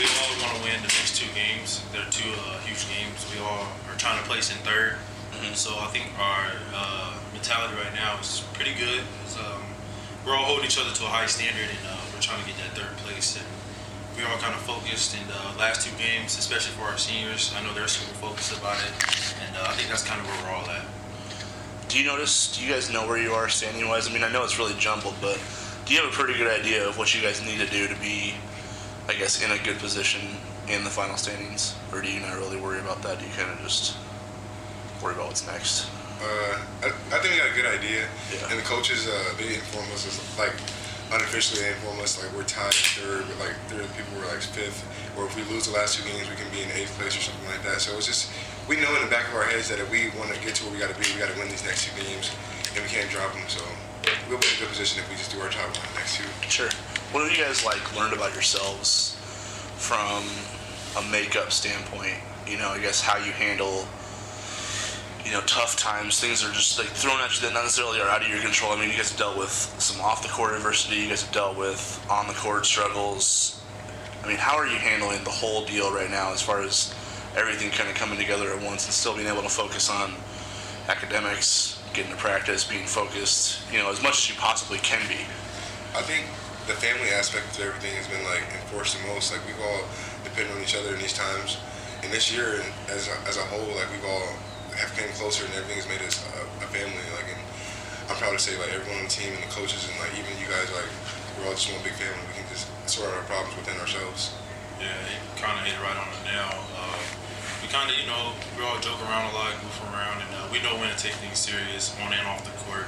E: we all want to win the next two games. They're two uh, huge games. We all are trying to place in 3rd So I think our uh, mentality right now is pretty good. Um, we're all holding each other to a high standard, and uh, we're trying to get that third place. And we're all kind of focused in the last two games, especially for our seniors. I know they're super focused about it, and uh, I think that's kind of where we're all at.
D: Do you notice? Do you guys know where you are standing wise? I mean, I know it's really jumbled, but do you have a pretty good idea of what you guys need to do to be, I guess, in a good position in the final standings, or do you not really worry about that? Do you kind of just worry about what's next?
F: Uh, I, I think we got a good idea,
D: Yeah.
F: and the coaches uh, they inform us like unofficially they inform us like we're tied third, but like are people were like fifth, or if we lose the last two games, we can be in eighth place or something like that. So it's just we know in the back of our heads that if we want to get to where we got to be, we got to win these next two games, and we can't drop them. So we'll be in a good position if we just do our job on the next two.
D: Sure. What have you guys like learned about yourselves from a makeup standpoint? You know, I guess how you handle, you know, tough times. Things are just like thrown at you that not necessarily are out of your control. I mean, you guys have dealt with some off the court adversity. You guys have dealt with on the court struggles. I mean, how are you handling the whole deal right now as far as everything kind of coming together at once and still being able to focus on academics, getting to practice, being focused, you know, as much as you possibly can be?
F: I think the family aspect of everything has been like enforced the most. Like we've all depended on each other in these times, and this year, as a, as a whole, like we've all have came closer, and everything has made us a, a family. Like, and I'm proud to say, like everyone on the team and the coaches, and like even you guys, like we're all just one big family. We can just sort out our problems within ourselves.
E: Yeah, you kind of hit it right on the nail. Uh, we kind of, you know, we all joke around a lot, goof around, and uh, we know when to take things serious on and off the court.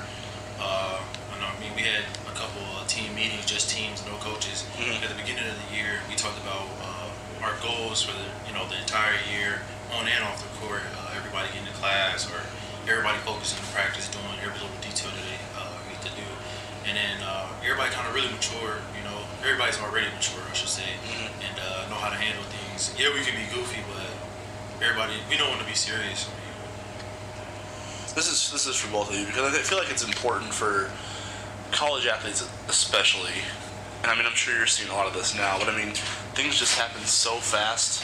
E: Uh, and, I mean, we had a couple uh, team meetings, just teams, no coaches.
D: Mhm.
E: At the beginning of the year, we talked about uh, our goals for the, you know, the entire year, on and off the court. Uh, everybody getting to class, or everybody focusing on practice, doing every little detail that they uh, need to do. And then uh, everybody kind of really mature, you know. Everybody's already mature, I should say, and uh, know how to handle things. Yeah, we can be goofy, but everybody, we don't want to be serious.
D: This is this is for both of you because I feel like it's important for college athletes, especially. And I mean, I'm sure you're seeing a lot of this now, but I mean, things just happen so fast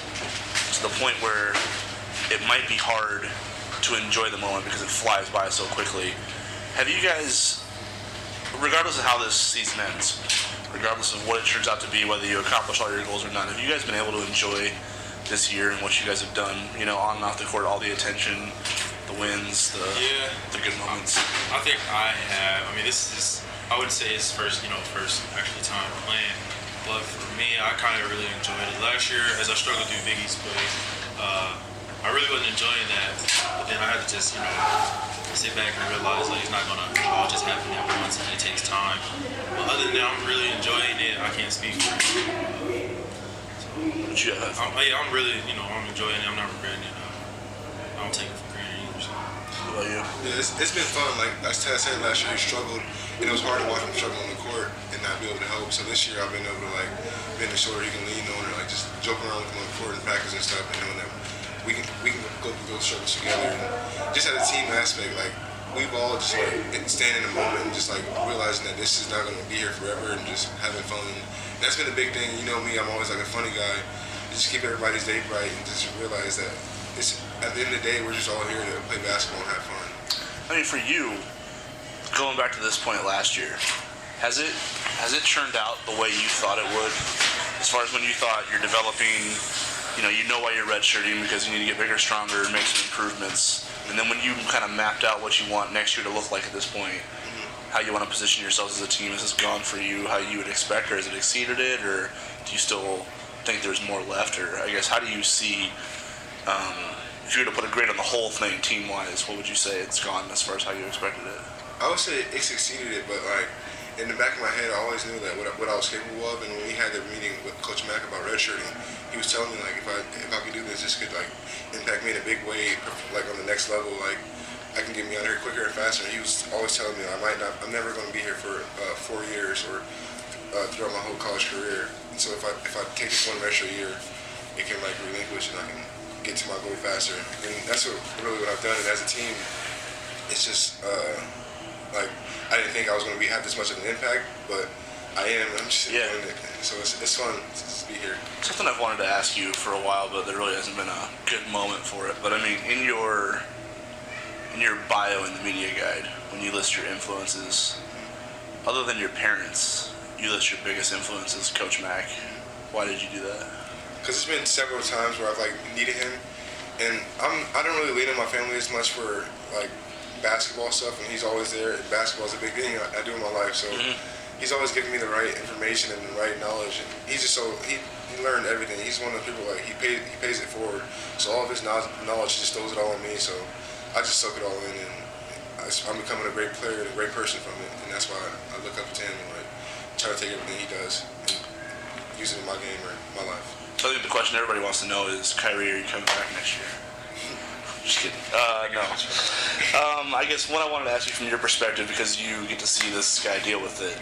D: to the point where it might be hard to enjoy the moment because it flies by so quickly. Have you guys, regardless of how this season ends, regardless of what it turns out to be, whether you accomplish all your goals or not, have you guys been able to enjoy this year and what you guys have done, you know, on and off the court, all the attention, the wins, the
E: Yeah.
D: the good moments.
E: I think I have. I mean, this is. I would say it's first, you know, first actually time playing. But for me, I kind of really enjoyed it. Last year, as I struggled through Big East play, uh, I really wasn't enjoying that. But then I had to just, you know, sit back and realize like it's not gonna all just happen at once, and it takes time. But other than that, I'm really enjoying it. I can't speak for it.
B: But you have,
E: I'm, yeah, I'm really, you know, I'm enjoying it. I'm not regretting it. Uh, I don't take it for granted either. So.
B: what about you?
F: Yeah, it's, it's been fun. Like as Ted said last year, he struggled, and it was hard to watch him struggle on the court and not be able to help. So this year, I've been able to like be in the shoulder he can lean on, or like just joke around with him on the court and practice and stuff, and knowing that we can we can go through those struggles together. And just as a team aspect, like we've all just like stand in the moment and just like realizing that this is not going to be here forever and just having fun. And that's been a big thing. You know me, I'm always like a funny guy. Just keep everybody's day bright and just realize that at the end of the day, we're just all here to play basketball and have fun.
B: I mean, for you, going back to this point last year, has it has it turned out the way you thought it would? As far as when you thought you're developing, you know, you know why you're redshirting because you need to get bigger, stronger, and make some improvements. And then when you kind of mapped out what you want next year to look like at this point, how you want to position yourselves as a team, has this gone for you how you would expect, or has it exceeded it, or do you still think there's more left, or I guess how do you see? Um, if you were to put a grade on the whole thing, team-wise, what would you say it's gone as far as how you expected it?
F: I would say it succeeded it, but like in the back of my head, I always knew that what I, what I was capable of. And when we had the meeting with Coach Mack about redshirting, he was telling me like if I if I could do this, this could like impact me in a big way, like on the next level, like. I can get me out here quicker and faster. And he was always telling me I might not, I'm never going to be here for uh, four years or uh, throughout my whole college career. And so if I if I take this one extra year, it can like relinquish and I can get to my goal faster. And that's what really what I've done. And as a team, it's just uh, like I didn't think I was going to be have this much of an impact, but I am. I'm just
B: Yeah.
F: enjoying it. So it's, it's fun to just be here.
B: Something I've wanted to ask you for a while, but there really hasn't been a good moment for it. But I mean, in your in your bio in the media guide, when you list your influences, other than your parents, you list your biggest influences, Coach Mack. Why did you do that?
F: Because it's been several times where I've like needed him, and I'm I don't really lean on my family as much for like basketball stuff, and he's always there. Basketball is a big thing I, I do in my life, so mm-hmm. he's always giving me the right information and the right knowledge. And he's just so he, he learned everything. He's one of the people like he pays he pays it forward. So all of his knowledge, knowledge just throws it all on me. So I just soak it all in, and I, am becoming a great player and a great person from it. And that's why I look up to him and like try to take everything he does and use it in my game or my life.
B: So I think the question everybody wants to know is, Khyri, are you coming back next year? [laughs] Just kidding. Uh, no. Um, I guess what I wanted to ask you from your perspective, because you get to see this guy deal with it.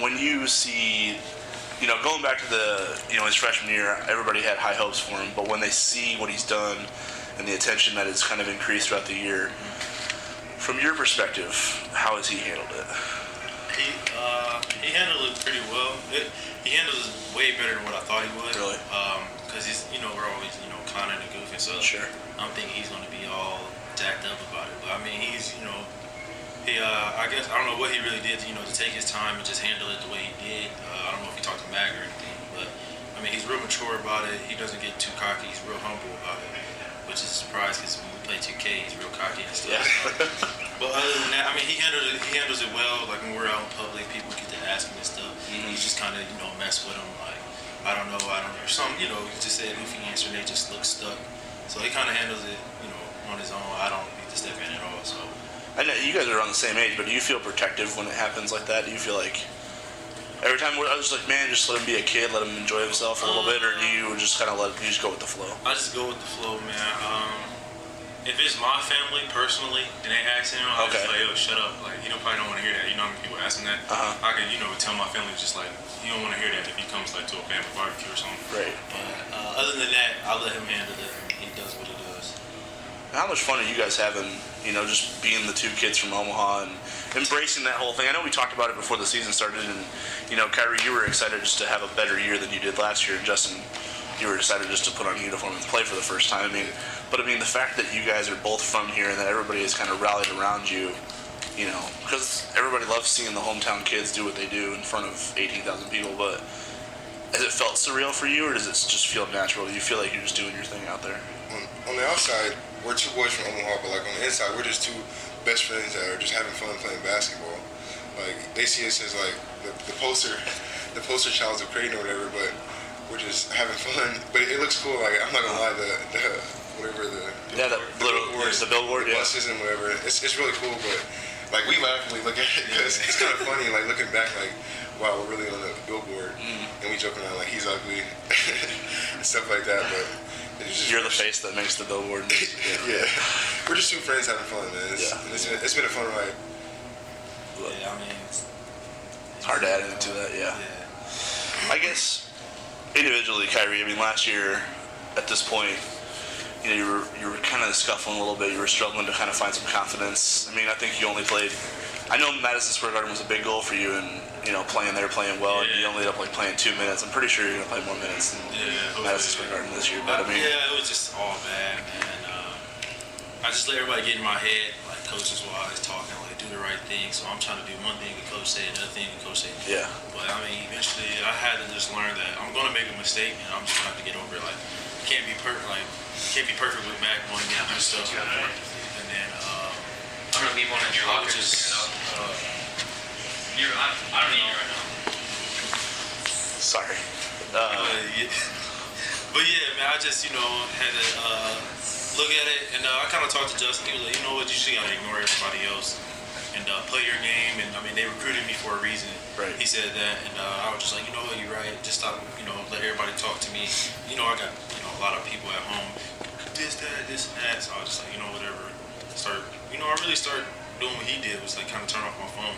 B: When you see, you know, going back to the, you know, his freshman year, everybody had high hopes for him. But when they see what he's done and the attention that has kind of increased throughout the year, from your perspective, how has he handled it?
E: He uh, he handled it pretty well. It, he handles it way better than what I thought he would.
B: Really?
E: Because he's you know we're always you know clowning and goofing, so
B: Sure.
E: I'm thinking he's going to be all jacked up about it. But I mean he's you know he uh, I guess I don't know what he really did to, you know to take his time and just handle it the way he did. Uh, I don't know if he talked to Mag or anything, but I mean he's real mature about it. He doesn't get too cocky. He's real humble about it, which is a surprise because when we play 2K, he's real cocky and stuff.
B: Yeah.
E: But other than that, I mean, he handles it. He handles it well. Like when we're out in public, people get to ask him and stuff. He just kind of, you know, mess with them. Like, I don't know, I don't know. Some, you know, he just said goofy answer and they just look stuck. So he kind of handles it, you know, on his own. I don't need to step in at all. So
B: I know you guys are around the same age, but do you feel protective when it happens like that? Do you feel like every time I was like, man, just let him be a kid, let him enjoy himself a little bit, or do you just kind of let you just go with the flow?
E: I just go with the flow, man. Um, if it's my family personally and they ask him, I
B: Okay.
E: just like, yo, shut up. Like, you don't probably don't want to hear that. You know how many people asking that?
B: Uh-huh.
E: I can, you know, tell my family just like, you don't want to hear that if he comes like to a family barbecue or something.
B: Right.
E: But uh, other than that, I'll let him handle it. He does what he does.
B: How much fun are you guys having? You know, just being the two kids from Omaha and embracing that whole thing. I know we talked about it before the season started, and you know, Khyri, you were excited just to have a better year than you did last year. Justin, you were decided just to put on uniform and play for the first time. I mean, but I mean, the fact that you guys are both from here and that everybody has kind of rallied around you, you know, because everybody loves seeing the hometown kids do what they do in front of 18,000 people. But has it felt surreal for you, or does it just feel natural? Do you feel like you're just doing your thing out there?
F: on, on the outside, we're two boys from Omaha, but like on the inside, we're just two best friends that are just having fun playing basketball. Like they see us as like the, the poster, [laughs] the poster childs of Creighton or whatever, but we're just having fun. But it looks cool. Like I'm not gonna lie, the the, whatever the
B: Yeah, the little
F: billboards,
B: the billboard.
F: the
B: Yeah.
F: buses and whatever. It's, it's really cool, but like we laugh when we look at it because it's kind of [laughs] funny. Like looking back, like wow, we're really on the billboard,
B: Mm.
F: and we joking around like he's ugly and [laughs] stuff like that. But it's just,
B: You're the face that makes the billboard. [laughs]
F: yeah, we're just two friends having fun, man. It's,
B: Yeah.
F: it's, been, it's been a fun ride.
E: Yeah, I mean, it's,
B: It's hard to add into that. Yeah.
E: yeah.
B: I guess individually, Khyri. I mean, last year at this point, you know, you were you were kind of scuffling a little bit. You were struggling to kind of find some confidence. I mean, I think you only played. I know Madison Square Garden was a big goal for you, and you know, playing there, playing well, and you only ended up like playing two minutes. I'm pretty sure you're gonna play more minutes than
E: Yeah,
B: Madison Square Garden this year. But I mean,
E: yeah, it was just all bad, man. Uh, I just let everybody get in my head, like coaches wise, talking do the right thing. So I'm trying to do one thing, and coach say another thing, and coach say.
B: yeah,
E: But I mean, eventually, I had to just learn that I'm gonna make a mistake, and I'm just gonna have to get over it. Like, can't be perfect. Like, can't be perfect with Mac one game and stuff. And then, uh,
G: I'm gonna leave one in your locker.
E: just, uh,
G: You're, I, I don't need you right now.
B: sorry.
E: Uh,
B: Uh,
E: yeah. But yeah, man, I just you know had to uh, look at it, and uh, I kind of talked to Justin. He was like, you know what, you just gotta ignore everybody else and uh, play your game. And I mean, they recruited me for a reason.
B: Right.
E: He said that, and uh, I was just like, you know what, you're right. Just stop, you know, let everybody talk to me. You know, I got you know a lot of people at home, this, that, this, and that. So I was just like, you know, whatever. Start, you know, I really started doing what he did was like kind of turn off my phone.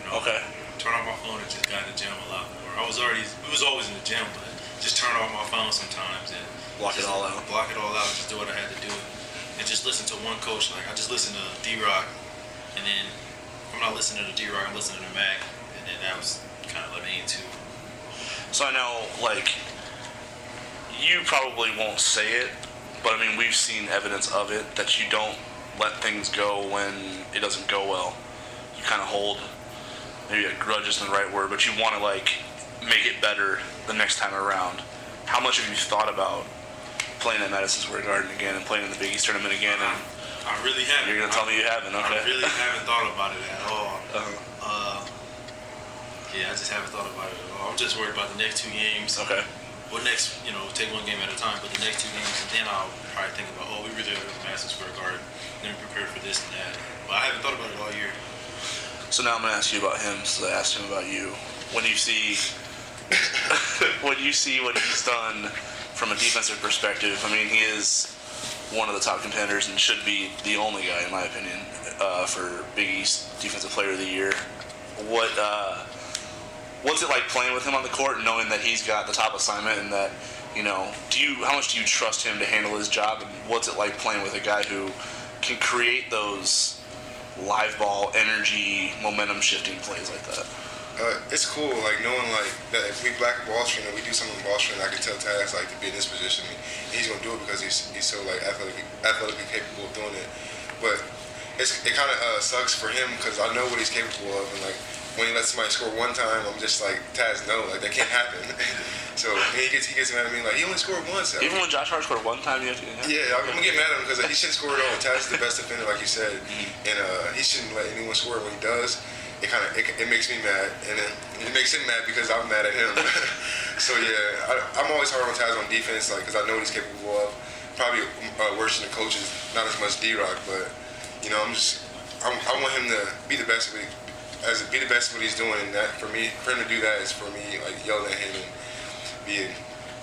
E: You know,
B: Okay.
E: turn off my phone and just got in the gym a lot more. I was already, it was always in the gym, but just turn off my phone sometimes and
B: Block it all out.
E: Block it all out. Just do what I had to do, and just listen to one coach. Like I just listened to D Rock, and then I'm not listening to D Rock. I'm listening to Mac, and then that was kind of led me into.
B: So I know, like, you probably won't say it, but I mean, we've seen evidence of it that you don't let things go when it doesn't go well. You kind of hold, maybe a grudge isn't the right word, but you want to, like, make it better the next time around. How much have you thought about playing at Madison Square Garden again and playing in the Big East tournament again? And
E: I really haven't.
B: you're going to tell me you haven't, okay?
E: I really haven't thought about it at all.
B: Uh,
E: Uh, yeah, I just haven't thought about it at all. I'm just worried about the next two games.
B: okay.
E: Well, next, you know, take one game at a time, but the next two games, and then I'll probably think about, oh, we were there at Madison Square Garden, then we prepared for this and that. But I haven't thought about it all year.
B: So now I'm gonna ask you about him. So I asked him about you. When you see, [laughs] when you see what he's done from a defensive perspective, I mean, he is one of the top contenders and should be the only guy, in my opinion, uh, for Big East Defensive Player of the Year. What, uh, what's it like playing with him on the court, knowing that he's got the top assignment and that, you know, do you, how much do you trust him to handle his job, and what's it like playing with a guy who can create those live ball, energy, momentum shifting plays like that.
F: Uh, it's cool, like knowing like that if we black ball screen and we do something ball screen, I can tell Taz like to be in this position, and he's gonna do it because he's he's so like athletically athletically capable of doing it. But it's it kind of uh, sucks for him because I know what he's capable of, and like when he lets somebody score one time, I'm just like Taz, no, like that can't happen. [laughs] so he gets he gets mad at me like he only scored once.
B: Even when Josh Hart scored one time, you have to.
F: Yeah, I'm gonna get mad at him because he shouldn't score at all. Taz is the best defender, like you said, and uh, he shouldn't let anyone score. When he does, it kind of it, it makes me mad, and then it makes him mad because I'm mad at him. [laughs] so yeah, I, I'm always hard on Taz on defense, like because I know what he's capable of. Probably uh, worse than the coaches, not as much D-Rock, but you know, I'm just I'm, I want him to be the best of it, as be the best of what he's doing. And that for me, for him to do that is for me like yelling at him and being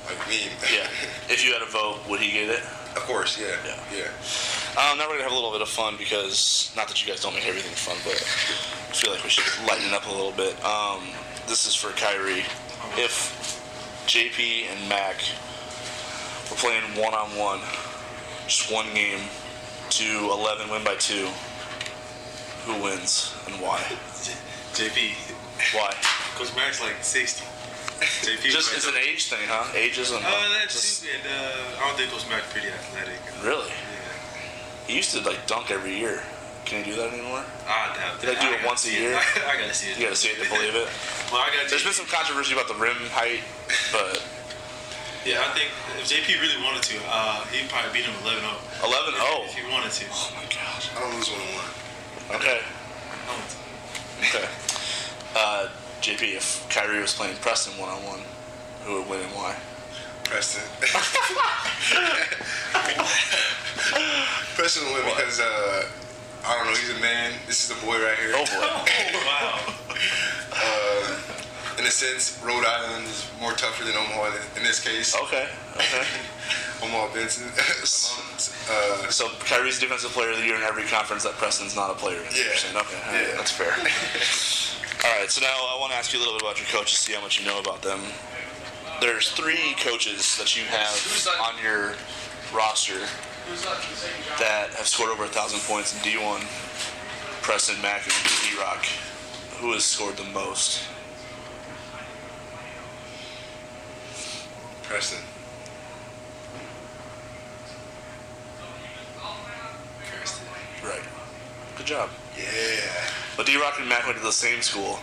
F: like mean.
B: Yeah. [laughs] If you had a vote, would he get it?
F: Of course, yeah.
B: Yeah.
F: Yeah.
B: Um, now we're gonna have a little bit of fun because not that you guys don't make everything fun, but I feel like we should lighten it up a little bit. Um, this is for Khyri. If JP and Mac were playing one on one, just one game to 11, win by two, who wins and why?
E: JP,
B: Why? [laughs]
E: Because Mac's like 60. JP was
B: Just it's an age thing, huh? Ages and
E: Oh, that's
B: just-
E: too. And uh, I don't think Coach Max pretty athletic. Uh,
B: really.
E: Yeah.
B: He used to like dunk every year. Can he do that anymore?
E: I doubt
B: Did
E: that.
B: I do
E: I
B: it once a year?
E: It. [laughs] I, gotta see it.
B: You gotta see it to believe it. [laughs]
E: Well, I got.
B: There's been some controversy about the rim height, but
E: Yeah, I think if JP really wanted to, uh, he'd probably beat him 11 0.
B: 11 0.
E: If he wanted to.
B: Oh my gosh.
F: I don't lose one on one.
B: Okay.
E: I.
B: Okay. Uh, JP, if Khyri was playing Preston one on one, who would win and why?
F: Preston. [laughs] [laughs] Preston will win because uh, I don't know. He's a man. This is a boy right here.
D: Oh boy.
E: wow. [laughs]
F: Uh, in a sense, Rhode Island is more tougher than Omaha in- this case.
D: Okay. Okay.
F: Omaha Benson. uh,
D: So Khyri's defensive player of the year in every conference that Preston's not a player in.
F: Yeah.
D: Okay. all right,
F: Yeah.
D: That's fair. All right. So now I want to ask you a little bit about your coaches, see how much you know about them. There's three coaches that you have on your roster that have scored over a thousand points in D1. Preston, Mack, and D-Rock. Who has scored the most?
F: Preston. Preston.
D: Right. Good job.
F: Yeah.
D: But D-Rock and Mac went to the same school.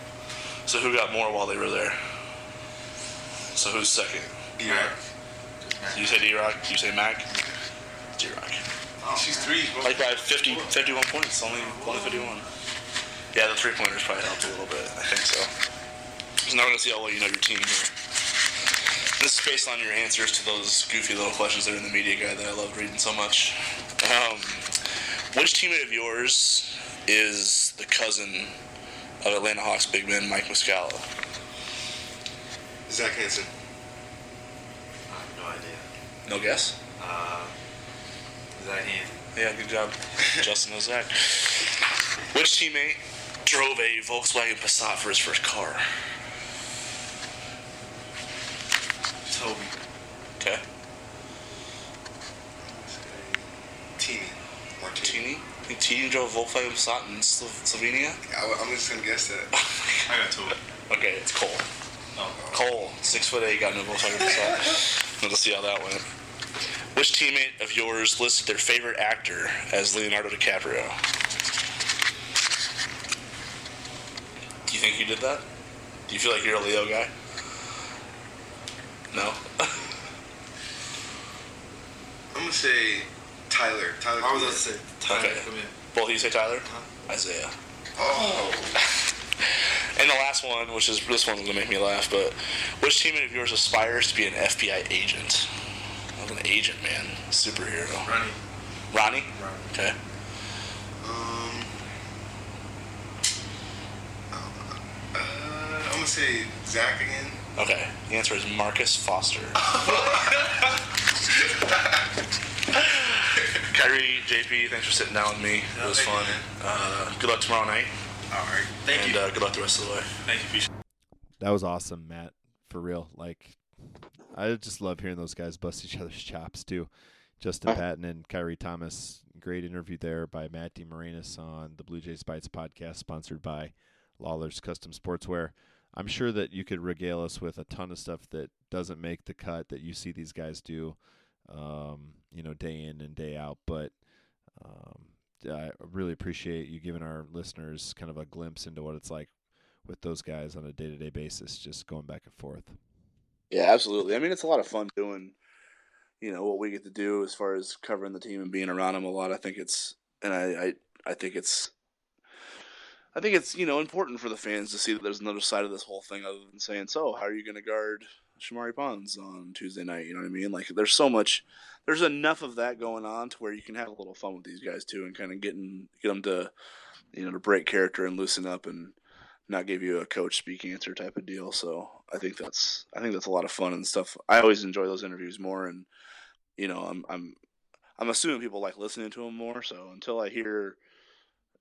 D: So who got more while they were there? So who's second?
F: D-Rock.
D: You say D-Rock, you say Mac? D-Rock.
F: She's three.
D: Like by 50, 51 points, only, only 51. Yeah, the three-pointers probably helped a little bit. I think so. So now we're going to see how well you know your team here. This is based on your answers to those goofy little questions that are in the media guide that I loved reading so much. Um, which teammate of yours is the cousin of Atlanta Hawks big man Mike Muscala?
F: Zach Hanson.
H: I have no idea.
D: No guess?
H: Uh, is that him?
D: Yeah, good job, [laughs] Justin Ozak. Which teammate drove a Volkswagen Passat for his first car?
H: Toby.
D: I think Teeny drove a Volkswagen Passat in Slo- Slovenia?
F: I, am just gonna guess that. [laughs]
E: I got Toby.
D: Okay, it's Cole.
E: Oh.
D: Cole, six foot eight, got in a Volkswagen Passat. [laughs] Let's see how that went. Which teammate of yours listed their favorite actor as Leonardo DiCaprio? Do you think you did that? Do you feel like you're a Leo guy? No? [laughs]
F: I'm gonna say Tyler. Tyler.
H: I was gonna say Tyler.
D: Okay.
H: Come in.
D: Both of you say Tyler? Isaiah.
F: Oh. [laughs]
D: And the last one, which is this one's gonna make me laugh, but which teammate of yours aspires to be an FBI agent? Like an agent, man, superhero.
H: Ronnie.
D: Ronnie.
H: Ronnie.
D: Okay.
F: Um. Uh, I'm gonna say Zach again.
D: Okay. The answer is Marcus Foster. [laughs] Khyri, JP, thanks for sitting down with me. It was fun. Uh, good luck tomorrow night,
E: All right. Thank
D: and
E: you.
D: Uh, good luck the rest of the way.
E: Thank you.
A: That was awesome, Matt. For real. Like, I just love hearing those guys bust each other's chops too. Justin Patton and Khyri Thomas. Great interview there by Matt DeMarinis on the Bluejays Bytes podcast, sponsored by Lawler's Custom Sportswear. I'm sure that you could regale us with a ton of stuff that doesn't make the cut that you see these guys do, um, you know, day in and day out. But um, I really appreciate you giving our listeners kind of a glimpse into what it's like with those guys on a day to day basis, just going back and forth.
B: Yeah, absolutely. I mean, it's a lot of fun doing, you know, what we get to do as far as covering the team and being around them a lot. I think it's, and I, I, I think it's, I think it's you know important for the fans to see that there's another side of this whole thing other than saying, so how are you going to guard Shamorie Ponds on Tuesday night? You know what I mean? Like, there's so much, there's enough of that going on to where you can have a little fun with these guys too, and kind of getting get them to, you know, to break character and loosen up and not give you a coach speak answer type of deal. So I think that's I think that's a lot of fun and stuff. I always enjoy those interviews more, and you know I'm I'm I'm assuming people like listening to them more. So until I hear,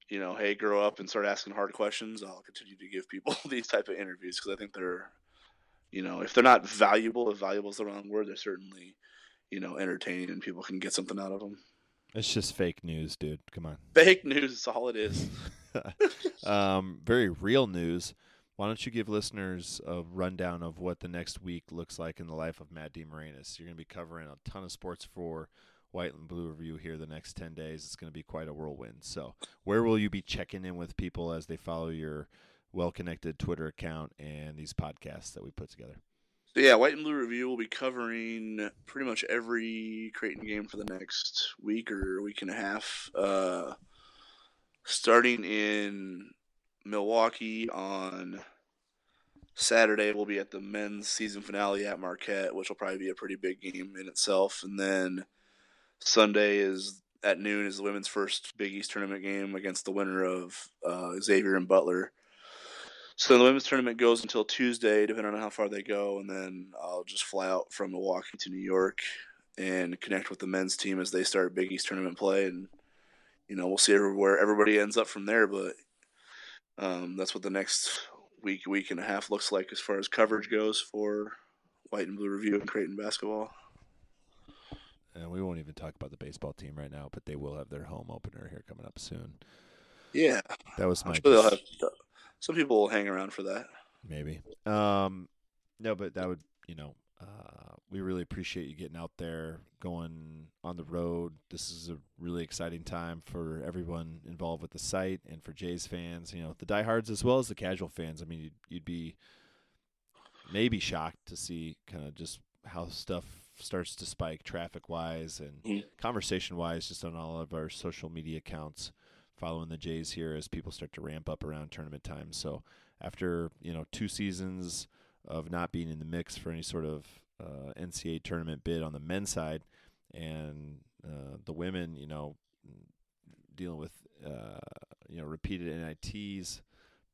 B: you know, hey, grow up and start asking hard questions, I'll continue to give people [laughs] these type of interviews because I think they're, you know, if they're not valuable, if valuable is the wrong word, they're certainly, you know, entertaining and people can get something out of them.
A: It's just fake news, dude. Come on. [laughs]
B: Fake news is all it is. [laughs]
A: um, very real news. Why don't you give listeners a rundown of what the next week looks like in the life of Matt DeMarinis? You're going to be covering a ton of sports for White and Blue Review here the next 10 days. It's going to be quite a whirlwind. So, where will you be checking in with people as they follow your well connected Twitter account and these podcasts that we put together?
B: So yeah, White and Blue Review will be covering pretty much every Creighton game for the next week or week and a half. Uh, starting in Milwaukee on Saturday, we'll be at the men's season finale at Marquette, which will probably be a pretty big game in itself. And then Sunday is at noon is the women's first Big East tournament game against the winner of uh, Xavier and Butler. So the women's tournament goes until Tuesday, depending on how far they go, and then I'll just fly out from Milwaukee to New York and connect with the men's team as they start Big East tournament play, and you know we'll see where everybody ends up from there. But um, that's what the next week, week and a half looks like as far as coverage goes for White and Blue Review and Creighton basketball.
A: And we won't even talk about the baseball team right now, but they will have their home opener here coming up soon.
B: Yeah,
A: that was my.
B: Sure some people will hang around for that.
A: Maybe. Um, no, but that would you know uh, we really appreciate you getting out there, going on the road. This is a really exciting time for everyone involved with the site and for Jays fans. You know, the diehards as well as the casual fans. I mean, you'd, you'd be maybe shocked to see kind of just how stuff starts to spike traffic wise and mm. conversation wise, just on all of our social media accounts following the Jays here as people start to ramp up around tournament time. So after you know two seasons of not being in the mix for any sort of uh, NCAA tournament bid on the men's side, and uh, the women, you know, dealing with uh, you know repeated NITs,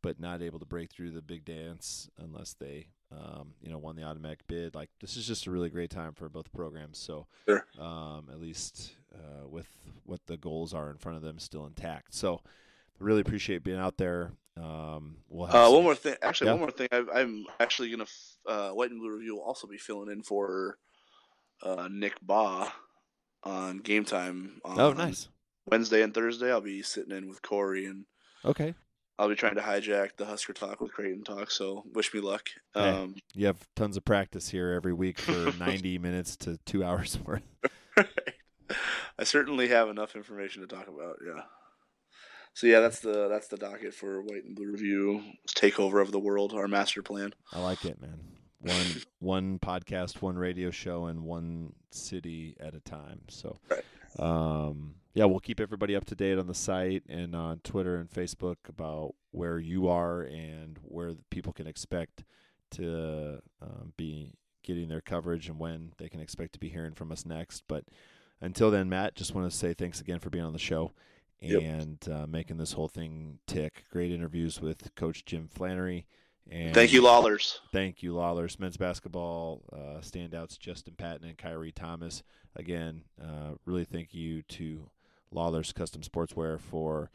A: but not able to break through the big dance unless they um, you know won the automatic bid. Like this is just a really great time for both programs. So
B: sure.
A: um, at least uh, with what the goals are in front of them still intact. So really appreciate being out there. Um, we'll
B: uh, one more thing. Actually, yeah. one more thing. I, am actually gonna uh, White and Blue Review will also be filling in for uh, Nick Baugh on Game Time. On
A: oh, nice.
B: Wednesday and Thursday, I'll be sitting in with Corey and
A: okay.
B: I'll be trying to hijack the Husker Talk with Creighton Talk, so wish me luck.
A: Hey, um, you have tons of practice here every week for [laughs] 90 minutes to two hours [laughs] worth.
B: I certainly have enough information to talk about. Yeah. So yeah, that's the that's the docket for White and Blue Review takeover of the world, our master plan.
A: I like it, man. One [laughs] one podcast, one radio show, and one city at a time. So,
B: right.
A: um, yeah, we'll keep everybody up to date on the site and on Twitter and Facebook about where you are and where people can expect to um, be getting their coverage and when they can expect to be hearing from us next. But until then, Matt, just want to say thanks again for being on the show and yep. uh, making this whole thing tick. Great interviews with Coach Jim Flanery. And
B: thank you, Lawlers.
A: Thank you, Lawlers. Men's basketball uh, standouts Justin Patton and Khyri Thomas. Again, uh, really thank you to Lawlers Custom Sportswear for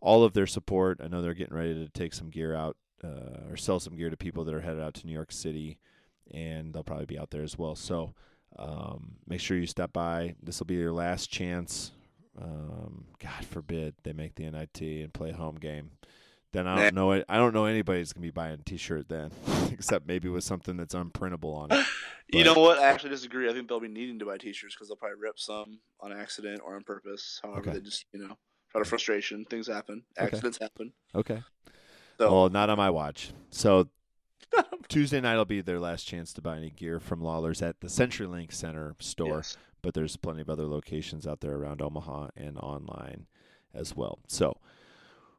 A: all of their support. I know they're getting ready to take some gear out uh, or sell some gear to people that are headed out to New York City, and they'll probably be out there as well. So um, make sure you stop by. This will be your last chance. Um, God forbid they make the NIT and play home game. Then I don't know. it. I don't know anybody's gonna be buying a T-shirt then, [laughs] except maybe with something that's unprintable on it.
B: you know what? I actually disagree. I think they'll be needing to buy T-shirts because they'll probably rip some on accident or on purpose. However, okay. they just you know out of frustration, things happen. Accidents
A: okay.
B: happen.
A: Okay. So, well, not on my watch. So [laughs] Tuesday night will be their last chance to buy any gear from Lawlers at the CenturyLink Center store. Yes. But there's plenty of other locations out there around Omaha and online as well. So,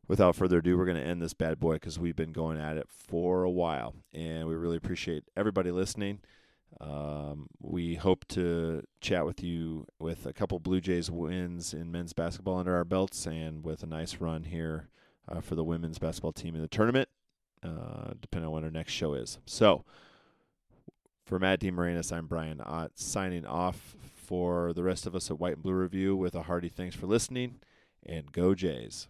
A: without further ado, we're going to end this bad boy because we've been going at it for a while, and we really appreciate everybody listening. Um, we hope to chat with you with a couple Blue Jays wins in men's basketball under our belts, and with a nice run here uh, for the women's basketball team in the tournament uh, depending on when our next show is. So, for Matt DeMarinis, I'm Bryant Ott, signing off for the rest of us at White and Blue Review with a hearty thanks for listening, and go Jays.